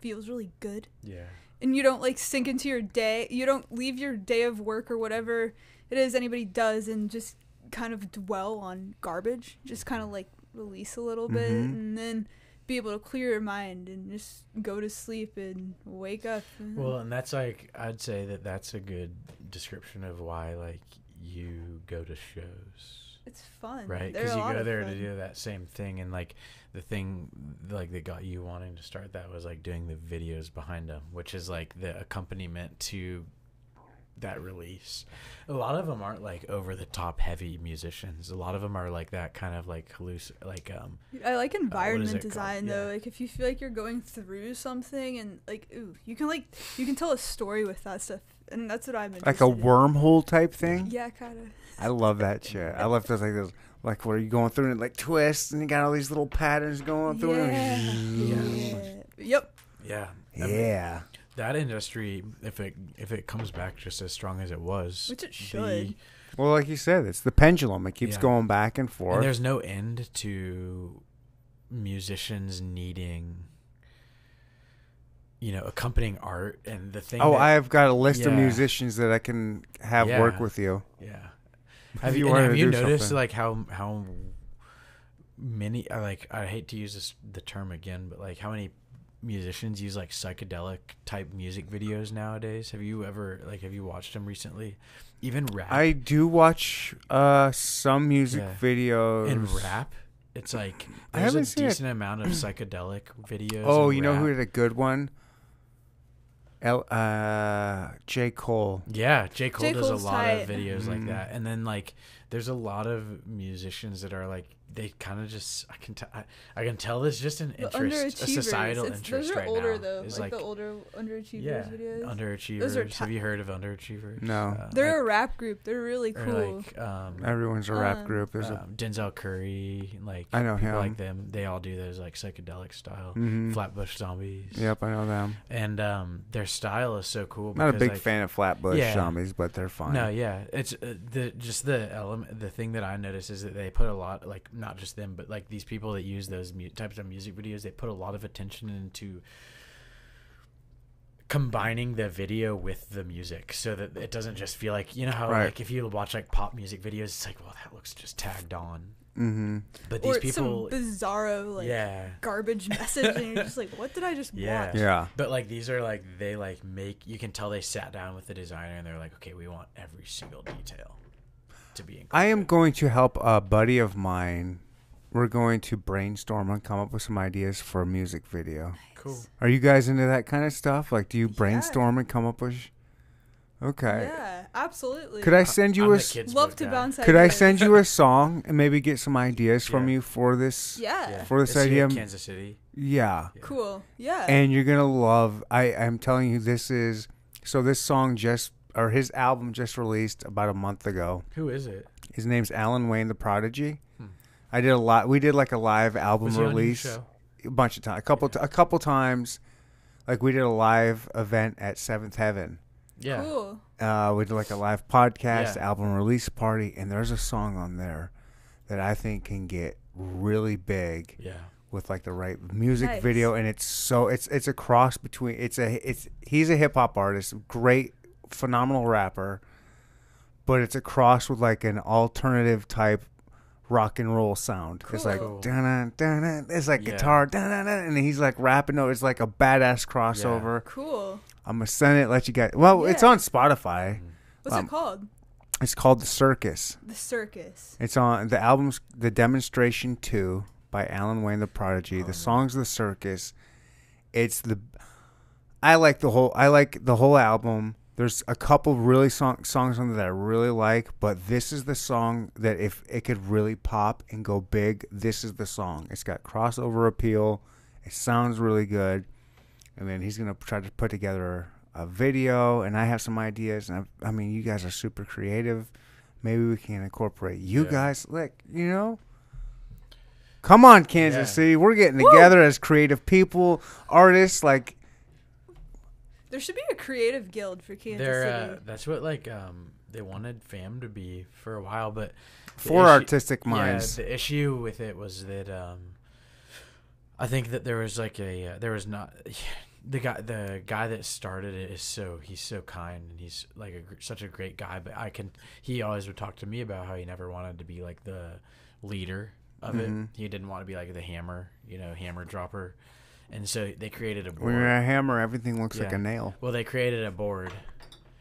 feels really good Yeah. and you don't like sink into your day. You don't leave your day of work or whatever it is anybody does and just kind of dwell on garbage. Just kind of like release a little bit Mhm. and then be able to clear your mind and just go to sleep and wake up. and- Well, and that's like I'd say that that's a good description of why like you go to shows. it's fun, right because you go of there to do that same thing and like the thing like that got you wanting to start that was like doing the videos behind them which is like the accompaniment to that release a lot of them aren't like over the top heavy musicians a lot of them are like that kind of like halluc like um I like environment it called? design Yeah. though. Like if you feel like you're going through something and like ooh, you can like you can tell a story with that stuff, and that's what I'm Like a interested in. wormhole type thing. Yeah, kind of. I love that shit. I love those like those like where you going through and it like twists and you got all these little patterns going through. Yeah. it. yeah. Yep. yeah I mean, Yeah. That industry if it if it comes back just as strong as it was Which it the- should. Well, like you said, it's the pendulum. It keeps Yeah. going back and And forth. there's no end to musicians needing, you know, accompanying art and the thing. oh, that- I've got a list of musicians that I can have work with you. yeah. Have you, wanted and have you noticed something. like how how many? I Like I hate to use this the term again, but like how many musicians use like psychedelic type music videos nowadays? Have you ever like have you watched them recently? Even rap. I do watch uh some music Yeah. videos. in rap, it's like I there's a haven't it. decent amount of psychedelic videos. Oh, in you know who rap. had a good one? L uh J Cole. Yeah, J. Cole J. does Cole's a lot of tight. videos like Mhm. that, and then like there's a lot of musicians that are like they kind of just I can tell I, I can tell there's just an interest, a societal It's- interest those are right older now. though, is like, the older underachievers yeah, videos. underachievers. Those are Have you heard of underachievers? No. Uh, They're like, a rap group. They're really cool. like um, Everyone's a rap Um, group. There's a um, Denzel Curry, like I know people him. like them. They all do those like psychedelic style. Mhm. Flatbush Zombies. Yep, I know them. And um, their style is so cool. Not a big like, fan of Flatbush Yeah. zombies, but they're fine. No, yeah, it's uh, the just the element. The thing that I notice is that they put a lot, like not just them, but like these people that use those mu- types of music videos. They put a lot of attention into combining the video with the music, so that it doesn't just feel like you know how Right. like if you watch like pop music videos, it's like well that looks just tagged on, Mm-hmm. but these or people, some bizarro like yeah, garbage message, and you're just like, what did I just Yeah. watch? Yeah. But like these are like they like make you can tell they sat down with the designer and they're like, okay, we want every single detail to be included. I am going to help a buddy of mine. We're going to brainstorm and come up with some ideas for a music video. cool. Are you guys into that kind of stuff? Like, do you brainstorm and come up with? sh- Okay. Yeah, absolutely. Could I send you I'm a? the s- kids love book to guy. bounce? Could I send you a song and maybe get some ideas from Yeah. you for this? Yeah. Yeah. For this Is he in idea- Kansas City. Yeah. Yeah. Cool. Yeah. And you're gonna love. I I'm telling you, this is. So this song just or his album just released about a month ago. Who is it? His name's Alan Wayne the Prodigy. Hmm. I did a lot. We did like a live album Was he on your release show? a bunch of times. A couple. Yeah. T- a couple times. Like we did a live event at Seventh Heaven. Yeah. Cool. Uh, we did like a live podcast, Yeah. album release party, and there's a song on there that I think can get really big Yeah. with like the right music Nice. video, and it's so it's it's a cross between it's a it's he's a hip hop artist, great, phenomenal rapper, but it's a cross with like an alternative type rock and roll sound. It's like Cool. dun dun dun. It's like Yeah. guitar dun dun dun, and he's like rapping. No, it's like a badass crossover. Cool. I'm gonna send it. Let you guys. Well, it's on Spotify. What's Um, it called? It's called The Circus. The Circus. It's on the album's The Demonstration 2 by Alan Wayne the Prodigy. The song's The Circus. It's the I like the whole I like the whole album. There's a couple really song, songs on there that I really like, but this is the song that if it could really pop and go big, this is the song. It's got crossover appeal. It sounds really good. And then he's going to try to put together a video and I have some ideas and I, I mean, you guys are super creative. Maybe we can incorporate you Yeah. guys like, you know, Come on, Kansas Yeah. City. We're getting together as creative people, artists. Like, There should be a creative guild for Kansas They're City. uh, that's what like um they wanted FAM to be for a while, but for issue- artistic minds. Yeah, the issue with it was that um, I think that there was like a uh, there was not the guy the guy that started it is so he's so kind and he's like a, such a great guy but i can he always would talk to me about how he never wanted to be like the leader of Mhm. it he didn't want to be like the hammer you know hammer dropper and so they created a board When you're a hammer, everything looks like a nail. well they created a board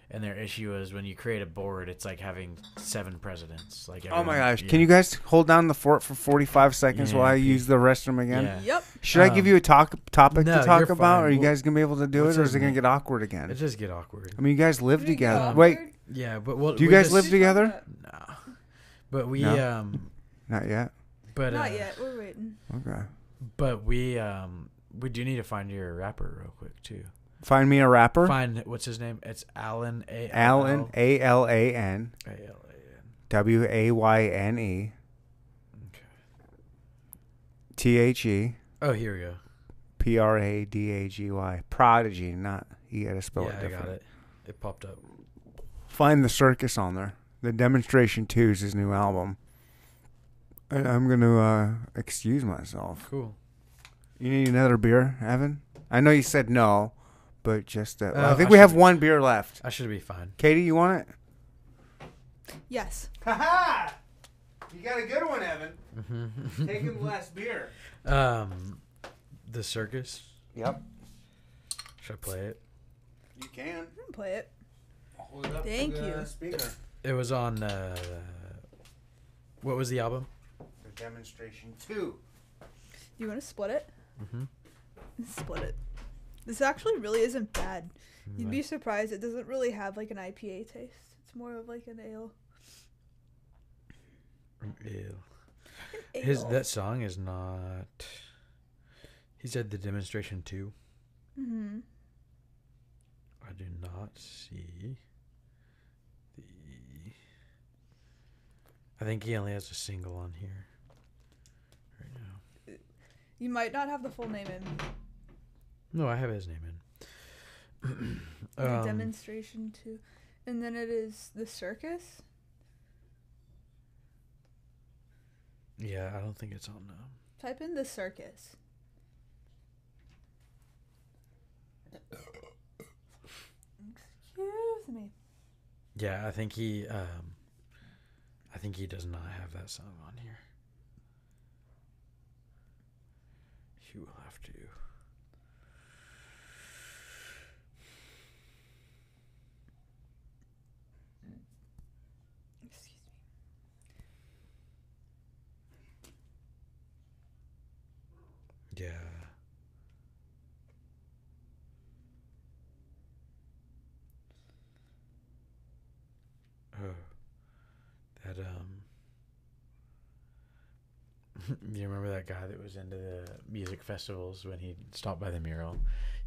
and their issue is when you create a board it's like having seven presidents like Oh my gosh! yeah. Can you guys hold down the fort for 45 seconds Yeah, while I okay. use the restroom again? Yeah. Yep. Should I give Um, you a talk topic no, to talk you're about? fine. Are you guys gonna be able to do what's it, or is it gonna get awkward again? it just get awkward I mean, you guys live Did it get together. awkward? Wait, yeah but what Do you we guys just- live together? no but we No? um not yet. but Not uh, yet. We're waiting. Okay. But we um we do need to find your rapper real quick too. Find me a rapper. Find what's his name? It's Alan A Alan A L A N A L A N. W A Y N E Okay. T H E Oh, here we go. P R A D A G Y. Prodigy, not you gotta spell yeah, it I different. got it. It popped up. Find the circus on there. The demonstration two is his new album. And I'm gonna uh, excuse myself. Cool. You need another beer, Evan? I know you said no, but just uh, Uh, I think I we have should- one beer left. I should be fine. Katie, you want it? Yes. Ha ha! You got a good one, Evan. Mm-hmm. Taking the last beer. um, the circus. Yep, Should I play it? you can. I can play it. Hold it up Thank the you. Speaker. It was on. Uh, what was the album? The demonstration two. You want to split it? Mm-hmm. Split it. This actually really isn't bad. You'd be surprised. It doesn't really have like an IPA taste. It's more of like an ale. Ew. ale. His that song is not. He said the demonstration too. hmm I do not see the. I think he only has a single on here. You might not have the full name in. No, I have his name in. Um, demonstration too, and then it is the circus. yeah, I don't think it's on. Um, Type in the circus. Excuse me. yeah, I think he. Um, I think he does not have that song on here. He will have to. Excuse me. Yeah. Oh, that um. you remember that guy that was into the music festivals when he stopped by the mural?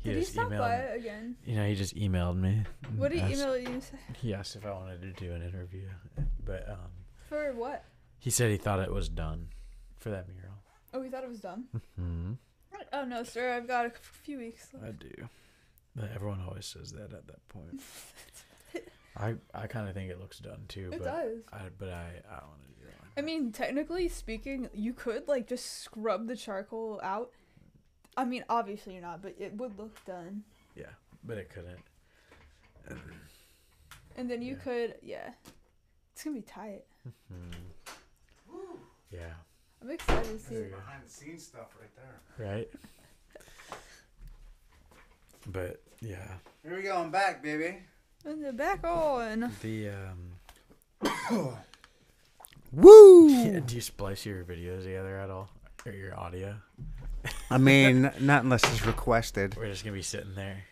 Did he stop by it again? You know, he just emailed me. What did he asked- email you? say- He asked if I wanted to do an interview, but um, For what? he said he thought it was done for that mural. Oh, he thought it was done. Hmm. Oh no, sir. I've got a few weeks Left. I do. But everyone always says that at that point. I I kind of think it looks done too, It but does. I but I I want to do. I mean, technically speaking, you could like just scrub the charcoal out. I mean, obviously you're not, but it would look done. Yeah, but it couldn't. And then you Yeah. could, yeah. It's gonna be tight. Hmm. Yeah. I'm excited to see There it. Behind the scenes stuff right there. Right. But yeah, Here we go. I'm back, baby. And the back on. the um. Woo! do you splice your videos together at all, or your audio? I mean, not unless it's requested. We're just gonna be sitting there.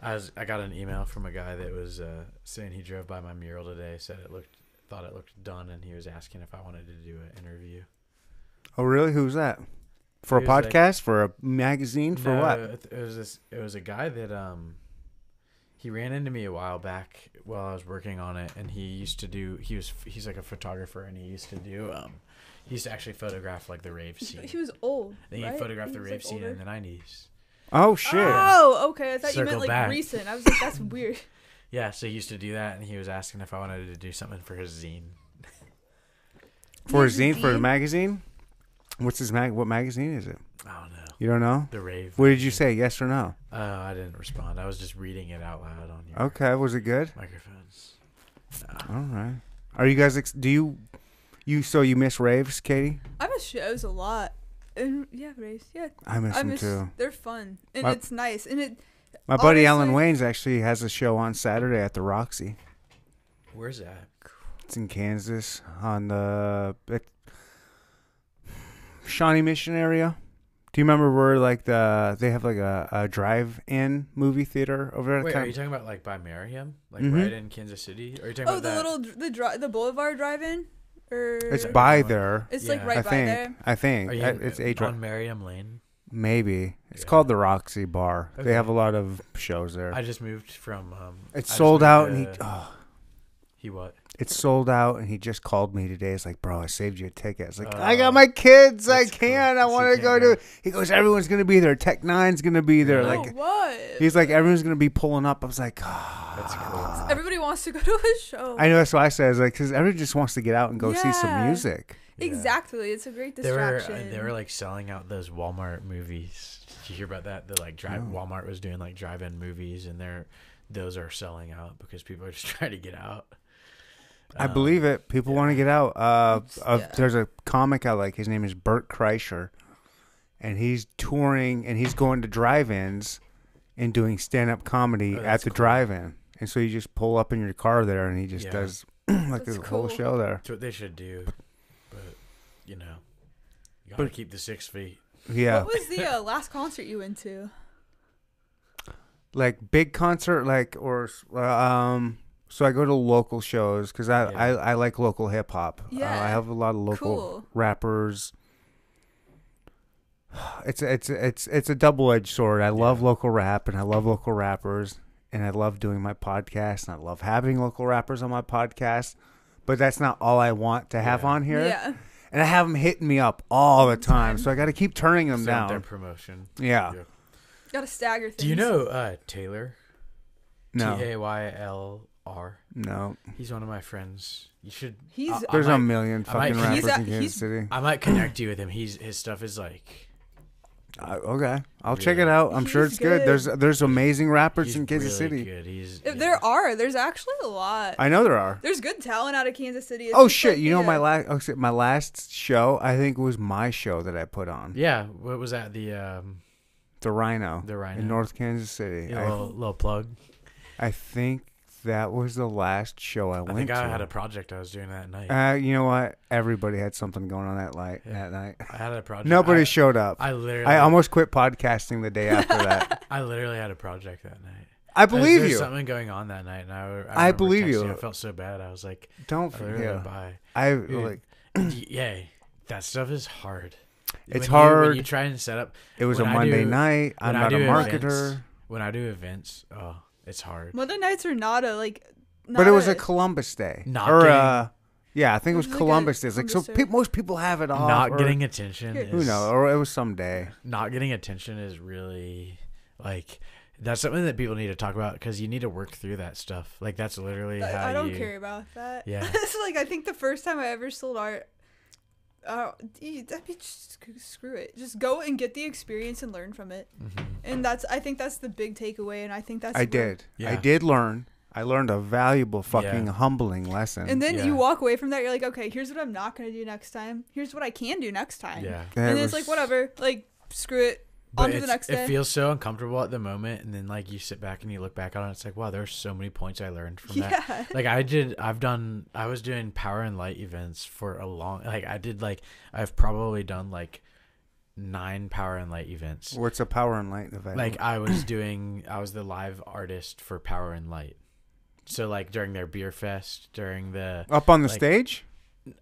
I was I got an email from a guy that was uh, saying he drove by my mural today, said it looked thought it looked done, and he was asking if I wanted to do an interview. Oh, really? Who's that? For a He like- podcast? for a magazine? For No, what? It it was this. It was a guy that um. He ran into me a while back while I was working on it, and he used to do. He was he's like a photographer, and he used to do. Um, he used to actually photograph like the rave scene. He was old. Then he right? photographed the rave like, scene older. in the nineties. Oh shit! Oh, okay. I thought you meant like back. recent. I was like, that's weird. Yeah, so he used to do that, and he was asking if I wanted to do something for his zine. for a He's zine, for a magazine. What's his mag? What magazine is it? I don't know. You don't know? The rave. What did you say? Yes or no? Uh, I didn't respond. I was just reading it out loud on your Okay, was it good? microphones. All right. Are you guys? Ex- do you? You so you miss raves, Katie? I miss shows a lot. And yeah, race. Yeah, I miss I them miss. too. They're fun and My- it's nice and it. My buddy Alan Wayne's actually has a show on Saturday at the Roxy. Where's that? It's in Kansas on the it, Shawnee Mission area. Do you remember where like the they have like a, a drive-in movie theater over there? Wait, Kind are you talking about like by Merriam, like Mhm. right in Kansas City? Or are you talking Oh, about the that? little the dri- the Boulevard Drive-in, or it's by there. It's like right I by think. there. I think Are you I- it's a dri- on Merriam Lane? maybe. It's Yeah. called the Roxy Bar. Okay. They have a lot of shows there. I just moved from. Um, I it's just sold moved out, and he oh, he what? It's sold out, and he just called me today. It's like, bro, I saved you a ticket. It's like, I Oh, got my kids. I can't. I want to go go. to. He goes, everyone's gonna be there. Tech N9ne's gonna be there. Really? Like oh, what? he's like, everyone's gonna be pulling up. I was like, ah. That's cool. Everybody wants to go to a show. I know that's what I said. I was like, because everyone just wants to get out and go see some music. Yeah. Exactly. It's a great They were uh, distraction. they were like selling out those Walmart movies. Did you hear about that? The like drive No. Walmart was doing like drive-in movies, and they're those are selling out because people are just trying to get out. I Um, believe it. People want to get out. Uh, uh, yeah. There's a comic I like. His name is Bert Kreischer, and he's touring and he's going to drive-ins and doing stand-up comedy Oh, at the cool. drive-in. And so you just pull up in your car there, and he just Yeah. does like That's a whole show there. That's what they should do, but you know, you gotta But- keep the six feet. Yeah, What was the uh, last concert you went to? like big concert, like or uh, um. So I go to local shows because I, Yeah. I I like local hip hop. Uh, Yeah. I have a lot of local Cool. rappers. It's it's it's it's a double edged sword. I love local rap and I love local rappers and I love doing my podcast and I love having local rappers on my podcast. But that's not all I want to have Yeah. on here. Yeah. And I have them hitting me up all the time, Time. so I got to keep turning them Still want their down. promotion. Yeah. Yeah. Got to stagger things. Do you know uh, Taylor? No. T A Y L R. No. He's one of my friends. You should. He's I- I There's a million I might- fucking he's rappers a- in Kansas he's- City. I might connect you with him. He's his stuff is like Uh, okay, I'll check it out. I'm sure it's good. good. There's there's amazing rappers he's in Kansas really City. Good. He's If yeah. there are, there's actually a lot. I know there are. There's good talent out of Kansas City. It's Oh shit! like, you know my last oh, shit, my last show I think was my show that I put on Yeah. What was that? The um the Rino the Rino. in North Kansas City. Yeah, little, little plug. I I think that was the last show I went to. I went think I to. had a project I was doing that night. uh, you know what? Everybody had something going on that night. Yeah. That night, I had a project. nobody I, showed up. I literally. I almost quit podcasting the day after that. I literally had a project that night. I believe there was you. Something going on that night, and I. I, I believe you. texting, I felt so bad. I was like, Don't I literally yeah. I Dude, like yeah, that stuff is hard. It's When you- hard. when you try and set up. it was a Monday do- night. I'm not a marketer. events- When I do events, oh, it's hard. Mother nights are not a like. but it was a, a Columbus Day. Not or getting- uh, yeah, I think it was It was like Columbus Day. Like so pe- most people have it off. Not or- getting attention. Here. Is, who knows, or it was some day. Not getting attention is really like that's something that people need to talk about because you need to work through that stuff. Like that's literally how I, I don't you, care about that. Yeah. it's like I think the first time I ever sold art. Uh, that'd be just screw it. Just go and get the experience and learn from it. Mhm. And that's I think that's the big takeaway. And I think that's I where- did. I did learn. I learned a valuable, fucking Yeah. humbling lesson. And then Yeah. you walk away from that. You're like, okay, here's what I'm not gonna do next time. Here's what I can do next time. Yeah. That And it's was- like whatever. Like screw it. But On to the next day. It feels so uncomfortable at the moment, and then like you sit back and you look back on it, it's like wow, there's so many points I learned from that. Like I did, I've done, I was doing power and light events for a long. Like I did, like I've probably done like nine power and light events. What's a power and light event? Like I was doing, I was the live artist for Power and Light. So like during their beer fest, during the up on the like- stage.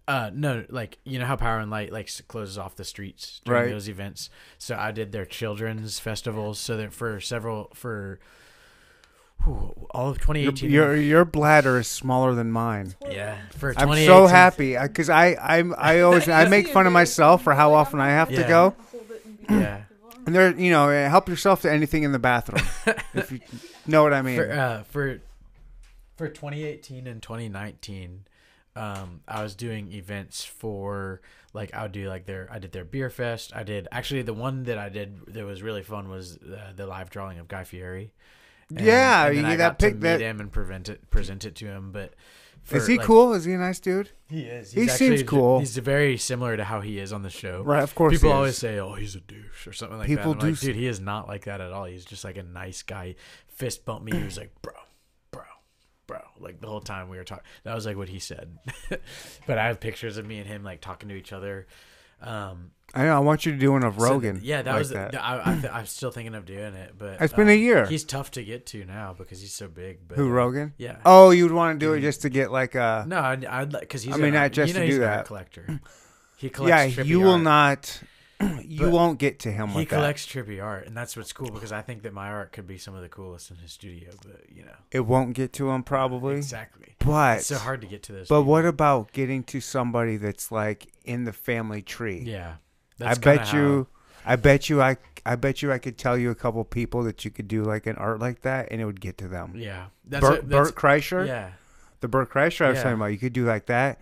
Uh no like you know how Power and Light like closes off the streets during Right. those events. So I did their children's festivals. So that for several for whew, all of 2018. your your bladder is smaller than mine. yeah, for I'm so happy because I I'm I always I make fun of myself for how often I have to go. Yeah. And there, you know, eh, help yourself to anything in the bathroom if you know what I mean. for uh for for 2018 and 2019 um, I was doing events for like I would do like their I did their beer fest. I did actually the one that I did that was really fun was uh, the live drawing of Guy Fieri. And- Yeah, and you I got to pic- meet that- him and present it present it to him. But Is he like- cool? Is he a nice dude? He is. He He's seems cool. He's very similar to how he is on the show. Right, of course. People always say, "Oh, he's a douche" or something like People that. Like, do dude, he is not like that at all. He's just like a nice guy. Fist bumped me. He was like, "Bro, bro, bro." Like the whole time we were talking. That was like what he said. but I have pictures of me and him like talking to each other. Um, I know. I want you to do one of so Rogan. yeah, that like was. that. th- I, I th- I'm still thinking of doing it, but It's been a um, year. He's tough to get to now because he's so big. But Who Rogan? Yeah. Oh, you'd want to do it Mhm. just to get like a. No, I'd, I'd like because he's. I mean, an not just you know to do that. collector. He collects. Yeah, you will art. not. You won't get to him He with that. collects trippy art, and that's what's cool because I think that my art could be some of the coolest in his studio. But you know, It won't get to him probably. exactly. But It's so hard to get to this. But people. what about getting to somebody that's like in the family tree? Yeah, I bet you. I bet you. I. I bet you. I could tell you a couple people that you could do like an art like that, and it would get to them. Yeah, that's Bert, what- that's, Bert Kreischer, Yeah, the Bert Kreischer I was Yeah. talking about. You could do like that,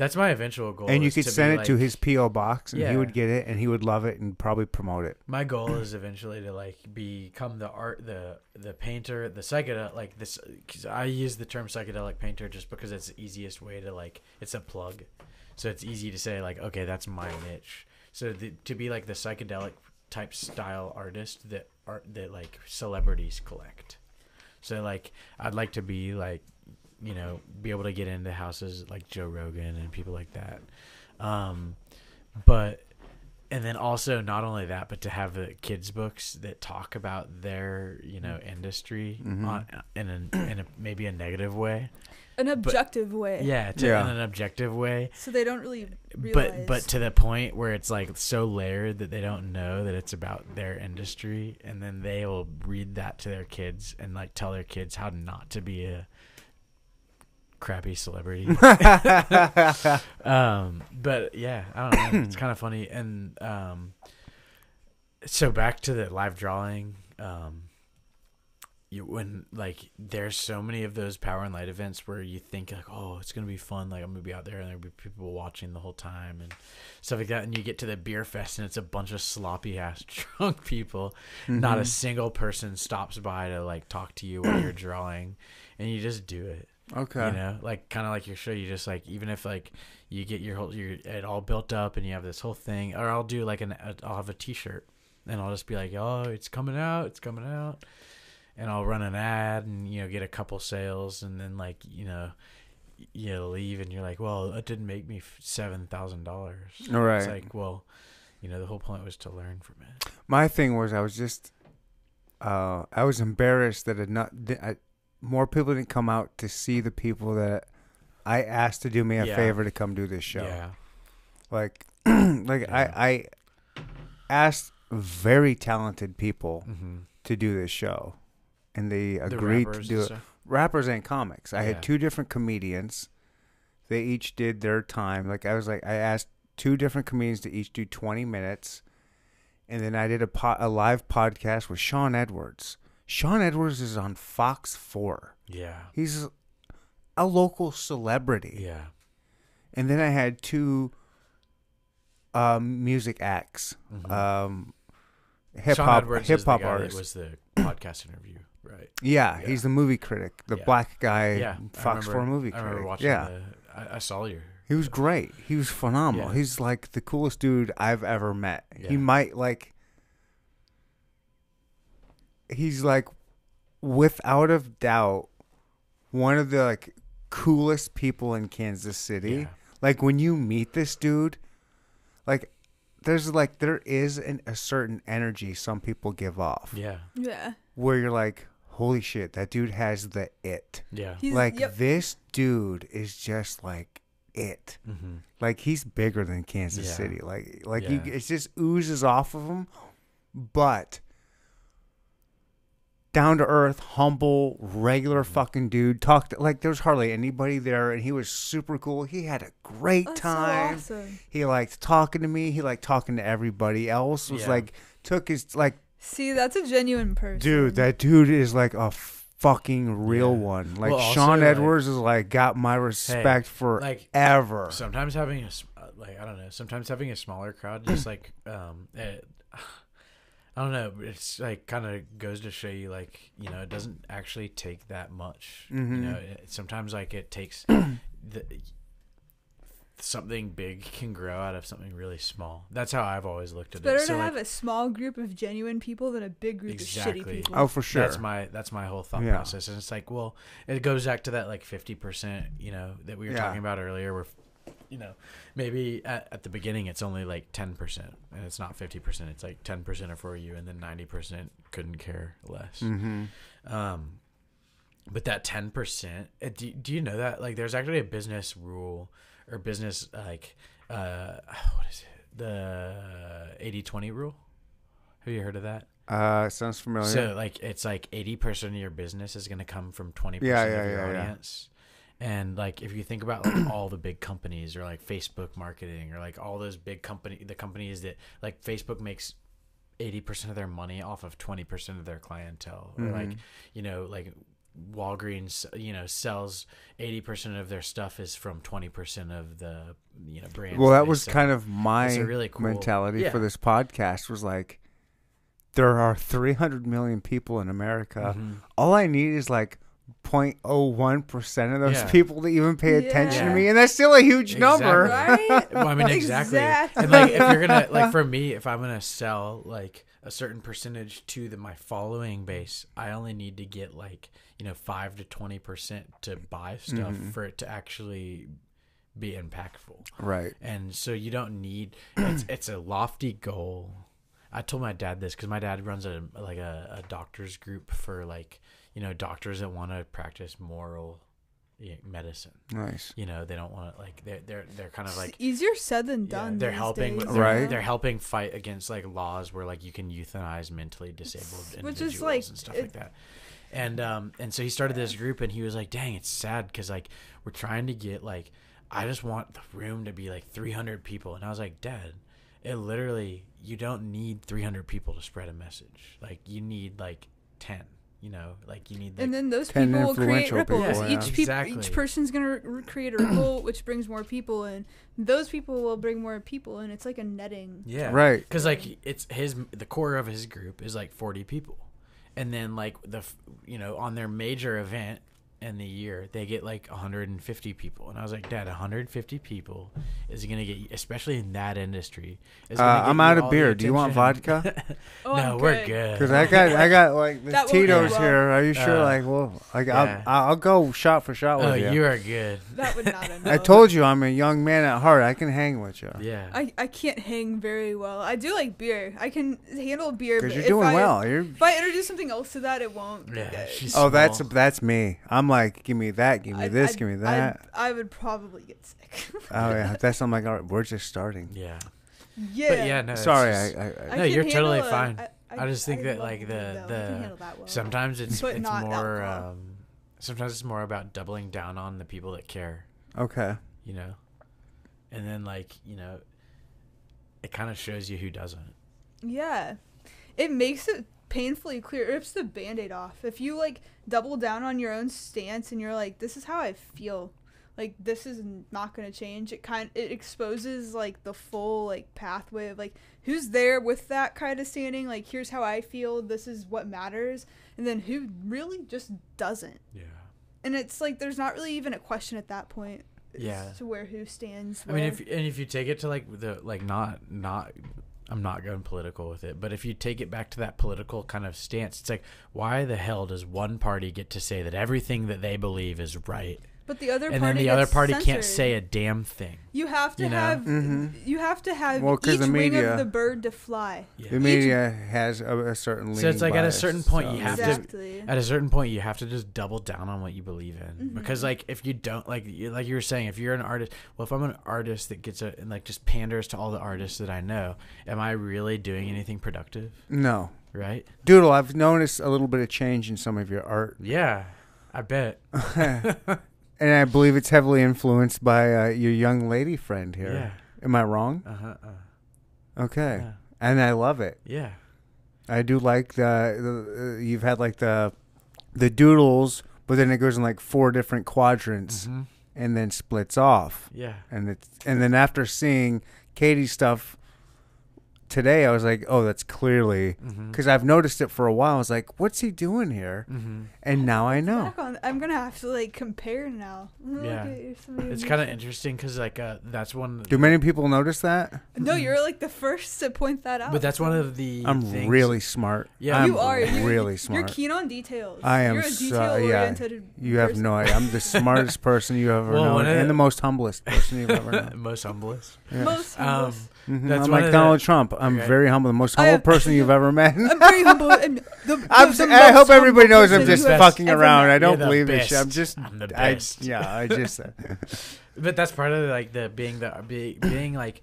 that's my eventual goal. and you could send it to his PO box, and he would get it, and he would love it, and probably promote it. My goal is eventually to like become the art, the the painter, the psychedelic. Like this, cause I use the term psychedelic painter just because it's the easiest way to like. It's a plug, so it's easy to say like, okay, that's my niche. So the, to be like the psychedelic type style artist that art that like celebrities collect. So like, I'd like to be like, you know, be able to get into houses like Joe Rogan and people like that. Um, but and then also not only that, but to have the kids books that talk about their you know industry Mhm. on, in a in a maybe a negative way. An objective way. Yeah, to, Yeah. in an objective way. So they don't really realize. But but to the point where it's like so layered that they don't know that it's about their industry, and then they will read that to their kids and like tell their kids how not to be a crappy celebrity. um, but yeah, I don't know. It's kind of funny. And um, so back to the live drawing. Um, you when like there's so many of those power and light events where you think like oh it's gonna be fun like I'm gonna be out there and there'll be people watching the whole time and stuff like that and you get to the beer fest and it's a bunch of sloppy ass drunk people not a Mhm. single person stops by to like talk to you while you're drawing and you just do it okay. you know like kind of like your show you just like even if like you get your whole your it all built up and you have this whole thing or i'll do like an i'll have a t-shirt and i'll just be like oh it's coming out it's coming out and i'll run an ad and you know get a couple sales and then like you know you leave and you're like well it didn't make me seven thousand dollars All right. it's like well you know the whole point was to learn from it My thing was I was just, uh, I was embarrassed that it not I, more people didn't come out to see the people that I asked to do me a Yeah. favor to come do this show. yeah Like, like Yeah. I, I asked very talented people mm-hmm. to do this show, and they the agreed to do it. stuff. Rappers and comics. I Yeah. had two different comedians. They each did their time. Like I was like I asked two different comedians to each do twenty minutes, and then I did a po- a live podcast with Shawn Edwards. Shawn Edwards is on Fox Four. yeah He's a local celebrity. yeah And then I had two um, music acts, Mhm. um, hip Shawn hop Edwards hip hop that artists. was the podcast interview, right? yeah, yeah. he's the movie critic, the Yeah. black guy, yeah, Fox remember- Four movie I critic. remember watching. yeah, the, I, I saw your. he was great. He was phenomenal. He's like the coolest dude I've ever met. He might like. He's like, without a doubt, one of the like coolest people in Kansas City. Yeah. Like when you meet this dude, like there's like there is an, a certain energy some people give off Yeah, yeah. where you're like, holy shit, that dude has the it. yeah. He's, like yep. this dude is just like it. Mm-hmm. Like he's bigger than Kansas Yeah. City. Like like you, Yeah. it just oozes off of him, but down to earth, humble, regular fucking dude. Talked like there was hardly anybody there, and he was super cool. He had a great That's time. So awesome. He liked talking to me. He liked talking to everybody else. Was Yeah. like took his like See, that's a genuine person. dude. That dude is like a fucking real Yeah. one. Like Well, also, Shawn like- Edwards is like got my respect for like ever. sometimes having a s- uh, like I don't know. Sometimes having a smaller crowd, just like um, it, I don't know. It's like kind of goes to show you like you know it doesn't actually take that much. Mhm. You know, it, sometimes like it takes the, something big can grow out of something really small. That's how I've always looked It's at better it. So better to like, have a small group of genuine people than a big group of Exactly. shitty people. oh, for sure. That's my that's my whole thought Yeah. process, and it's like, well, it goes back to that like fifty percent, you know, that we were Yeah. talking about earlier, where, you know, maybe at, at the beginning it's only like ten percent, and it's not fifty percent. It's like ten percent are for you, and then ninety percent couldn't care less. hmm Um, but that ten percent, do, do you know that like there's actually a business rule or business like uh what is it the 80-20 rule? Have you heard of that? Uh, sounds familiar. So like it's like eighty percent of your business is going to come from twenty Yeah, percent yeah, of your yeah, yeah. audience. And like if you think about like all the big companies or like Facebook marketing or like all those big company the companies that like Facebook makes eighty percent of their money off of twenty percent of their clientele. Or like Mhm. you know, like Walgreens, you know, sells eighty percent of their stuff is from twenty percent of the you know brands. well, that was sell. kind of my really cool- mentality for this podcast. Was like, there are 300 million people in America. Mhm. All I need is like 0.01 percent of those Yeah. people to even pay attention to me, and that's still a huge number. Right? Well, I mean, exactly. Exactly. And like, if you're gonna like, for me, if I'm gonna sell like a certain percentage to the my following base, I only need to get like you know five to twenty percent to buy stuff Mhm. for it to actually be impactful. Right. And so you don't need. It's it's a lofty goal. I told my dad this because my dad runs a like a, a doctors group for like you know doctors that want to practice moral medicine. Nice. You know, they don't want to like they're they're they're kind of like It's easier said than yeah, done. they're helping days, with, you Right. they're helping fight against like laws where like you can euthanize mentally disabled Which individuals is, like, and stuff it- like that. And um and so he started this group and he was like, "Dang, it's sad because like we're trying to get like I just want the room to be like 300 people." And I was like, "Dad, it literally you don't need 300 people to spread a message. Like you need like 10." You know, like you need like and then those people will create ripples. people, yeah. each peop- Exactly. each person's gonna r- create a ripple, which brings more people in. Those people will bring more people in. It's like a netting. yeah. Right. because like it's his the core of his group is like 40 people and then like the you know on their major event in the year they get like 150 people and i was like dad 150 people is gonna get you especially in that industry is Uh, I'm out of beer. Do you want vodka? Oh, no I'm we're good Because I got I got like the Tito's well. here. Are you sure? Uh, like, well, like yeah. I'll I'll go shot for shot with oh you. you are good That would not. I told you I'm a young man at heart. I can hang with you. yeah I, I can't hang very well. I do like beer. I can handle beer. Because you're doing if I, well. You're. If I introduce something else to that, it won't. be yeah good. she's Oh, that's that's me. I'm like, give me that, give me I'd- this, I'd- give me I'd- that. I would probably get sick. oh yeah, that's. I'm like, all right, we're just starting. yeah yeah. but yeah no Sorry, just- I, I, I I No, can you're totally a- fine. I, I just think that, like, the- though. The- can handle that well. sometimes it's But it's more um sometimes it's more about doubling down on the people that care okay. you know and then like you know it kind of shows you who doesn't Yeah. It makes it painfully clear. It rips the band aid off. If you like double down on your own stance and you're like, this is how I feel. Like this is not gonna change. It kind it exposes like the full like pathway of like who's there with that kind of standing. Like here's how I feel. This is what matters. And then who really just doesn't. yeah And it's like there's not really even a question at that point. Yeah. To where who stands. i mean if and if you take it to like the like not not i'm not going political with it but if you take it back to that political kind of stance it's like why the hell does one party get to say that everything that they believe is right but the other and party then the other gets party can't say a damn thing You have to you know? have Mhm. you have to have Well, 'cause each the wing of the bird to fly. yeah. The media has a, a certain. So it's leaning like at a certain point so you have to- at a certain point you have to just double down on what you believe in Mhm. because like if you don't like you- like you were saying if you're an artist well if i'm an artist that gets a and like just panders to all the artists that i know am i really doing anything productive No, right Doodle. I've noticed a little bit of change in some of your art, yeah i bet and I believe it's heavily influenced by uh, your young lady friend here. yeah Am I wrong? uh-huh uh, Okay, yeah. and I love it. yeah I do like the, the uh, you've had like the the doodles, but then it goes in like four different quadrants Mhm. and then splits off. Yeah. And it's and then after seeing Katie's stuff today, I was like, oh, that's clearly Mm-hmm. because I've noticed it for a while. I was like, what's he doing here? Mm-hmm. And now I know. On, I'm gonna have to like compare now. Yeah. at your- some of your It's kind of interesting because like uh, that's one. Do many people notice that? No, you're like the first to point that out. But that's one of the. I'm things- really smart. Yeah. I'm you are you're, really smart. You're keen on details. I am You're a so- yeah. You have no idea. I'm the smartest person you have ever Well, known, and the- the most humblest person you've ever known. most humblest. Yes. Most Um, Mhm. That's I'm like the- Donald Trump. I'm Okay. very humble. The most humble am- person you've ever met. I'm very humble. The, the, I hope everybody knows I'm just fucking around. met. I don't believe this shit. I'm just. I'm the I, best. yeah, I just. But that's part of like the being the be, being like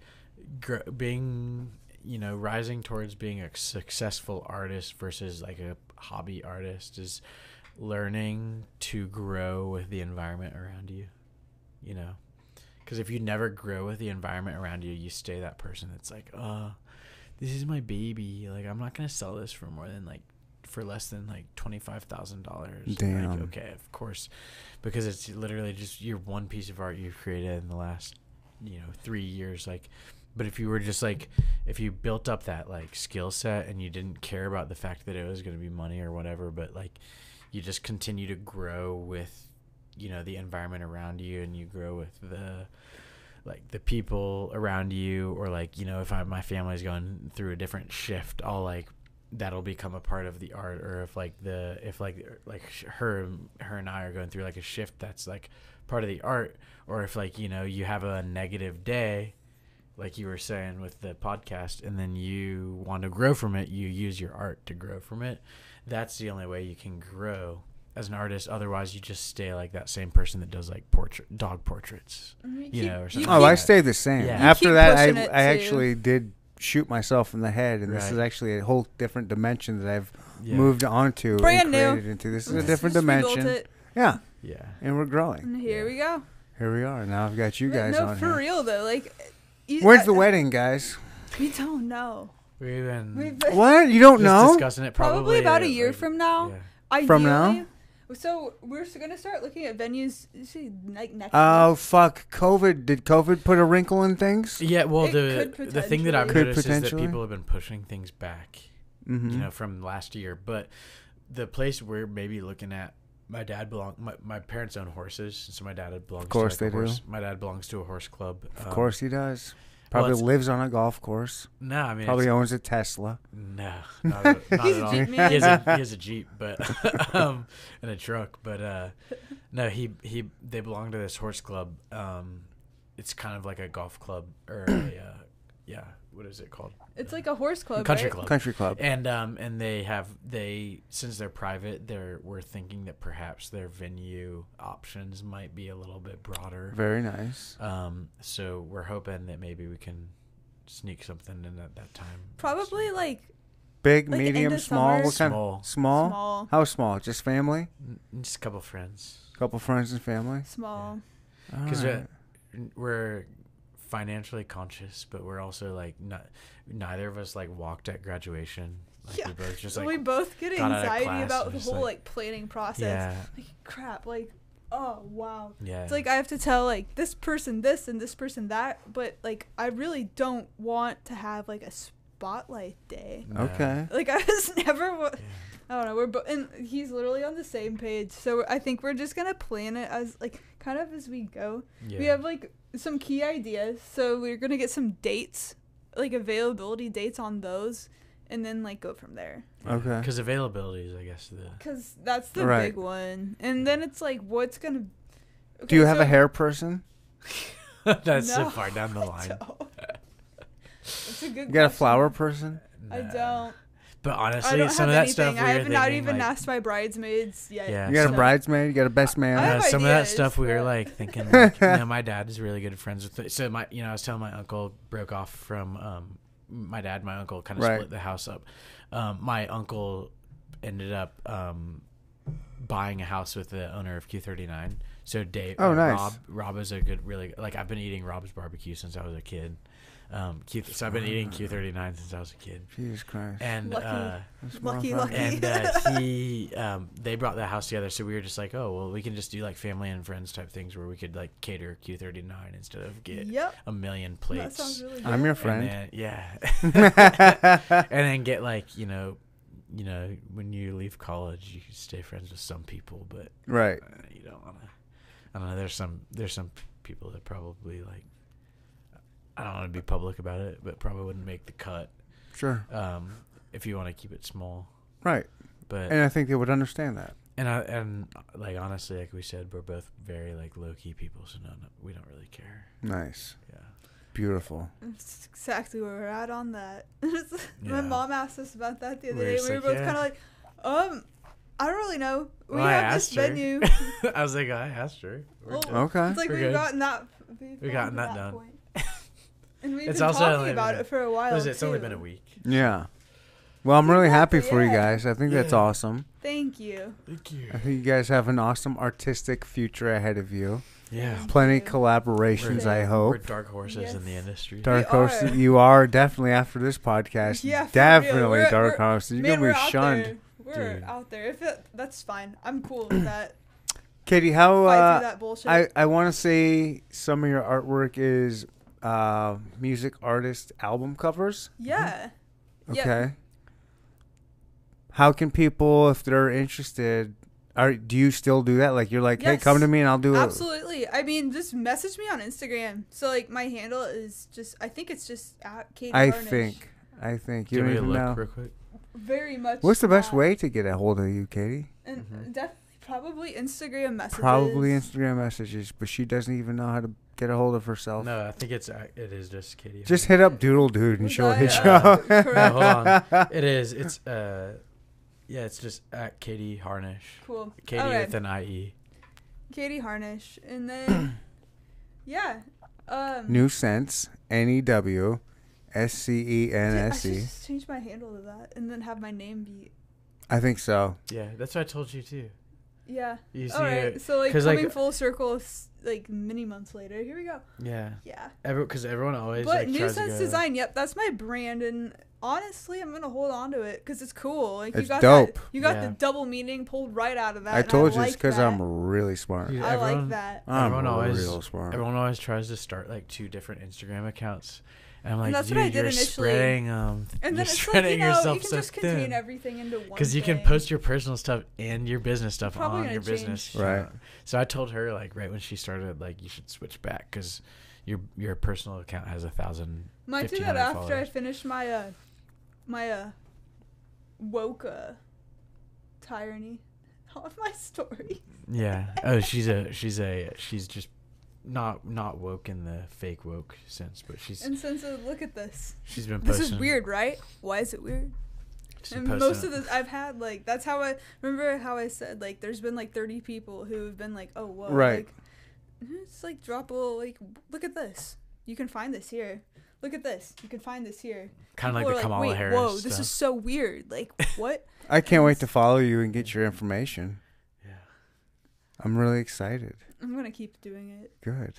gr- being you know rising towards being a successful artist versus like a hobby artist is learning to grow with the environment around you. You know, because if you never grow with the environment around you, you stay that person that's like, oh, this is my baby. Like I'm not gonna sell this for more than like for less than like twenty five thousand dollars. Damn. Like, okay, of course, because it's literally just your one piece of art you've created in the last, you know, three years. Like, but if you were just like, if you built up that like skill set and you didn't care about the fact that it was going to be money or whatever, but like, you just continue to grow with, you know, the environment around you, and you grow with the like the people around you or like you know if I, my family's going through a different shift i'll like that'll become a part of the art or if like the if like like her her and i are going through like a shift that's like part of the art or if like you know you have a negative day like you were saying with the podcast and then you want to grow from it you use your art to grow from it. That's the only way you can grow as an artist otherwise you just stay like that same person that does like portrait dog portraits mm-hmm. you keep- know, or something Oh, like I that. stayed the same. Yeah. After that, I I too. actually did shoot myself in the head, and this is actually a whole different dimension that I've Yeah. moved on to Brand and new. created into. This is a different just dimension. it, Yeah, yeah and we're growing. and here we go. Here we are. Now I've got you guys no, on for here. real though. Like, you, When's I- the wedding, guys? We don't know. we've been We've been, What? You don't just know? discussing it probably, probably about a year like- from now. yeah. Ideally, From now? So we're gonna start looking at venues. See, like next. Oh month. fuck! COVID. Did COVID put a wrinkle in things? Yeah, well, It the the thing that I've potentially- noticed is that people have been pushing things back, Mm-hmm. you know, from last year. But the place we're maybe looking at, my dad belong. My, my parents own horses, so my dad belongs. Of course to like they a do. horse. My dad belongs to a horse club. of um, course he does. Well, Probably it's- lives on a golf course. No, I mean Probably it's- owns a Tesla. No, not, at- not He's at a all. Jeep He man. has a, he has a jeep, but um, and a truck. But uh, no, he he they belong to this horse club. Um, it's kind of like a golf club or a uh, yeah, what is it called? It's like a horse club. Country right? club. Country club. And um and they have they since they're private, they're we're thinking that perhaps their venue options might be a little bit broader. Very nice. Um, so we're hoping that maybe we can sneak something in at that time. Probably like Big, Like medium, small. summer? What kind? Small. Small. small, How small? Just family? N- Just a couple friends. couple friends and family. small. Because Alright. we're financially conscious, but we're also like not. Neither of us like walked at graduation. Like Yeah. we both just like we both get got out of anxiety about the whole like- like, planning process. yeah Like crap. Like oh wow. yeah. It's like I have to tell like this person this and this person that, but like I really don't want to have like a spotlight day. No. Okay. Like I was never. wa- Yeah. I don't know. We're bo- and he's literally on the same page, so I think we're just gonna plan it as like kind of as we go. Yeah. We have like some key ideas, so we're gonna get some dates, like availability dates on those, and then like go from there. Okay. Because availability is, I guess, the Cause that's the Right. big one, and then it's like what's gonna. Do Okay, you have so- a hair person? that's so No, far down the I line. don't. That's a good. You got a flower person? I don't. But I honestly, don't some have of that anything. stuff we I were have not thinking, even like, asked my bridesmaids yet. Yeah, You got a some- bridesmaid? You got a best man? I Yeah, have some of that ideas, stuff we were but- like thinking. Like, you know, my dad is really good friends with. So my, you know, I was telling my uncle broke off from um, my dad. My uncle kind of Right. split the house up. Um, my uncle ended up um, buying a house with the owner of Q39. So Dave, Oh, uh, nice. Rob, Rob is a good, really like I've been eating Rob's barbecue since I was a kid. Um, Q, so I've been eating Q thirty nine since I was a kid, Jesus Christ. and Lucky. uh, Lucky, lucky. and uh, he, um, they brought the house together, so we were just like, oh well, we can just do like family and friends type things where we could like cater Q thirty nine instead of get Yep. a million That plates. sounds really good. I'm your And friend. then- yeah. and then get like you know, you know, when you leave college, you stay friends with some people, but right. uh, you don't want to. I don't know. There's some there's some people that probably like. I don't want to be public about it, but probably wouldn't make the cut Sure. um, if you want to keep it small. Right. But And I think they would understand that. and I and like honestly, like we said, we're both very like low key people, so no, no, we don't really care. Nice. Yeah. Beautiful. That's exactly where we're at on that. Yeah. My mom asked us about that the other We're day. We were like, both yeah. kind of like, um, I don't really know. We Well, I have this her. venue. I was like, I asked her. Well. Okay. It's like We're we've gotten that. We've, We've gotten that done. point. And we've It's been also talking about been- it for a while. What is it? It's only been a week. Yeah. Well, I'm really happy Exactly, for you guys. I think that's awesome. Thank you. Thank you. I think you guys have an awesome artistic future ahead of you. Yeah. Thank Plenty you. collaborations, I We're- hope. We're dark horses in the industry. Dark We horses, you are definitely after this podcast. Yeah, definitely We're- dark we're- horses. You're Man, gonna we're be out shunned. there. We're Dude. out there. If it, that's fine. I'm cool with that. Katie, how Fight uh, through. I I want to say some of your artwork is uh, music artist album covers. yeah. Okay. Yeah. How can people, if they're interested, are do you still do that? Like you're like, hey, come to me and I'll do it. Absolutely. I mean, just message me on Instagram. So like my handle is just I think it's just at Katie I Harnish. think. I think you Give don't me a even look know. real quick. very much. What's the best that. way to get a hold of you, Katie? And Mhm. definitely probably Instagram messages. Probably Instagram messages, but she doesn't even know how to get a hold of herself. No, I think it's uh, it is just Katie. Just hit up Doodle Dude and Was she'll that- hit you up. No, Correct. hold on. It is. It's uh, yeah. It's just at Katie Harnish. Cool. Katie Okay. with an I E. Katie Harnish, and then yeah. Um, New Sense, N E W S C E N dude, I S should E. just change my handle to that, and then have my name be I think so. Yeah, that's what I told you too. Yeah. You see All right. it? So like coming like- full circle, like many months later. Here we go. Yeah. Yeah. Every because everyone always But like New tries to Sense go- Design, yep, that's my brand, and honestly, I'm gonna hold on to it because it's cool. Like you got dope. That, you got Yeah. the double meaning pulled right out of that. I and told you like it's because. I'm really smart. Dude, I like that. I'm Everyone always- real smart. Everyone always tries to start like two different Instagram accounts, and I'm like, And that's dude, what I did you're initially. spreading um, And you're then it's like you know, yourself you can so just contain thin. everything into one. Because you can post your personal stuff and your business stuff Probably on gonna your change. business. Right. So I told her like right when she started like you should switch back because your your personal account has a thousand. Might do 1,500 that after I finish my uh my uh woke uh tyranny of my story. Yeah. Oh, she's a she's a she's just not not woke in the fake woke sense, but she's And since uh, look at this, she's been this is weird, right? Why is it weird? And most of this I've had like that's how I remember how I said like there's been like 30 people who have been like oh whoa Right. like it's like drop a little like look at this you can find this here look at this you can find this here kind of like the are Kamala wait Harris. whoa this is so weird like what I can't wait to follow you and get your information. yeah. I'm really excited. I'm gonna keep doing it Good.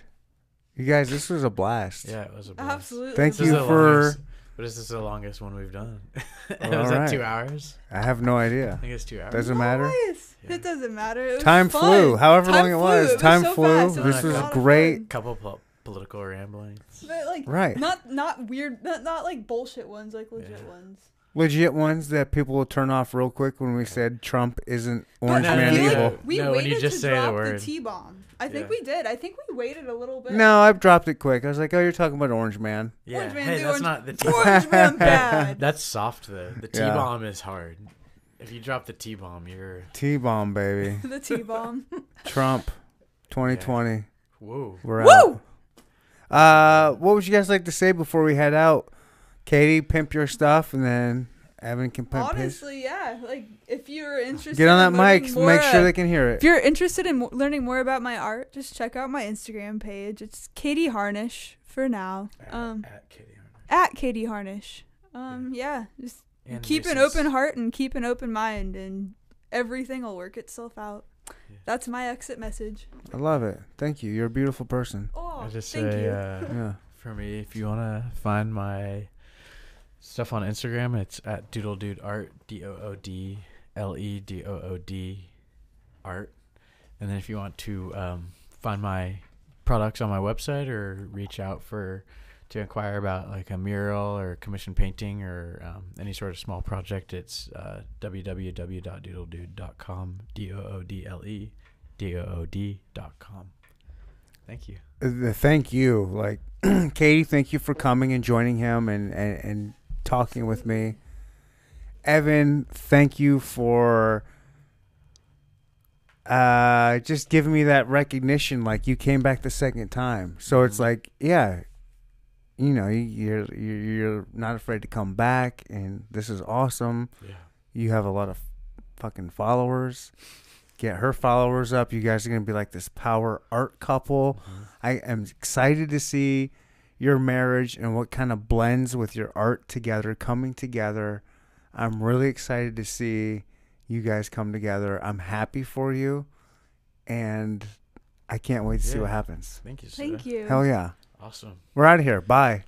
You guys, this was a blast. Yeah, it was a blast. absolutely Thank This you for- longest- but this is the longest one we've done. was Well, that two hours? I have no idea. I think it's two hours. Doesn't matter. Yeah. It doesn't matter. It was Time fun. flew. However Time long it was. was Time so flew. fast. This was was a great. couple po- political ramblings. But like Right. not not weird, not, not like bullshit ones, like legit Yeah. ones. Legit ones that people will turn off real quick when we said Trump isn't Orange no, Man no, evil. no. We when waited you just to say the drop word. T bomb. I think Yeah. we did. I think we waited a little bit. No, I've dropped it quick. I was like, oh, you're talking about Orange Man. Yeah. Orange Man, hey, that's orange- not the T Orange Man bad. That's soft though. The T Yeah. bomb is hard. If you drop the T bomb, you're T bomb, baby. the T bomb. Trump, 2020. whoa. We're Woo! out. Uh, what would you guys like to say before we head out? Katie, pimp your stuff, and then Evan can pimp his. Honestly, yeah. Like if you're interested, Get on in that mic. more, Make sure they can hear it. If you're interested in mo- learning more about my art, just check out my Instagram page. It's Katie Harnish for now. At, Um, at Katie Harnish. at Katie Harnish. Um, yeah, just And keep an is- open heart and keep an open mind, and everything will work itself out. That's my exit message. I love it. Thank you. You're a beautiful person. Oh, I just thank say, you. uh, Yeah. for me, if you want to find my stuff on Instagram, it's at Doodle Dude Art, D O O D L E D O O D Art. And then if you want to um, find my products on my website or reach out for to inquire about like a mural or commission painting or um, any sort of small project, it's uh, www.doodledude.com, D O O D L E D O O D.com. Thank you. Uh, Thank you. Like, Katie, thank you for coming and joining him and, and, and talking with me. Evan, thank you for uh, just giving me that recognition. Like, you came back the second time. So it's Mhm. like, yeah, you know, you- you're, you're, you're not afraid to come back. And this is awesome. Yeah. You have a lot of fucking followers. Get her followers up. You guys are going to be like this power art couple. I am excited to see your marriage and what kind of blends with your art together, coming together. I'm really excited to see you guys come together. I'm happy for you, and I can't wait to see what happens. Thank you. Sir. Thank you. Hell yeah. Awesome. We're out of here. Bye.